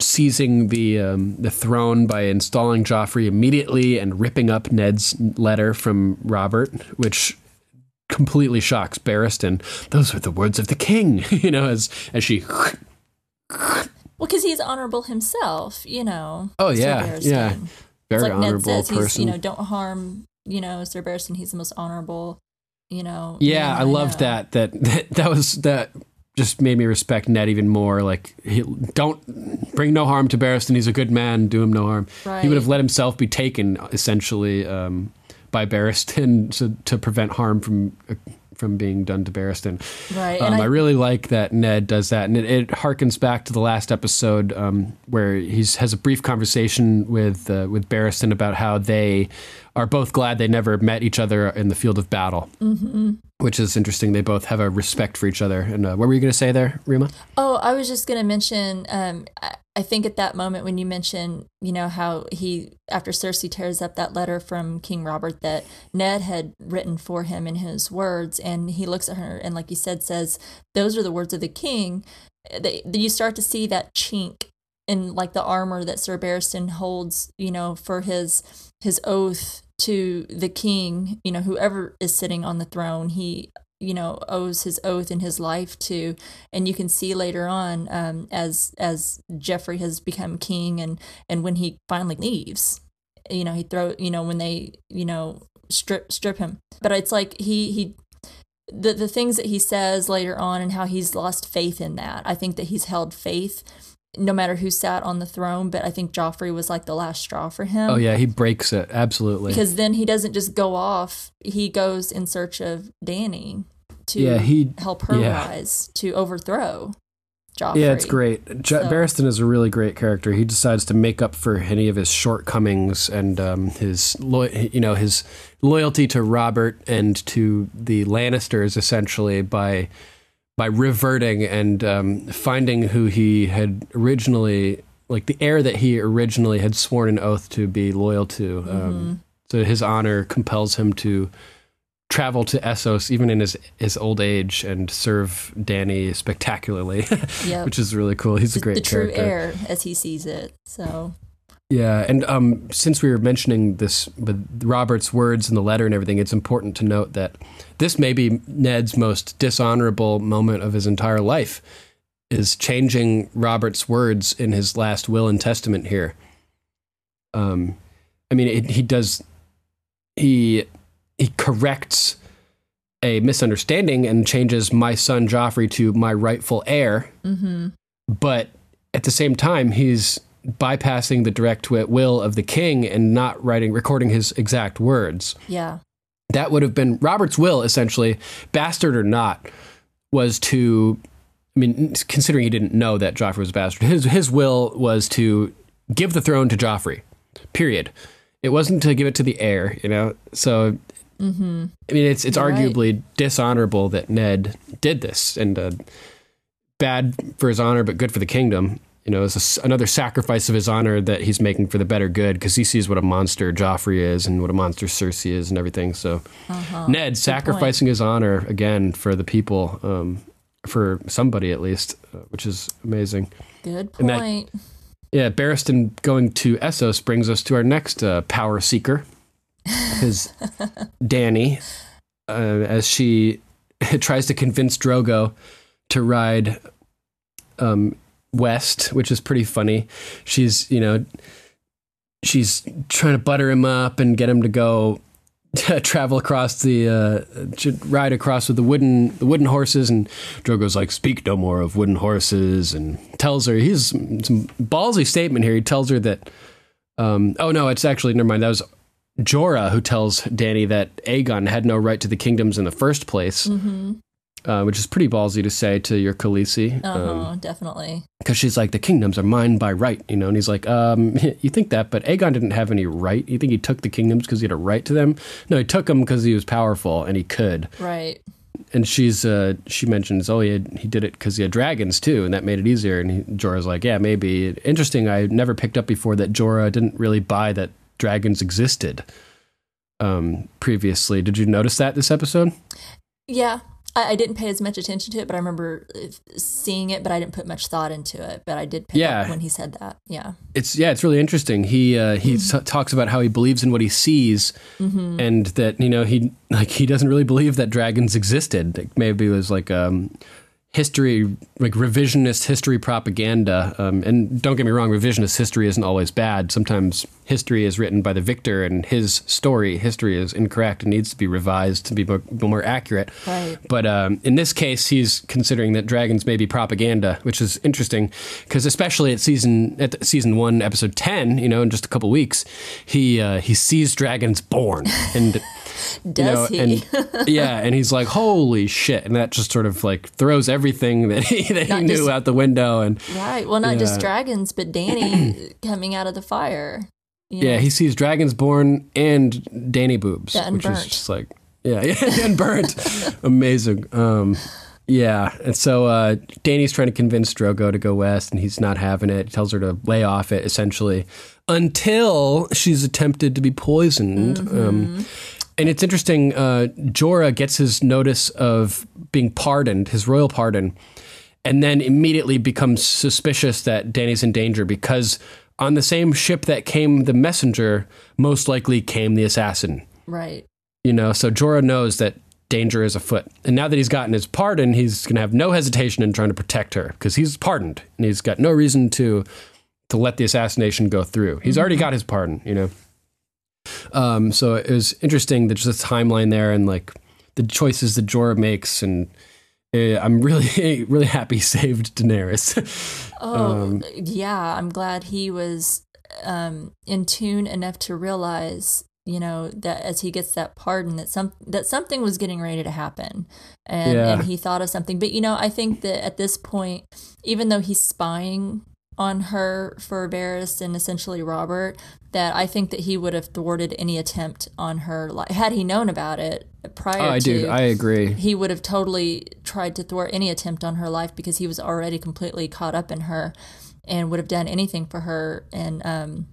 S2: seizing the um, the throne by installing Joffrey immediately and ripping up Ned's letter from Robert, which completely shocks Barristan. Those are the words of the king, you know, as as she.
S3: well, because he's honorable himself, you know.
S2: Oh yeah, yeah, very like honorable Ned says,
S3: person. you know, don't harm, you know, Sir Barristan. He's the most honorable, you know.
S2: Yeah, I, I loved that, that. That that was that just made me respect Ned even more. Like, he, don't bring no harm to Barristan. He's a good man. Do him no harm. Right. He would have let himself be taken, essentially, um, by Barristan to, to prevent harm from uh, from being done to Barristan.
S3: Right.
S2: Um, I, I, really like that Ned does that, and it, it harkens back to the last episode um, where he has a brief conversation with uh, with Barristan about how they are both glad they never met each other in the field of battle. Mm-hmm which is interesting. They both have a respect for each other. And uh, what were you going to say there, Rima?
S3: Oh, I was just going to mention. Um, I think at that moment when you mentioned, you know, how he after Cersei tears up that letter from King Robert that Ned had written for him in his words, and he looks at her and, like you said, says, "Those are the words of the king." They, you start to see that chink in like the armor that Sir Barristan holds, you know, for his his oath to the king, you know, whoever is sitting on the throne, he you know owes his oath and his life to and you can see later on um, as as Joffrey has become king and and when he finally leaves you know he throw you know when they you know strip strip him. But it's like he he the the things that he says later on and how he's lost faith in that i think that he's held faith no matter who sat on the throne but i think joffrey was like the last straw for him
S2: Oh yeah, he breaks it absolutely.
S3: because then he doesn't just go off he goes in search of dany to
S2: Yeah, he-
S3: help her
S2: yeah.
S3: rise to overthrow joffrey
S2: Yeah, it's great. J-
S3: So-
S2: Barristan is a really great character. He decides to make up for any of his shortcomings and um, his, lo- you know, his loyalty to Robert and to the Lannisters, essentially by by reverting and um, finding who he had originally, like the heir that he originally had sworn an oath to be loyal to.
S3: Mm-hmm.
S2: Um, so his honor compels him to travel to Essos, even in his his old age, and serve Dany spectacularly,
S3: Yep.
S2: which is really cool. He's a great
S3: the true
S2: character.
S3: heir as he sees it so
S2: Yeah, and um, since we were mentioning this with Robert's words in the letter and everything, it's important to note that this may be Ned's most dishonorable moment of his entire life, is changing Robert's words in his last will and testament here. Um, I mean, it, he does he he corrects a misunderstanding and changes my son Joffrey to my rightful heir
S3: mm-hmm.
S2: but at the same time he's bypassing the direct wi- will of the king and not writing recording his exact words
S3: yeah
S2: that would have been robert's will essentially bastard or not was to i mean considering he didn't know that joffrey was a bastard his his will was to give the throne to joffrey period it wasn't to give it to the heir you know so
S3: mm-hmm.
S2: I mean, it's it's
S3: You're right.
S2: arguably dishonorable that Ned did this, and uh, bad for his honor, but good for the kingdom. You know, it's a another sacrifice of his honor that he's making for the better good because he sees what a monster Joffrey is and what a monster Cersei is and everything. So
S3: Uh-huh.
S2: Ned sacrificing his honor again for the people, um, for somebody at least, uh, which is amazing.
S3: good
S2: And that-
S3: point
S2: Yeah, Barristan going to Essos brings us to our next uh, power seeker, his Dany, uh, as she tries to convince Drogo to ride um, west, which is pretty funny. She's you know she's trying to butter him up and get him to go travel across the uh, ride across with the wooden the wooden horses and Drogo's like speak no more of wooden horses and tells her he's some ballsy statement here he tells her that um, oh no it's actually never mind that was Jorah who tells Dany that Aegon had no right to the kingdoms in the first place
S3: mm-hmm.
S2: Uh, which is pretty ballsy to say to your Khaleesi
S3: uh-huh
S2: um,
S3: definitely.
S2: because she's like the kingdoms are mine by right you know and he's like um you think that but aegon didn't have any right? You think he took the kingdoms because he had a right to them? No he took them because he was powerful and he could.
S3: Right.
S2: And she's uh she mentions oh he had, he did it because he had dragons too and that made it easier and he, jorah's like yeah maybe. Interesting i never picked up before that jorah didn't really buy that dragons existed um previously. Did you notice that this episode?
S3: Yeah I, I didn't pay as much attention to it but i remember uh, seeing it but i didn't put much thought into it but i did pick
S2: Yeah.
S3: up when he said that yeah
S2: it's yeah, it's really interesting. He uh, he s- talks about how he believes in what he sees, and that you know he like he doesn't really believe that dragons existed. Like, maybe it was like um, history, like revisionist history propaganda. Um, and don't get me wrong, revisionist history isn't always bad. Sometimes history is written by the victor, and his story, history, is incorrect and needs to be revised to be more, more accurate.
S3: Right.
S2: But um, in this case, he's considering that dragons may be propaganda, which is interesting because especially at season at season one, episode ten, you know, in just a couple weeks, he uh, he sees dragons born and.
S3: Does
S2: you know,
S3: he
S2: And, yeah, and he's like, "Holy shit!" And that just sort of like throws everything that he that he knew
S3: just-
S2: out the window. And
S3: right well not
S2: Yeah.
S3: just dragons but dany coming out of the fire
S2: yeah,
S3: know?
S2: he sees dragons born and Dany boobs,
S3: Yeah, and
S2: which is just like yeah, yeah, and burnt, amazing. Um, yeah, and so uh, Dany's trying to convince Drogo to go west, and he's not having it. He tells her to lay off it essentially until she's attempted to be poisoned. Um, and it's interesting. Uh, Jorah gets his notice of being pardoned, his royal pardon, and then immediately becomes suspicious that Dany's in danger because on the same ship that came the messenger, most likely came the assassin.
S3: right
S2: You know, so Jorah knows that danger is afoot. And now that he's gotten his pardon, he's going to have no hesitation in trying to protect her because he's pardoned and he's got no reason to to let the assassination go through. He's already got his pardon, you know. Um, so it was interesting that just the timeline there and like the choices that Jorah makes, and uh, I'm really really happy he saved Daenerys.
S3: Oh, yeah. I'm glad he was um, in tune enough to realize, you know, that as he gets that pardon, that some that something was getting ready to happen, and
S2: Yeah.
S3: and he thought of something. But you know, I think that at this point, even though he's spying on her for Varys and essentially Robert, that I think that he would have thwarted any attempt on her. life had he known about it prior
S2: oh, I
S3: to,
S2: do. I agree.
S3: he would have totally tried to thwart any attempt on her life because he was already completely caught up in her and would have done anything for her and um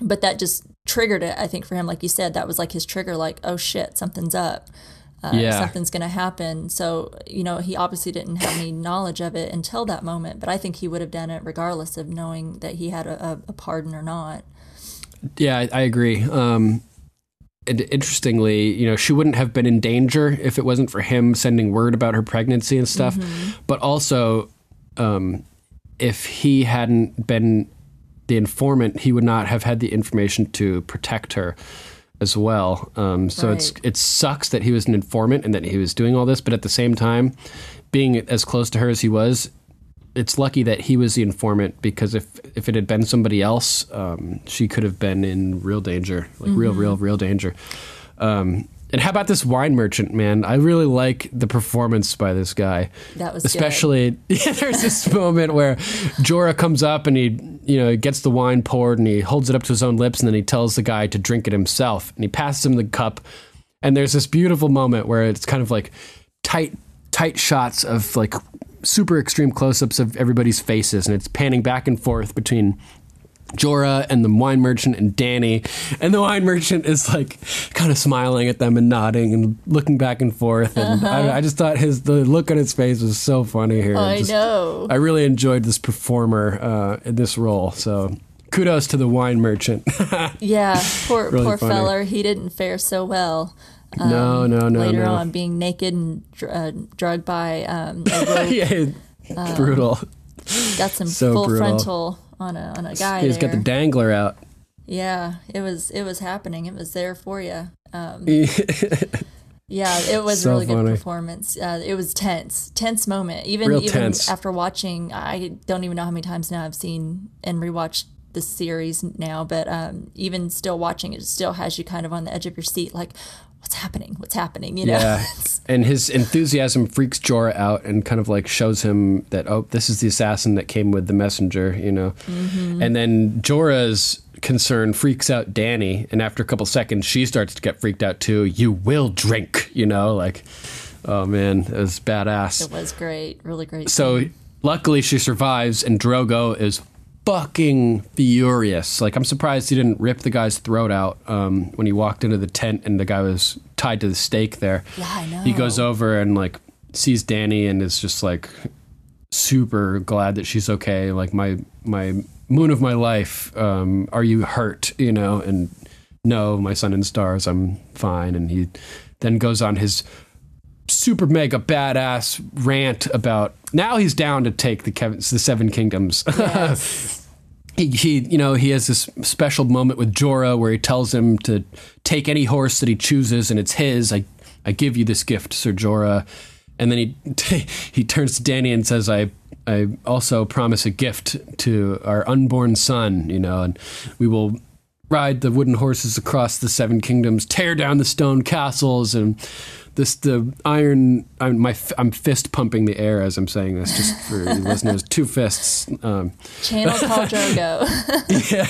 S3: but that just triggered it i think for him like you said that was like his trigger like oh shit something's up uh,
S2: Yeah.
S3: something's going to happen so you know he obviously didn't have any knowledge of it until that moment but i think he would have done it regardless of knowing that he had a, a, pardon or not
S2: Yeah, I, I agree. Um, and interestingly, you know, she wouldn't have been in danger if it wasn't for him sending word about her pregnancy and stuff. But also, um, if he hadn't been the informant, he would not have had the information to protect her as well. Um, so it's it sucks that he was an informant and that he was doing all this, but at the same time, being as close to her as he was, it's lucky that he was the informant because if if it had been somebody else, um, she could have been in real danger, like real, real, real danger. Um, and how about this wine merchant, man? I really like the performance by this guy.
S3: That was
S2: especially yeah, there's this moment where Jorah comes up and he you know gets the wine poured and he holds it up to his own lips and then he tells the guy to drink it himself and he passes him the cup and there's this beautiful moment where it's kind of like tight tight shots of like super extreme close-ups of everybody's faces and it's panning back and forth between Jorah and the wine merchant and Dany. And the wine merchant is like kind of smiling at them and nodding and looking back and forth. And I, I just thought his the look on his face was so funny here.
S3: i
S2: Just-
S3: know
S2: I really enjoyed this performer uh, in this role. So kudos to the wine merchant.
S3: yeah poor
S2: Really
S3: poor
S2: funny.
S3: feller he didn't fare so well
S2: no, no, no,
S3: later
S2: no.
S3: on being naked and dr- uh, drugged by um, a rope.
S2: yeah, brutal.
S3: got some
S2: So
S3: full
S2: brutal.
S3: frontal on a on a guy
S2: He's
S3: there.
S2: got the dangler out.
S3: yeah, it was it was happening. It was there for you. Um, yeah, it was
S2: So
S3: a really good performance. Uh, it was tense, tense moment. Even
S2: Real
S3: even
S2: tense.
S3: after watching, I don't even know how many times now I've seen and rewatched the series now, but um, even still watching it, still has you kind of on the edge of your seat, like. What's happening? What's happening? You know,
S2: Yeah. And his enthusiasm freaks Jorah out and kind of like shows him that, oh, this is the assassin that came with the messenger, you know?
S3: Mm-hmm.
S2: And then Jorah's concern freaks out Dany. And after a couple seconds, she starts to get freaked out too. You will drink, you know? Like, oh man, it was badass.
S3: it was great, really great.
S2: So luckily she survives, and Drogo is fucking furious. Like I'm surprised he didn't rip the guy's throat out um, when he walked into the tent and the guy was tied to the stake there.
S3: Yeah, I know.
S2: He goes over and like sees Dany and is just like super glad that she's okay. Like my my moon of my life. Um, are you hurt? You know, and no, my sun and stars. I'm fine. And he then goes on his super mega badass rant about now he's down to take the Kev- the seven kingdoms. he, he you know he has this special moment with Jorah where he tells him to take any horse that he chooses and it's his. I I give you this gift, Sir Jorah. And then he he turns to Dany and says, "I I also promise a gift to our unborn son. You know, and we will." Ride the wooden horses across the seven kingdoms, tear down the stone castles, and this the iron. I'm, my I'm fist pumping the air as I'm saying this, just for you listeners. Two fists. Um,
S3: Channel Khal Drogo.
S2: yeah,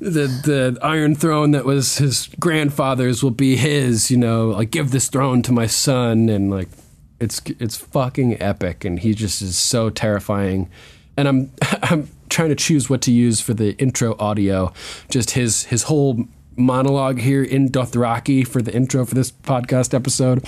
S2: the the Iron Throne that was his grandfather's will be his. You know, like give this throne to my son, and like it's it's fucking epic, and he just is so terrifying. And I'm I'm trying to choose what to use for the intro audio. Just his his whole monologue here in Dothraki for the intro for this podcast episode.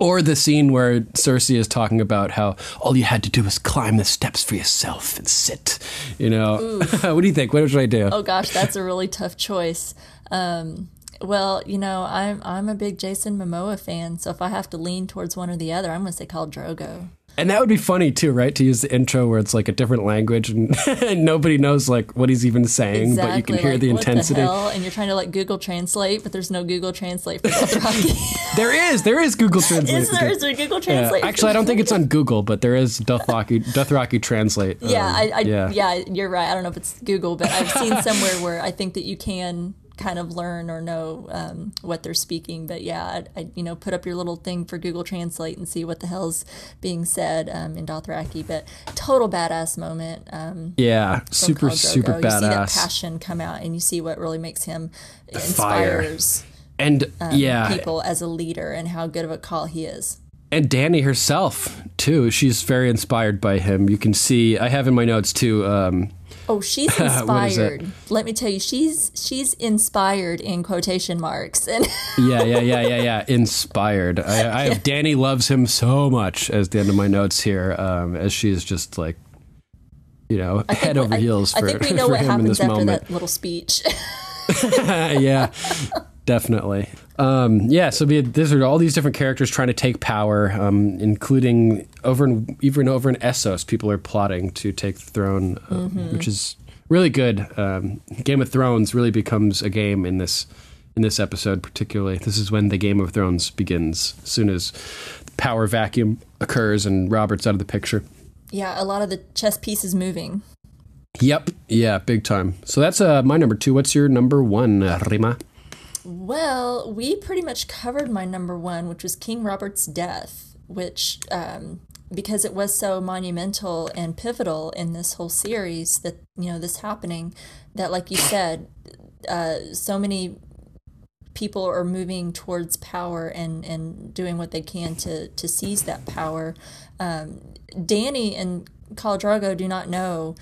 S2: Or the scene where Cersei is talking about how all you had to do was climb the steps for yourself and sit. You know, what do you think? What should I do?
S3: oh gosh, that's a really tough choice. Um, Well, you know, I'm I'm a big Jason Momoa fan, so if I have to lean towards one or the other, I'm going to say Khal Drogo.
S2: And that would be funny too, right? To use the intro where it's like a different language and, and nobody knows like what he's even saying,
S3: Exactly.
S2: but you can hear
S3: like,
S2: the
S3: what
S2: intensity.
S3: hell? And you're trying to like Google Translate, but there's no Google Translate for Dothraki.
S2: There is, there is Google Translate.
S3: is there? Is there Google
S2: Yeah.
S3: Translate?
S2: Actually, I don't think it's on Google, but there is Dothraki, Dothraki Translate.
S3: Yeah,
S2: Um,
S3: I, I yeah. you're right. I don't know if it's Google, but I've seen somewhere where I think that you can kind of learn or know um, what they're speaking. But yeah, I, I you know put up your little thing for Google Translate and see what the hell's being said um, in Dothraki. But total badass moment. Um,
S2: Yeah, super, super
S3: You see that
S2: badass.
S3: passion come out, and you see what really makes him
S2: fire.
S3: inspires
S2: And
S3: um,
S2: yeah,
S3: people as a leader and how good of a khal he is.
S2: and Dany herself too. She's very inspired by him. You can see. I have in my notes too. Um,
S3: Oh, she's
S2: What is it?
S3: inspired. Let me tell you, she's she's inspired in quotation marks, and
S2: yeah, yeah, yeah, yeah, yeah. Inspired. I, I have Dany loves him so much as the end of my notes here. Um, as she's just like, you know,
S3: I
S2: head over
S3: I-
S2: heels
S3: I,
S2: for,
S3: think we know what
S2: him in
S3: happens
S2: this
S3: after
S2: moment.
S3: that little speech.
S2: yeah, definitely. Um, yeah, so had, these are all these different characters trying to take power, um, including over in, even over in Essos, people are plotting to take the throne, um,
S3: Mm-hmm.
S2: which is really good. Um, Game of Thrones really becomes a game in this in this episode, particularly. This is when the Game of Thrones begins. As soon as the power vacuum occurs and Robert's out of the picture.
S3: yeah, a lot of the chess pieces moving.
S2: Yep, yeah, big time. So that's uh, my number two. What's your number one, uh, Rima?
S3: Well, we pretty much covered my number one, which was King Robert's death, which um, because it was so monumental and pivotal in this whole series that you know this happening, that like you said, uh, so many people are moving towards power and and doing what they can to to seize that power. Um, Dany and Khal Drogo do not know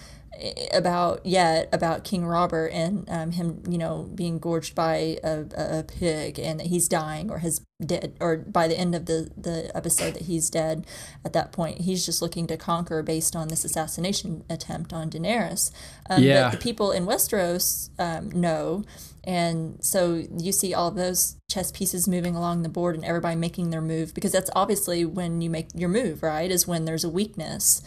S3: about yet about King Robert and um, him, you know, being gorged by a, a, pig and that he's dying or has dead, or by the end of the the episode that he's dead. At that point, he's just looking to conquer based on this assassination attempt on Daenerys. Um,
S2: Yeah.
S3: But the people in Westeros um, know. And so you see all those chess pieces moving along the board and everybody making their move because that's obviously when you make your move, right? Is when there's a weakness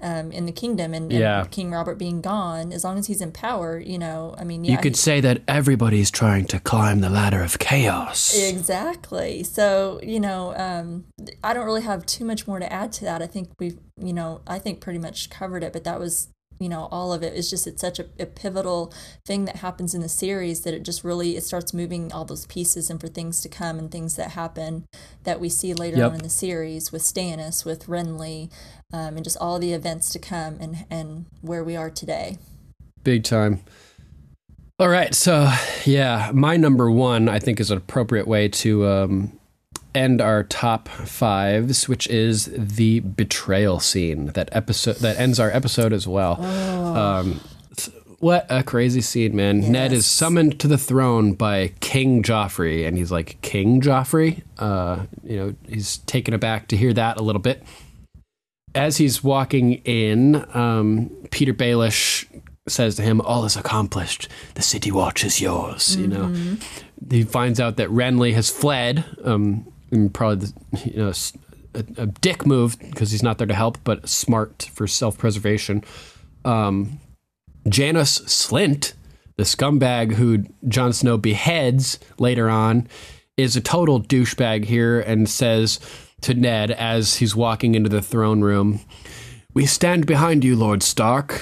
S3: um, in the kingdom and, and King Robert being gone. As long as he's in power, you know, I mean, yeah,
S4: You could
S3: he-
S4: say that everybody's trying to climb the ladder of chaos.
S3: Exactly. So, you know, um, I don't really have too much more to add to that. I think we've, you know, I think pretty much covered it, but that was, you know, all of it. It's just, it's such a, a pivotal thing that happens in the series that it just really, it starts moving all those pieces and for things to come and things that happen that we see later
S2: Yep.
S3: on in the series with Stannis, with Renly, um, and just all the events to come and, and where we are today.
S2: Big time. All right, so yeah, my number one I think is an appropriate way to um, end our top fives, which is the betrayal scene that episode that ends our episode as well. Um, what a crazy scene, man! Ned is summoned to the throne by King Joffrey, and he's like King Joffrey. Uh, you know, he's taken aback to hear that a little bit as he's walking in, um, Petyr Baelish says to him, "All is accomplished. The city watch is yours." You know, he finds out that Renly has fled. Um, and probably, the, you know, a, a dick move because he's not there to help, but smart for self-preservation. Um, Janos Slynt, the scumbag who Jon Snow beheads later on, is a total douchebag here and says to Ned as he's walking into the throne room, "We stand behind you, Lord Stark."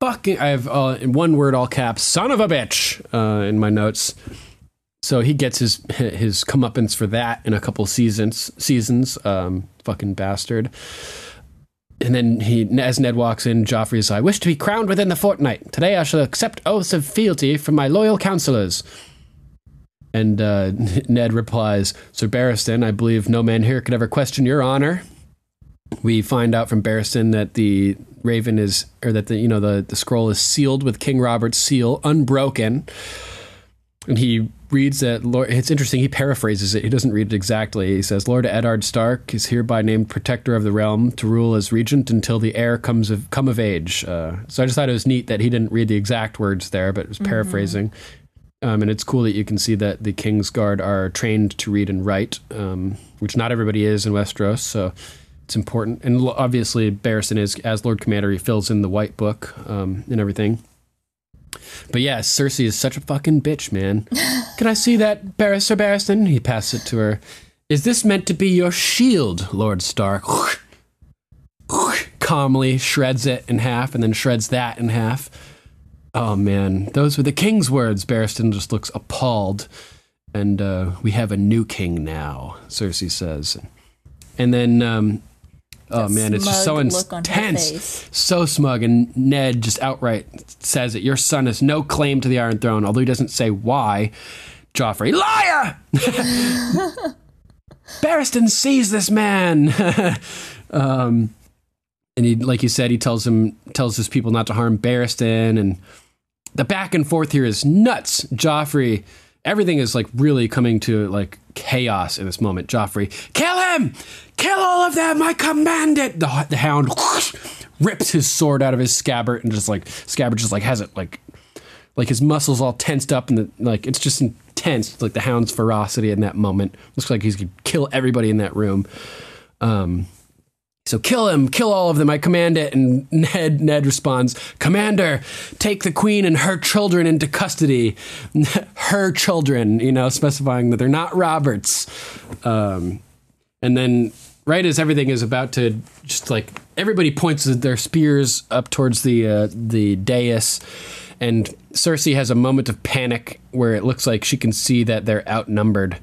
S2: Fucking, I have uh, in one word, all caps, "son of a bitch" uh, in my notes. So he gets his his comeuppance for that in a couple seasons. Seasons, um, fucking bastard. And then he, as Ned walks in, Joffrey says, I wish to be crowned within the fortnight. Today I shall accept oaths of fealty from my loyal counselors. And uh, Ned replies, Sir Barristan, I believe no man here could ever question your honor. We find out from Barristan that the raven is, or that the you know the the scroll is sealed with King Robert's seal, unbroken. And he reads that Lord. It's interesting. He paraphrases it. He doesn't read it exactly. He says, "Lord Eddard Stark is hereby named Protector of the Realm to rule as regent until the heir comes of come of age." Uh, so I just thought it was neat that he didn't read the exact words there, but was paraphrasing. Um, and it's cool that you can see that the King's Guard are trained to read and write, um, which not everybody is in Westeros. So it's important. And lo- obviously, Barristan is, as Lord Commander, he fills in the White Book um, and everything. But yeah, Cersei is such a fucking bitch, man. Can I see that, Barrister Barristan? He passes it to her. Is this meant to be your shield, Lord Stark? Calmly shreds it in half and then shreds that in half. Oh man, those were the king's words. Barristan just looks appalled. And uh, we have a new king now, Cersei says. And then, um, oh man, it's just so
S3: smug look on her
S2: intense. So smug. And Ned just outright says that your son has no claim to the Iron Throne, although he doesn't say why. Joffrey, liar! Barristan sees this man. um, and he, like you said, he tells him tells his people not to harm Barristan, and the back and forth here is nuts. Joffrey, everything is like really coming to like chaos in this moment. Joffrey, kill him, kill all of them. I command it. The the Hound rips his sword out of his scabbard and just like scabbard just like has it like like his muscles all tensed up and the, like it's just intense like the hound's ferocity in that moment looks like he's gonna kill everybody in that room um so kill him kill all of them. I command it. And ned ned responds commander take the queen and her children into custody. Her children you know specifying that they're not roberts. Um and then right as everything is about to just like everybody points their spears up towards the uh, the dais. And Cersei has a moment of panic where it looks like she can see that they're outnumbered.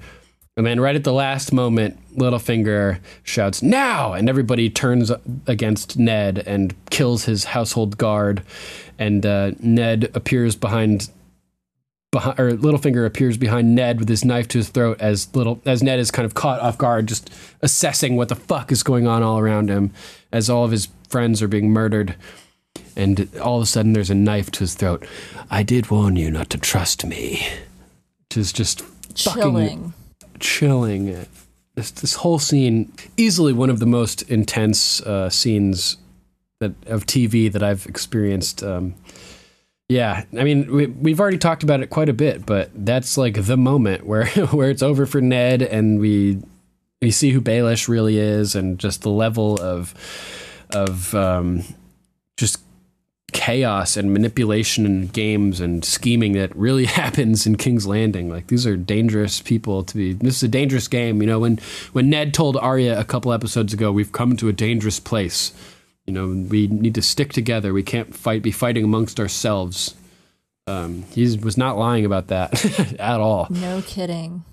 S2: And then right at the last moment, Littlefinger shouts, Now! And everybody turns against Ned and kills his household guard. And uh, Ned appears behind behind, or Littlefinger appears behind Ned with his knife to his throat as little as Ned is kind of caught off guard, just assessing what the fuck is going on all around him, as all of his friends are being murdered. And all of a sudden, there's a knife to his throat. I did warn you not to trust me. Which is just fucking
S3: Chilling.
S2: This, this whole scene, easily one of the most intense uh, scenes that of TV that I've experienced. Um, yeah, I mean, we, we've already talked about it quite a bit, but that's like the moment where where it's over for Ned, and we we see who Baelish really is, and just the level of of um, just chaos and manipulation and games and scheming that really happens in King's Landing. Like these are dangerous people to be. This is a dangerous game. You know, when when Ned told Arya a couple episodes ago, "We've come to a dangerous place." You know, we need to stick together. We can't fight, be fighting amongst ourselves. Um, he was not lying about that at all.
S3: No kidding.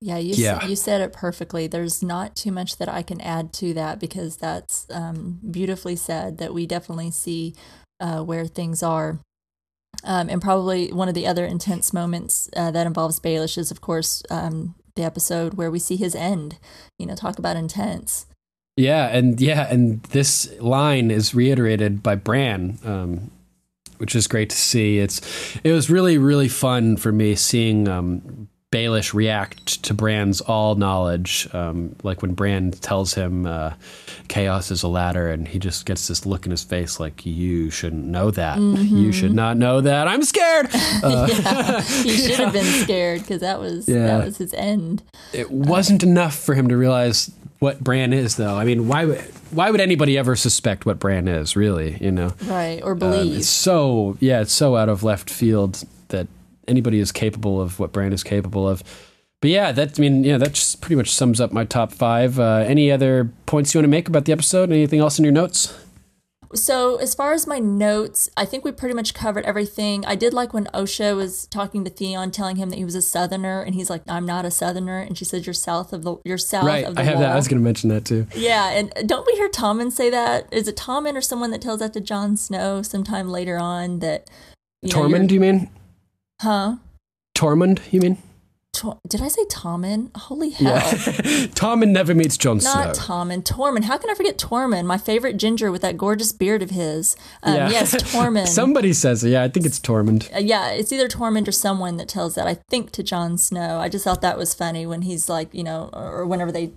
S3: Yeah, you
S2: Yeah.
S3: Said, you said it perfectly. There's not too much that I can add to that because that's um, beautifully said. That we definitely see uh, where things are, um, and probably one of the other intense moments uh, that involves Baelish is, of course, um, the episode where we see his end. You know, talk about intense.
S2: Yeah, and yeah, and this line is reiterated by Bran, um, which is great to see. It's it was really really fun for me seeing um, Baelish react to Bran's all knowledge, um, like when Bran tells him uh, chaos is a ladder, and he just gets this look in his face like you shouldn't know that. You should not know that. I'm scared. Uh,
S3: yeah, he should have been scared because that was
S2: Yeah.
S3: that was his end.
S2: it wasn't enough for him to realize what Bran is, though. I mean, why would why would anybody ever suspect what Bran is? Really, you know.
S3: Right, or
S2: Um,
S3: believe.
S2: it's so yeah, it's so out of left field that anybody is capable of what Bran is capable of. But yeah, that I mean, yeah, that just pretty much sums up my top five. Uh, any other points you want to make about the episode? Anything else in your notes?
S3: So, as far as my notes, I think we pretty much covered everything. I did like when Osha was talking to Theon, telling him that he was a Southerner, and he's like, "I'm not a Southerner," and she said, "You're south of the, you're south
S2: right,
S3: of the
S2: I have
S3: wall."
S2: that. I was going to mention that too.
S3: yeah, and don't we hear Tommen say that? Is it Tommen or someone that tells that to Jon Snow sometime later on? That you know,
S2: Tormund,
S3: you're-
S2: you mean?
S3: Huh?
S2: Tormund, you mean?
S3: Tor- did I say Tommen? Holy hell! Yeah.
S2: Tommen never meets Jon
S3: Not
S2: Snow.
S3: Tommen. Tormund. How can I forget Tormund? My favorite ginger with that gorgeous beard of his. Um,
S2: Yeah.
S3: Yes, Tormund.
S2: Somebody says it. Yeah, I think it's Tormund.
S3: Uh, yeah, it's either Tormund or someone that tells that. I think to Jon Snow. I just thought that was funny when he's like, you know, or whenever they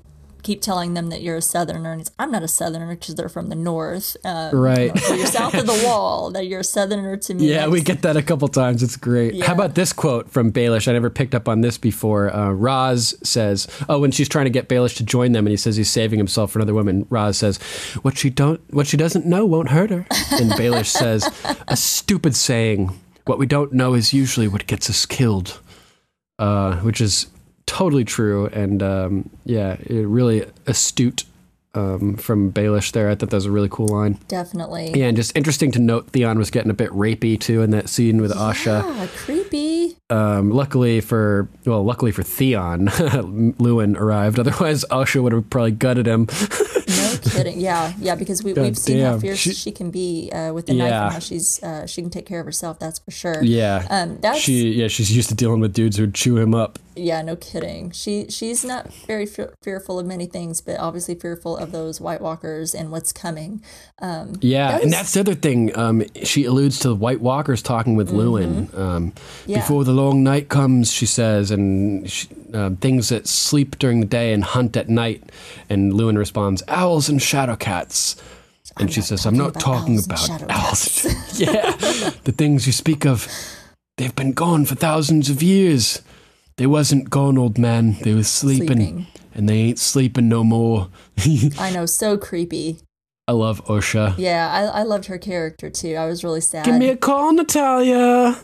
S3: keep telling them that you're a southerner and he's, i'm not a southerner because they're from the north um,
S2: Right.
S3: you know, so you're south of the wall that you're a southerner to me
S2: Yeah, we get that a couple times. It's great.
S3: Yeah.
S2: How about this quote from Baelish? I never picked up on this before. Uh, Ros says, "Oh, when she's trying to get Baelish to join them, and he says he's saving himself for another woman." Ros says, "What she don't, what she doesn't know, won't hurt her." And Baelish says, "A stupid saying. What we don't know is usually what gets us killed," uh, which is totally true. And um, yeah, really astute um, from Baelish there. I thought that was a really cool line.
S3: definitely
S2: Yeah, and just interesting to note Theon was getting a bit rapey too in that scene with Osha.
S3: Ah, creepy
S2: Um, luckily for well, luckily for Theon, Luwin arrived. Otherwise, Osha would have probably gutted him.
S3: no kidding yeah yeah because we, we've seen how fierce
S2: She-
S3: she, can be uh, with the knife and how she's uh, she can take care of herself that's for sure
S2: yeah,
S3: um that's
S2: she yeah she's used to dealing with dudes who'd chew him up.
S3: Yeah, no kidding. She she's not very fe- fearful of many things, but obviously fearful of those White Walkers and what's coming. Um,
S2: Yeah,
S3: That
S2: and that's the other thing. Um, she alludes to the White Walkers talking with Luwin. Um,
S3: Mm-hmm. Yeah.
S2: Before the long night comes, she says, and she, uh, things that sleep during the day and hunt at night. And Luwin responds, "Owls and shadow cats." And she says, "I'm not
S3: talking about
S2: about
S3: owls and
S2: owls." yeah, the things you speak of, they've been gone for thousands of years. They wasn't gone, old man. They was sleeping,
S3: Sleeping.
S2: And they ain't sleeping no more.
S3: I know, so creepy.
S2: I love Osha.
S3: Yeah, I, I loved her character too. I was really sad.
S2: Give me a call, Natalia.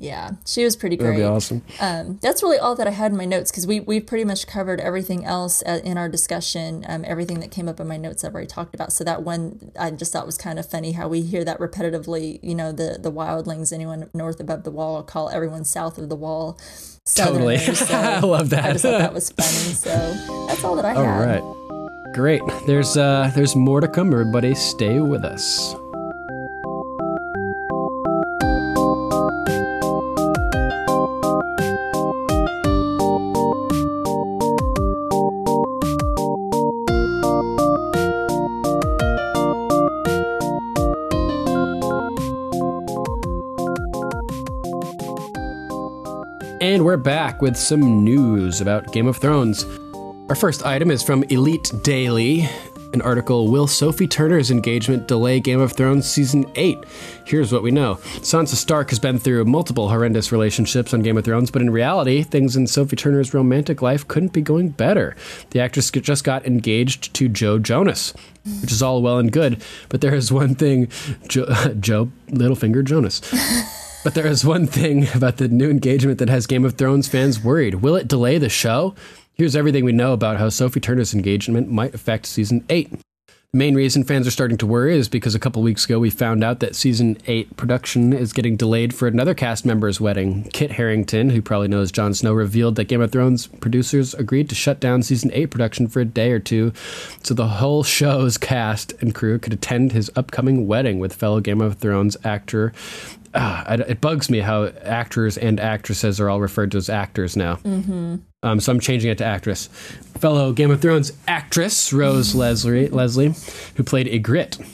S3: Yeah, she was pretty great.
S2: That'd be awesome.
S3: Um, that's really all that I had in my notes because we we've pretty much covered everything else uh, in our discussion. Um, everything that came up in my notes I've already talked about. So that one I just thought was kind of funny how we hear that repetitively. You know, the the wildlings, anyone north above the wall, call everyone south of the wall.
S2: Totally.
S3: So
S2: I love that.
S3: I just thought that was funny. So that's all that I
S2: All
S3: had.
S2: right. Great. There's uh there's more to come, everybody. Stay with us. And we're back with some news about Game of Thrones. Our first item is from Elite Daily, an article Will Sophie Turner's engagement delay Game of Thrones season 8? Here's what we know Sansa Stark has been through multiple horrendous relationships on Game of Thrones, but in reality, things in Sophie Turner's romantic life couldn't be going better. The actress just got engaged to Joe Jonas, which is all well and good, but there is one thing Joe, Joe Littlefinger Jonas. But there is one thing about the new engagement that has Game of Thrones fans worried. Will it delay the show? Here's everything we know about how Sophie Turner's engagement might affect season 8. The main reason fans are starting to worry is because a couple weeks ago we found out that season 8 production is getting delayed for another cast member's wedding. Kit Harington, who probably knows Jon Snow, revealed that Game of Thrones producers agreed to shut down season 8 production for a day or two so the whole show's cast and crew could attend his upcoming wedding with fellow Game of Thrones actor I- it bugs me how actors and actresses are all referred to as actors now. Mm-hmm. Um, so I'm changing it to actress. Fellow Game of Thrones actress Rose Leslie, Leslie, who played Ygritte.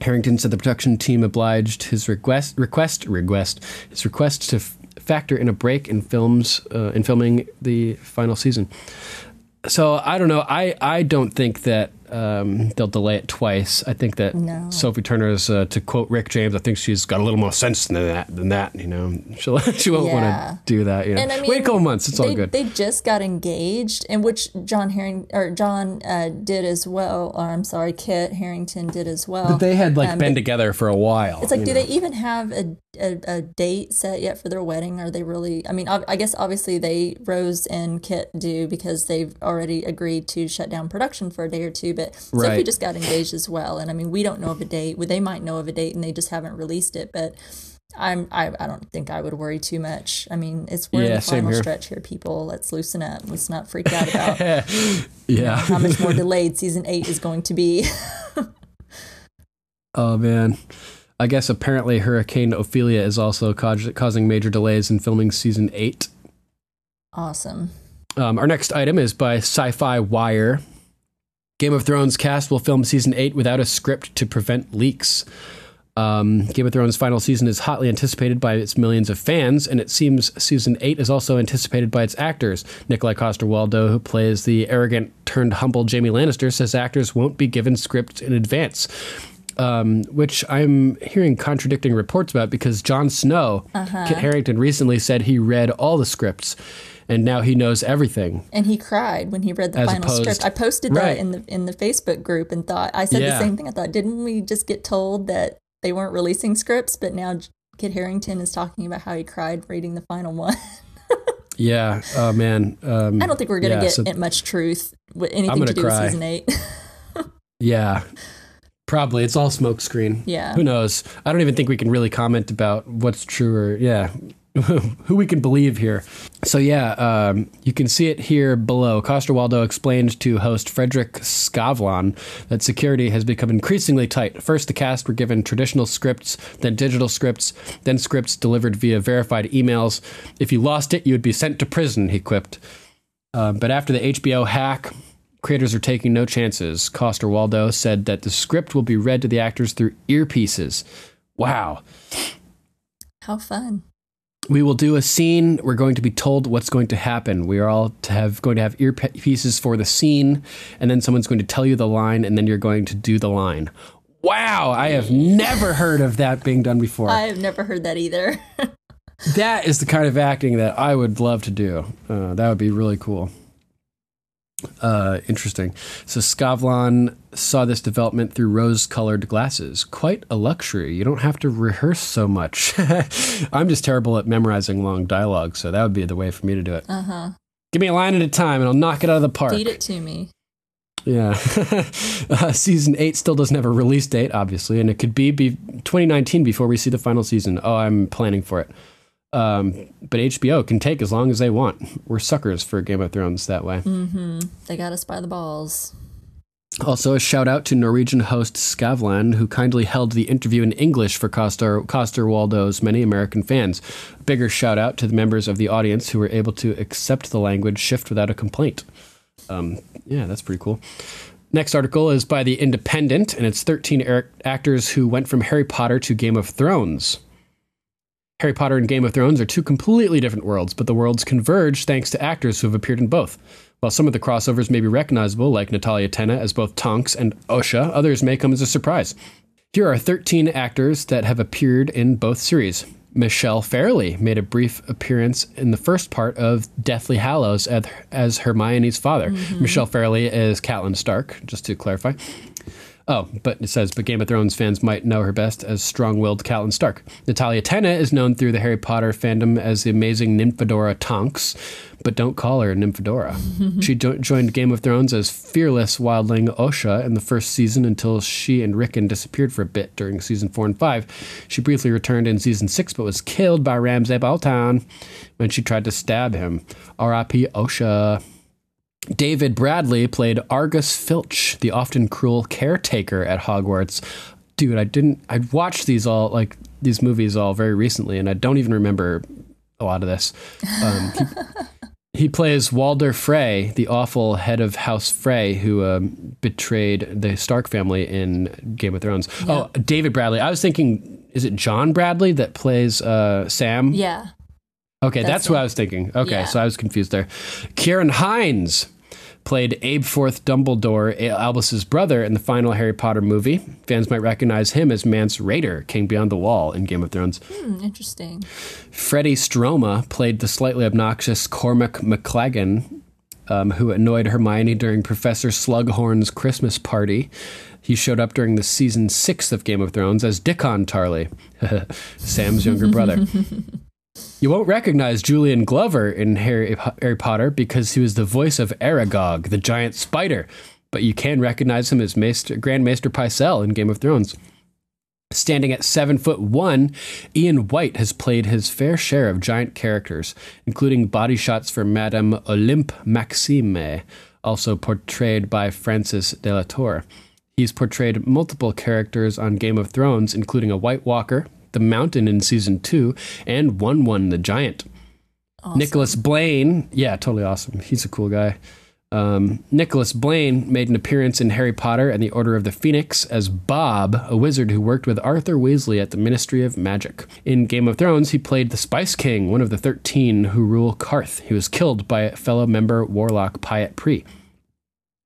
S2: Harington said the production team obliged his request, request, request, his request to f- factor in a break in films uh, in filming the final season. So I don't know. I, I don't think that um, they'll delay it twice. I think that
S3: No.
S2: Sophie Turner's, uh, to quote Rick James, I think she's got a little more sense than that. Than that, you know, she'll she won't want to do that. You know,
S3: And I mean,
S2: wait a couple months. It's
S3: they,
S2: all good.
S3: They just got engaged, and which John Herring or John uh, did as well. Or I'm sorry, Kit Harington did as well.
S2: they had like
S3: Um,
S2: been
S3: but
S2: together for a while.
S3: It's like, do
S2: know.
S3: they even have a, a, a date set yet for their wedding? Are they really? I mean, ob- I guess obviously they Rose and Kit do because they've already agreed to shut down production for a day or two. But Sophie
S2: Right.
S3: just got engaged as well, and I mean, we don't know of a date. Well, They might know of a date, and they just haven't released it. But I'm I, I don't think I would worry too much. I mean, it's we're in the final
S2: here.
S3: stretch here, people. Let's loosen up. Let's not freak out about
S2: yeah.
S3: how much more delayed season eight is going to be.
S2: Oh man. I guess apparently Hurricane Ophelia is also causing major delays in filming season eight.
S3: awesome.
S2: Um, our next item is by Sci Fi Wire. Game of Thrones cast will film season 8 without a script to prevent leaks. Um, Game of Thrones' final season is hotly anticipated by its millions of fans, and it seems season eight is also anticipated by its actors. Nikolaj Coster-Waldau, who plays the arrogant turned humble Jaime Lannister, says actors won't be given scripts in advance. Um, which I'm hearing contradicting reports about because Jon Snow, Kit Harington, recently said he read all the scripts and now he knows everything.
S3: And he cried when he read the
S2: As
S3: final
S2: opposed-
S3: script. I posted that
S2: Right.
S3: in the in the Facebook group and thought I said
S2: Yeah.
S3: the same thing. I thought, didn't we just get told that they weren't releasing scripts, but now Kit Harington is talking about how he cried reading the final one.
S2: Yeah. Oh man. Um,
S3: I don't think we're going to
S2: yeah,
S3: get
S2: so-
S3: much truth with anything
S2: gonna
S3: to do
S2: cry.
S3: with season eight.
S2: Yeah. Probably. It's all smokescreen.
S3: Yeah.
S2: Who knows? I don't even think we can really comment about what's true or, yeah, who we can believe here. So, yeah, um, you can see it here below. Coster-Waldau explained to host Fredrik Skavlan that security has become increasingly tight. First, the cast were given traditional scripts, then digital scripts, then scripts delivered via verified emails. If you lost it, you would be sent to prison, he quipped. Um, but after the HBO hack, creators are taking no chances. Coster-Waldau said that the script will be read to the actors through earpieces. Wow.
S3: how fun.
S2: We will do a scene. We're going to be told what's going to happen. We are all to have going to have earpieces for the scene, and then someone's going to tell you the line, and then you're going to do the line. Wow, I have never heard of that being done before.
S3: I have never heard that either.
S2: that is the kind of acting that I would love to do. Uh, that would be really cool. Uh, interesting. So Skavlan saw this development through rose-colored glasses. Quite a luxury. You don't have to rehearse so much. I'm just terrible at memorizing long dialogue, so that would be the way for me to do it.
S3: Uh huh.
S2: Give me a line at a time, and I'll knock it out of the park.
S3: Feed it to me.
S2: Yeah. uh, season 8 still doesn't have a release date, obviously, and it could be, be 2019 before we see the final season. Oh, I'm planning for it. Um, but HBO can take as long as they want. We're suckers for Game of Thrones that way.
S3: They got us by the balls.
S2: Also, a shout out to Norwegian host Skavlan, who kindly held the interview in English for Coster, Coster-Waldau's many American fans. Bigger shout out to the members of the audience who were able to accept the language shift without a complaint. Um, yeah, that's pretty cool. Next article is by The Independent, and it's 13 er- actors who went from Harry Potter to Game of Thrones. Harry Potter and Game of Thrones are two completely different worlds, but the worlds converge thanks to actors who have appeared in both. While some of the crossovers may be recognizable, like Natalia Tena as both Tonks and Osha, others may come as a surprise. Here are 13 actors that have appeared in both series. Michelle Fairley made a brief appearance in the first part of Deathly Hallows as, as Hermione's father. Mm-hmm. Michelle Fairley is Catelyn Stark, just to clarify. Oh, but it says, but Game of Thrones fans might know her best as strong-willed Catelyn Stark. Natalia Tena is known through the Harry Potter fandom as the amazing Nymphadora Tonks, but don't call her Nymphadora. she jo- joined Game of Thrones as fearless wildling Osha in the first season until she and Rickon disappeared for a bit during season four and five. She briefly returned in season six, but was killed by Ramsay Bolton when she tried to stab him. R.I.P. Osha. David Bradley played Argus Filch, the often cruel caretaker at Hogwarts. Dude, I didn't. I watched these all like these movies all very recently, and I don't even remember a lot of this. Um, he, he plays Walder Frey, the awful head of House Frey, who um, betrayed the Stark family in Game of Thrones. Oh, David Bradley. I was thinking, is it John Bradley that plays uh, Sam?
S3: Yeah.
S2: Okay, that's,
S3: That's
S2: who. I was thinking. Okay,
S3: Yeah.
S2: so I was confused there. Ciarán Hinds played Abe Aberforth Dumbledore, Albus's brother, in the final Harry Potter movie. Fans might recognize him as Mance Rayder, King Beyond the Wall in Game of Thrones.
S3: Hmm, interesting.
S2: Freddie Stroma played the slightly obnoxious Cormac McLaggen, um, who annoyed Hermione during Professor Slughorn's Christmas party. He showed up during the season six of Game of Thrones as Dickon Tarly, Sam's younger brother. You won't recognize Julian Glover in Harry, Harry Potter because he was the voice of Aragog, the giant spider, but you can recognize him as Maester, Grand Maester Pycelle in Game of Thrones. Standing at seven foot one, Ian Whyte has played his fair share of giant characters, including body shots for Madame Olympe Maxime, also portrayed by Frances de la Tour. He's portrayed multiple characters on Game of Thrones, including a White Walker, the Mountain in season two, and Wun Wun the Giant. Nicholas Blane, yeah, totally awesome. He's a cool guy. Um, Nicholas Blane made an appearance in Harry Potter and the Order of the Phoenix as Bob, a wizard who worked with Arthur Weasley at the Ministry of Magic. In Game of Thrones, he played the Spice King, one of the 13 who rule Qarth. He was killed by fellow member Warlock Pyat Pree.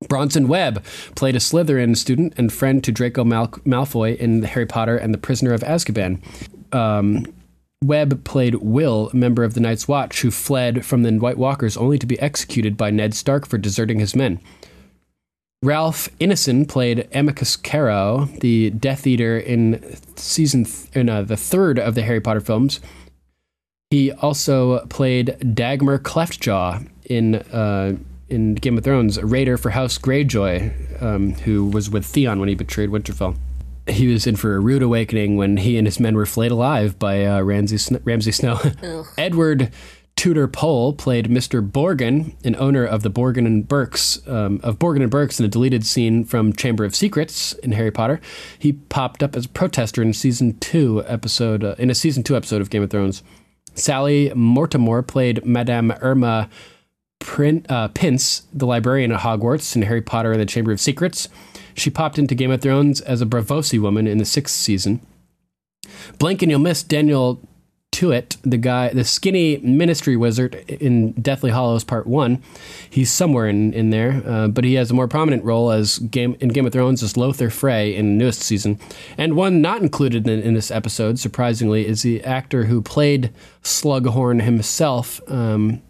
S2: Bronson Webb played a Slytherin student and friend to Draco Mal- Malfoy in Harry Potter and the Prisoner of Azkaban. Um, Webb played Will, a member of the Night's Watch, who fled from the White Walkers only to be executed by Ned Stark for deserting his men. Ralph Ineson played Amycus Carrow, the Death Eater in season th- in uh, the third of the Harry Potter films. He also played Dagmar Cleftjaw in uh, in Game of Thrones, a raider for House Greyjoy, um, who was with Theon when he betrayed Winterfell. He was in for a rude awakening when he and his men were flayed alive by uh, Ramsay, Sn- Ramsay Snow. Edward Tudor Pole played Mr. Borgin, an owner of the Borgin and Burkes um, of Borgin and Burkes in a deleted scene from Chamber of Secrets in Harry Potter. He popped up as a protester in season two episode uh, in a season two episode of Game of Thrones. Sally Mortemore played Madame Irma Prin- uh, Pince, the librarian at Hogwarts in Harry Potter and the Chamber of Secrets. She popped into Game of Thrones as a Braavosi woman in the sixth season. Blink and you'll miss Daniel Tuite, the guy, the skinny ministry wizard in Deathly Hallows Part One. He's somewhere in in there, uh, but he has a more prominent role as game in Game of Thrones as Lothar Frey in the newest season. And one not included in, in this episode, surprisingly, is the actor who played Slughorn himself um,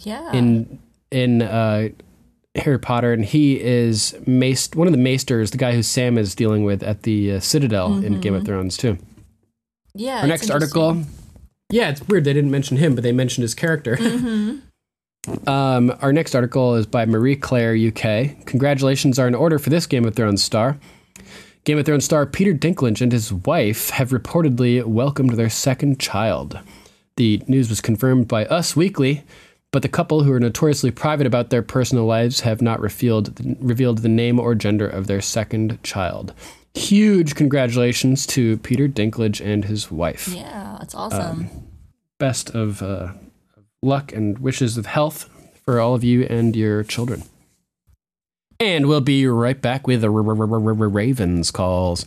S3: Yeah.
S2: in in uh, Harry Potter, and he is Mace, one of the Maesters, the guy who Sam is dealing with at the uh, Citadel in Game of Thrones too.
S3: yeah.
S2: Our next article. Yeah, it's weird they didn't mention him, but they mentioned his character. um, our next article is by Marie Claire UK. Congratulations are in order for this Game of Thrones star. Game of Thrones star Peter Dinklage and his wife have reportedly welcomed their second child. The news was confirmed by Us Weekly, but the couple, who are notoriously private about their personal lives, have not revealed revealed the name or gender of their second child. Huge congratulations to Peter Dinklage and his wife
S3: Yeah, it's awesome.
S2: best of uh, luck and wishes of health for all of you and your children. And we'll be right back with the Ravens calls.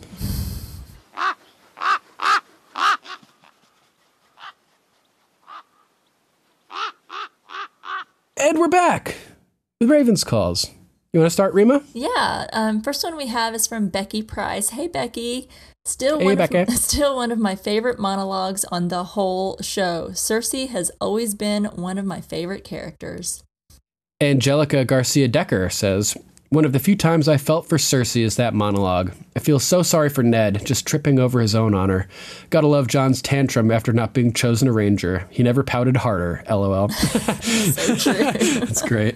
S2: And we're back with Ravens calls. You want to start, Rima?
S3: Yeah. Um, first one we have is from Becky Price. Hey, Becky. Still
S2: Hey,
S3: one
S2: Becca.
S3: Of, still one of my favorite monologues on the whole show. Cersei has always been one of my favorite characters.
S2: Angelica Garcia Decker says, One of the few times I felt for Cersei is that monologue. I feel so sorry for Ned, just tripping over his own honor. Gotta love Jon's tantrum after not being chosen a ranger. He never pouted harder, lol.
S3: So true.
S2: That's great.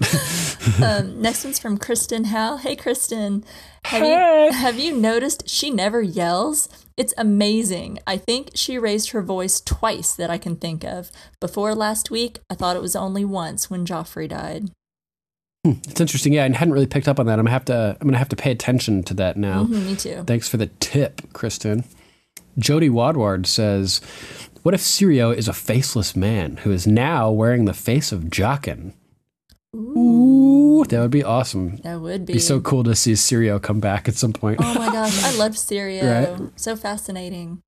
S3: um, next one's from Kristen Howe. Hey, Kristen. Have
S2: Hey.
S3: you have you noticed she never yells? It's amazing. I think she raised her voice twice that I can think of. Before last week, I thought it was only once when Joffrey died.
S2: It's interesting. Yeah, I hadn't really picked up on that. I'm gonna have to. I'm gonna have to pay attention to that now.
S3: Mhm, me too.
S2: Thanks for the tip, Kristen. Jody Wadward says, "What if Syrio is a faceless man who is now wearing the face of Jaqen?" Ooh, that would be awesome.
S3: That would be.
S2: Be so cool to see Syrio come back at some point.
S3: Oh my gosh, I love Syrio.
S2: Right?
S3: So fascinating.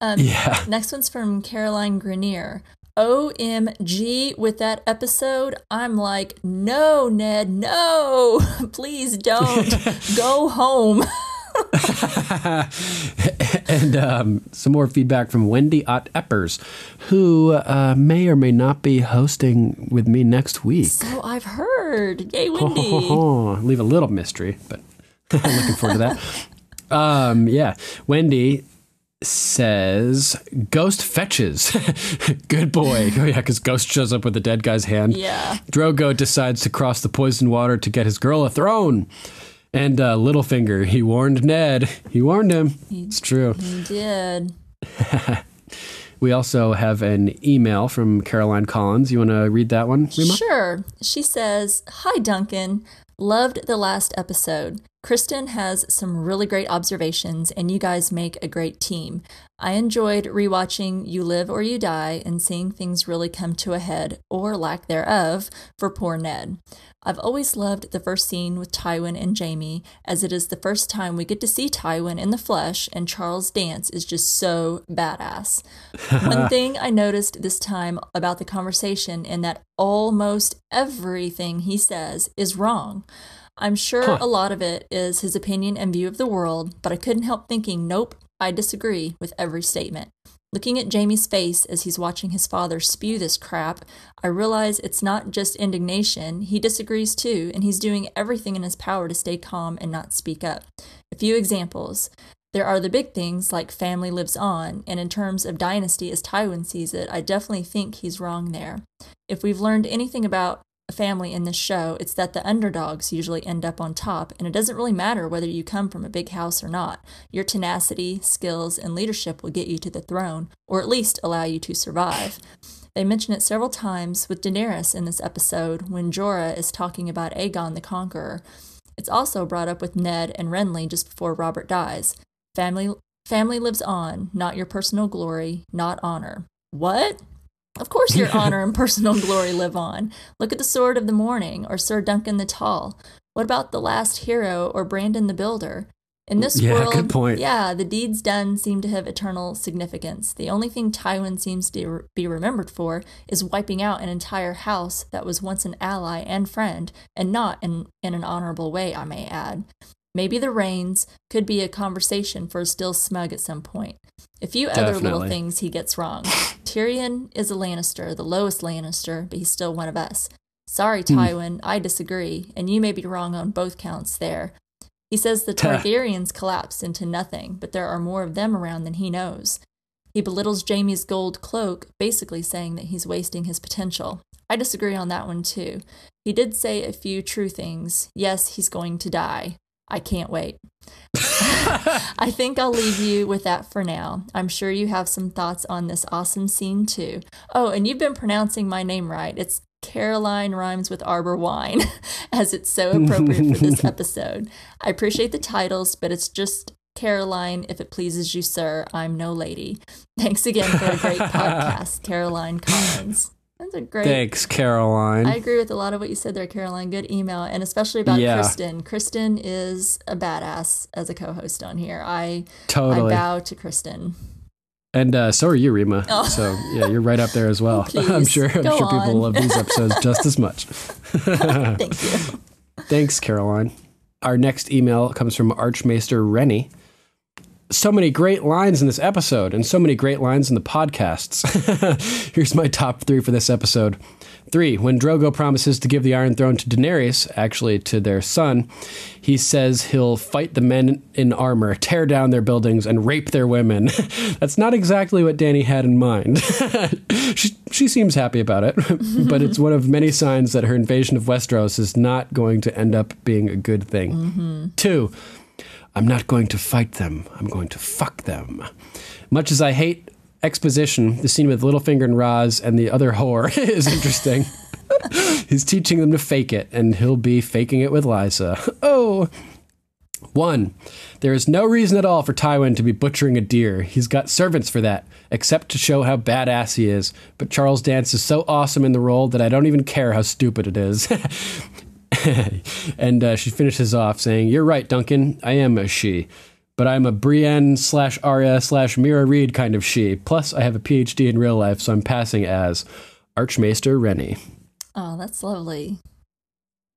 S3: Um,
S2: yeah,
S3: Next one's from Caroline Grenier. OMG with that episode. I'm like, no, Ned, no, please don't go home.
S2: and um, some more feedback from Wendy Ott Eppers, who uh, may or may not be hosting with me next week.
S3: So I've heard. Yay,
S2: ho,
S3: Wendy.
S2: ho, ho. Leave a little mystery, but I'm looking forward to that. Um, yeah, Wendy says Ghost fetches. Good boy. Oh yeah, because Ghost shows up with the dead guy's hand.
S3: Yeah.
S2: Drogo decides to cross the poison water to get his girl a throne. And uh, Littlefinger, he warned Ned. He warned him. It's true.
S3: He did.
S2: We also have an email from Caroline Collins. You want to read that one, Rima?
S3: Sure. She says, Hi, Duncan. Loved the last episode. Kristen has some really great observations, and you guys make a great team. I enjoyed rewatching You Live or You Die and seeing things really come to a head, or lack thereof, for poor Ned. I've always loved the first scene with Tywin and Jaime, as it is the first time we get to see Tywin in the flesh, and Charles Dance is just so badass. One thing I noticed this time about the conversation in that almost everything he says is wrong. I'm sure
S2: Huh.
S3: a lot of it is his opinion and view of the world, but I couldn't help thinking, nope, I disagree with every statement. Looking at Jaime's face as he's watching his father spew this crap, I realize it's not just indignation. He disagrees too, and he's doing everything in his power to stay calm and not speak up. A few examples. There are the big things like family lives on, and in terms of dynasty as Tywin sees it, I definitely think he's wrong there. If we've learned anything about family in this show, it's that the underdogs usually end up on top, and it doesn't really matter whether you come from a big house or not. Your tenacity, skills, and leadership will get you to the throne, or at least allow you to survive. They mention it several times with Daenerys in this episode when Jorah is talking about Aegon the Conqueror. It's also brought up with Ned and Renly just before Robert dies. Family family lives on, not your personal glory, not honor. What? Of course your honor and personal glory live on. Look at the Sword of the Morning or Sir Duncan the Tall. What about the last hero or Brandon the Builder? In this
S2: Yeah,
S3: world,
S2: good point.
S3: yeah, the deeds done seem to have eternal significance. The only thing Tywin seems to re- be remembered for is wiping out an entire house that was once an ally and friend, and not in, in an honorable way, I may add. Maybe the reigns could be a conversation for a still smug at some point. A few other little things he gets wrong. Tyrion is a Lannister, the lowest Lannister, but he's still one of us. Sorry, hmm. Tywin, I disagree, and you may be wrong on both counts there. He says the Targaryens collapsed into nothing, but there are more of them around than he knows. He belittles Jaime's gold cloak, basically saying that he's wasting his potential. I disagree on that one too. He did say a few true things. Yes, he's going to die. I can't wait. I think I'll leave you with that for now. I'm sure you have some thoughts on this awesome scene too. Oh, and you've been pronouncing my name right. It's Caroline rhymes with Arbor Wine, as it's so appropriate for this episode. I appreciate the titles, but it's just Caroline, if it pleases you, sir. I'm no lady. Thanks again for a great podcast, Caroline Collins. That's a great.
S2: Thanks, Caroline.
S3: I agree with a lot of what you said there, Caroline. Good email, and especially about
S2: Yeah.
S3: Kristen. Kristen is a badass as a co-host on here. I
S2: Totally.
S3: I bow to Kristen.
S2: And uh, so are you, Rima.
S3: Oh.
S2: So yeah, you're right up there as well.
S3: Please,
S2: I'm sure. I'm sure people love these episodes just as much.
S3: Thank you.
S2: Thanks, Caroline. Our next email comes from Archmaester Rennie. So many great lines in this episode, and so many great lines in the podcasts. Here's my top three for this episode. Three, when Drogo promises to give the Iron Throne to Daenerys, actually to their son, he says he'll fight the men in armor, tear down their buildings, and rape their women. That's not exactly what Dany had in mind. she, she seems happy about it, but it's one of many signs that her invasion of Westeros is not going to end up being a good thing. Mm-hmm. Two, I'm not going to fight them. I'm going to fuck them. Much as I hate exposition, the scene with Littlefinger and Ros and the other whore is interesting. He's teaching them to fake it, and he'll be faking it with Lysa. Oh. One, there is no reason at all for Tywin to be butchering a deer. He's got servants for that, except to show how badass he is. But Charles Dance is so awesome in the role that I don't even care how stupid it is. and uh, she finishes off saying, You're right, Duncan. I am a she. But I'm a Brienne slash Arya slash Meera Reed kind of she. Plus, I have a PhD in real life, so I'm passing as Archmaester Rennie.
S3: Oh, that's lovely.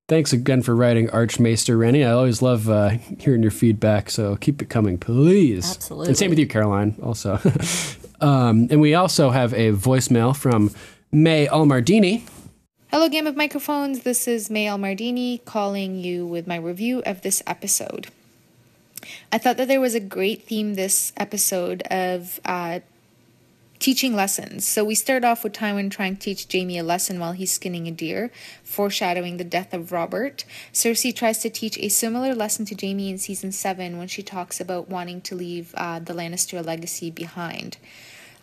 S2: Thanks again for writing Archmaester Rennie. I always love uh, hearing your feedback, so keep it coming, please.
S3: Absolutely.
S2: And same with you, Caroline, also. um, and we also have a voicemail from May Almardini.
S5: Hello, Game of Microphones. This is May Almardini calling you with my review of this episode. I thought that there was a great theme this episode of uh, teaching lessons. So we start off with Tywin trying to teach Jaime a lesson while he's skinning a deer, foreshadowing the death of Robert. Cersei tries to teach a similar lesson to Jaime in season 7 when she talks about wanting to leave uh, the Lannister legacy behind.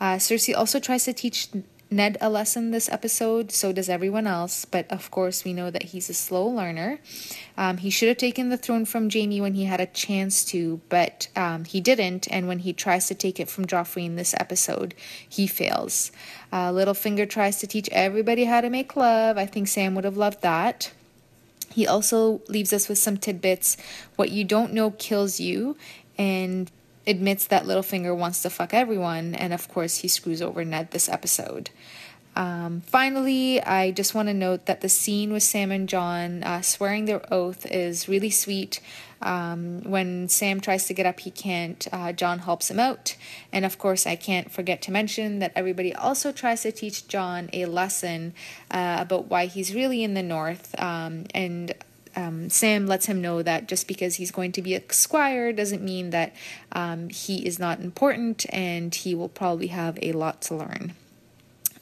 S5: Uh, Cersei also tries to teach Ned a lesson this episode, so does everyone else, but of course, we know that he's a slow learner. Um, he should have taken the throne from Jaime when he had a chance to, but um, he didn't, and when he tries to take it from Joffrey in this episode, he fails. Uh, Littlefinger tries to teach everybody how to make love. I think Sam would have loved that. He also leaves us with some tidbits. What you don't know kills you, and admits that Littlefinger wants to fuck everyone, and of course, he screws over Ned this episode. Um, finally, I just want to note that the scene with Sam and Jon uh, swearing their oath is really sweet. Um, when Sam tries to get up, he can't. Uh, Jon helps him out. And of course, I can't forget to mention that everybody also tries to teach Jon a lesson uh, about why he's really in the North. Um, and um, Sam lets him know that just because he's going to be a squire doesn't mean that um, he is not important and he will probably have a lot to learn.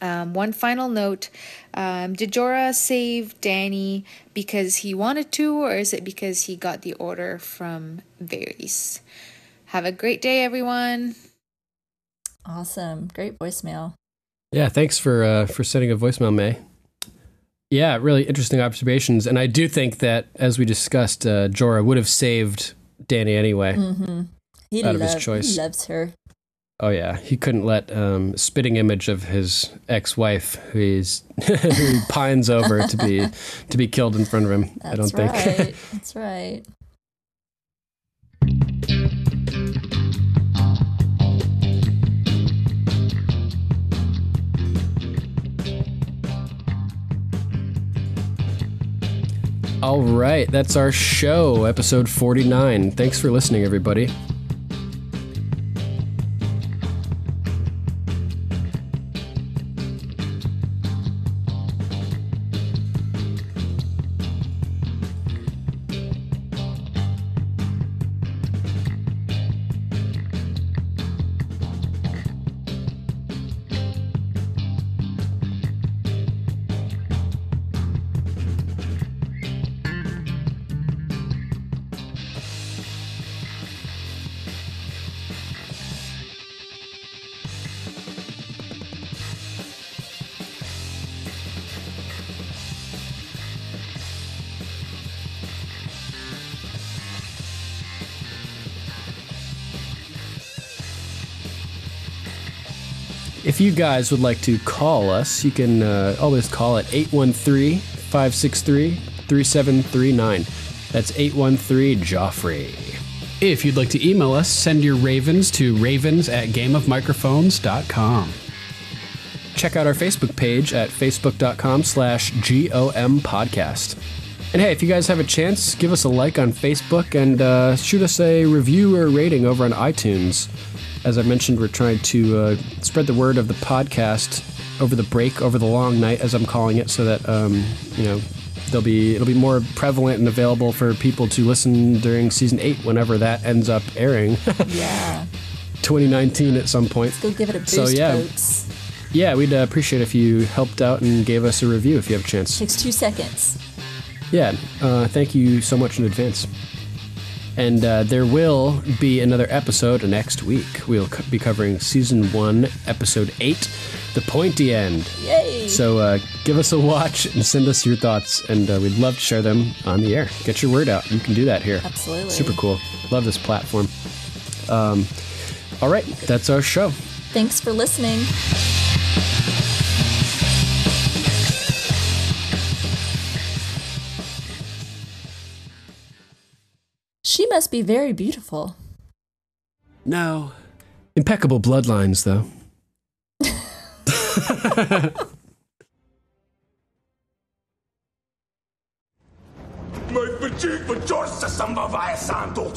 S5: Um, one final note um, Did Jorah save Dany because he wanted to, or is it because he got the order from Varys? Have a great day, everyone.
S3: Awesome. Great voicemail.
S2: Yeah, thanks for uh, for sending a voicemail, May. Yeah, really interesting observations, and I do think that, as we discussed, uh, Jorah would have saved Dany anyway.
S3: Mm-hmm. He,
S2: Out of his choice.
S3: he loves her.
S2: Oh yeah, he couldn't let um, spitting image of his ex-wife, who he's who he pines over, to be to be killed in front of him.
S3: That's
S2: I don't think.
S3: That's right.
S2: All right, that's our show, episode forty-nine. Thanks for listening, everybody. Guys would like to call us, you can uh, always call at 813 563 3739. That's 813 Joffrey. If you'd like to email us, send your ravens to ravens at gameofmicrophones.com. Check out our Facebook page at facebook.com slash GOM podcast. And hey, if you guys have a chance, give us a like on Facebook and uh, shoot us a review or rating over on iTunes. As I mentioned, we're trying to uh, spread the word of the podcast over the break, over the long night, as I'm calling it, so that um, you know they'll be it'll be more prevalent and available for people to listen during season eight, whenever that ends up airing,
S3: Yeah.
S2: 2019 at some point.
S3: Go give it a boost,
S2: So, yeah.
S3: folks.
S2: Yeah, we'd uh, appreciate if you helped out and gave us a review if you have a chance.
S3: Takes two seconds.
S2: Yeah, uh, thank you so much in advance. And uh, there will be another episode next week. We'll co- be covering season one, episode eight, The Pointy End.
S3: Yay!
S2: So uh, give us a watch and send us your thoughts, and uh, we'd love to share them on the air. Get your word out. You can do that here.
S3: Absolutely.
S2: Super cool. Love this platform. Um, all right, that's our show.
S3: Thanks for listening. She must be very beautiful.
S2: No. Impeccable bloodlines, though.
S1: May fatigue for George sa samba via Santo,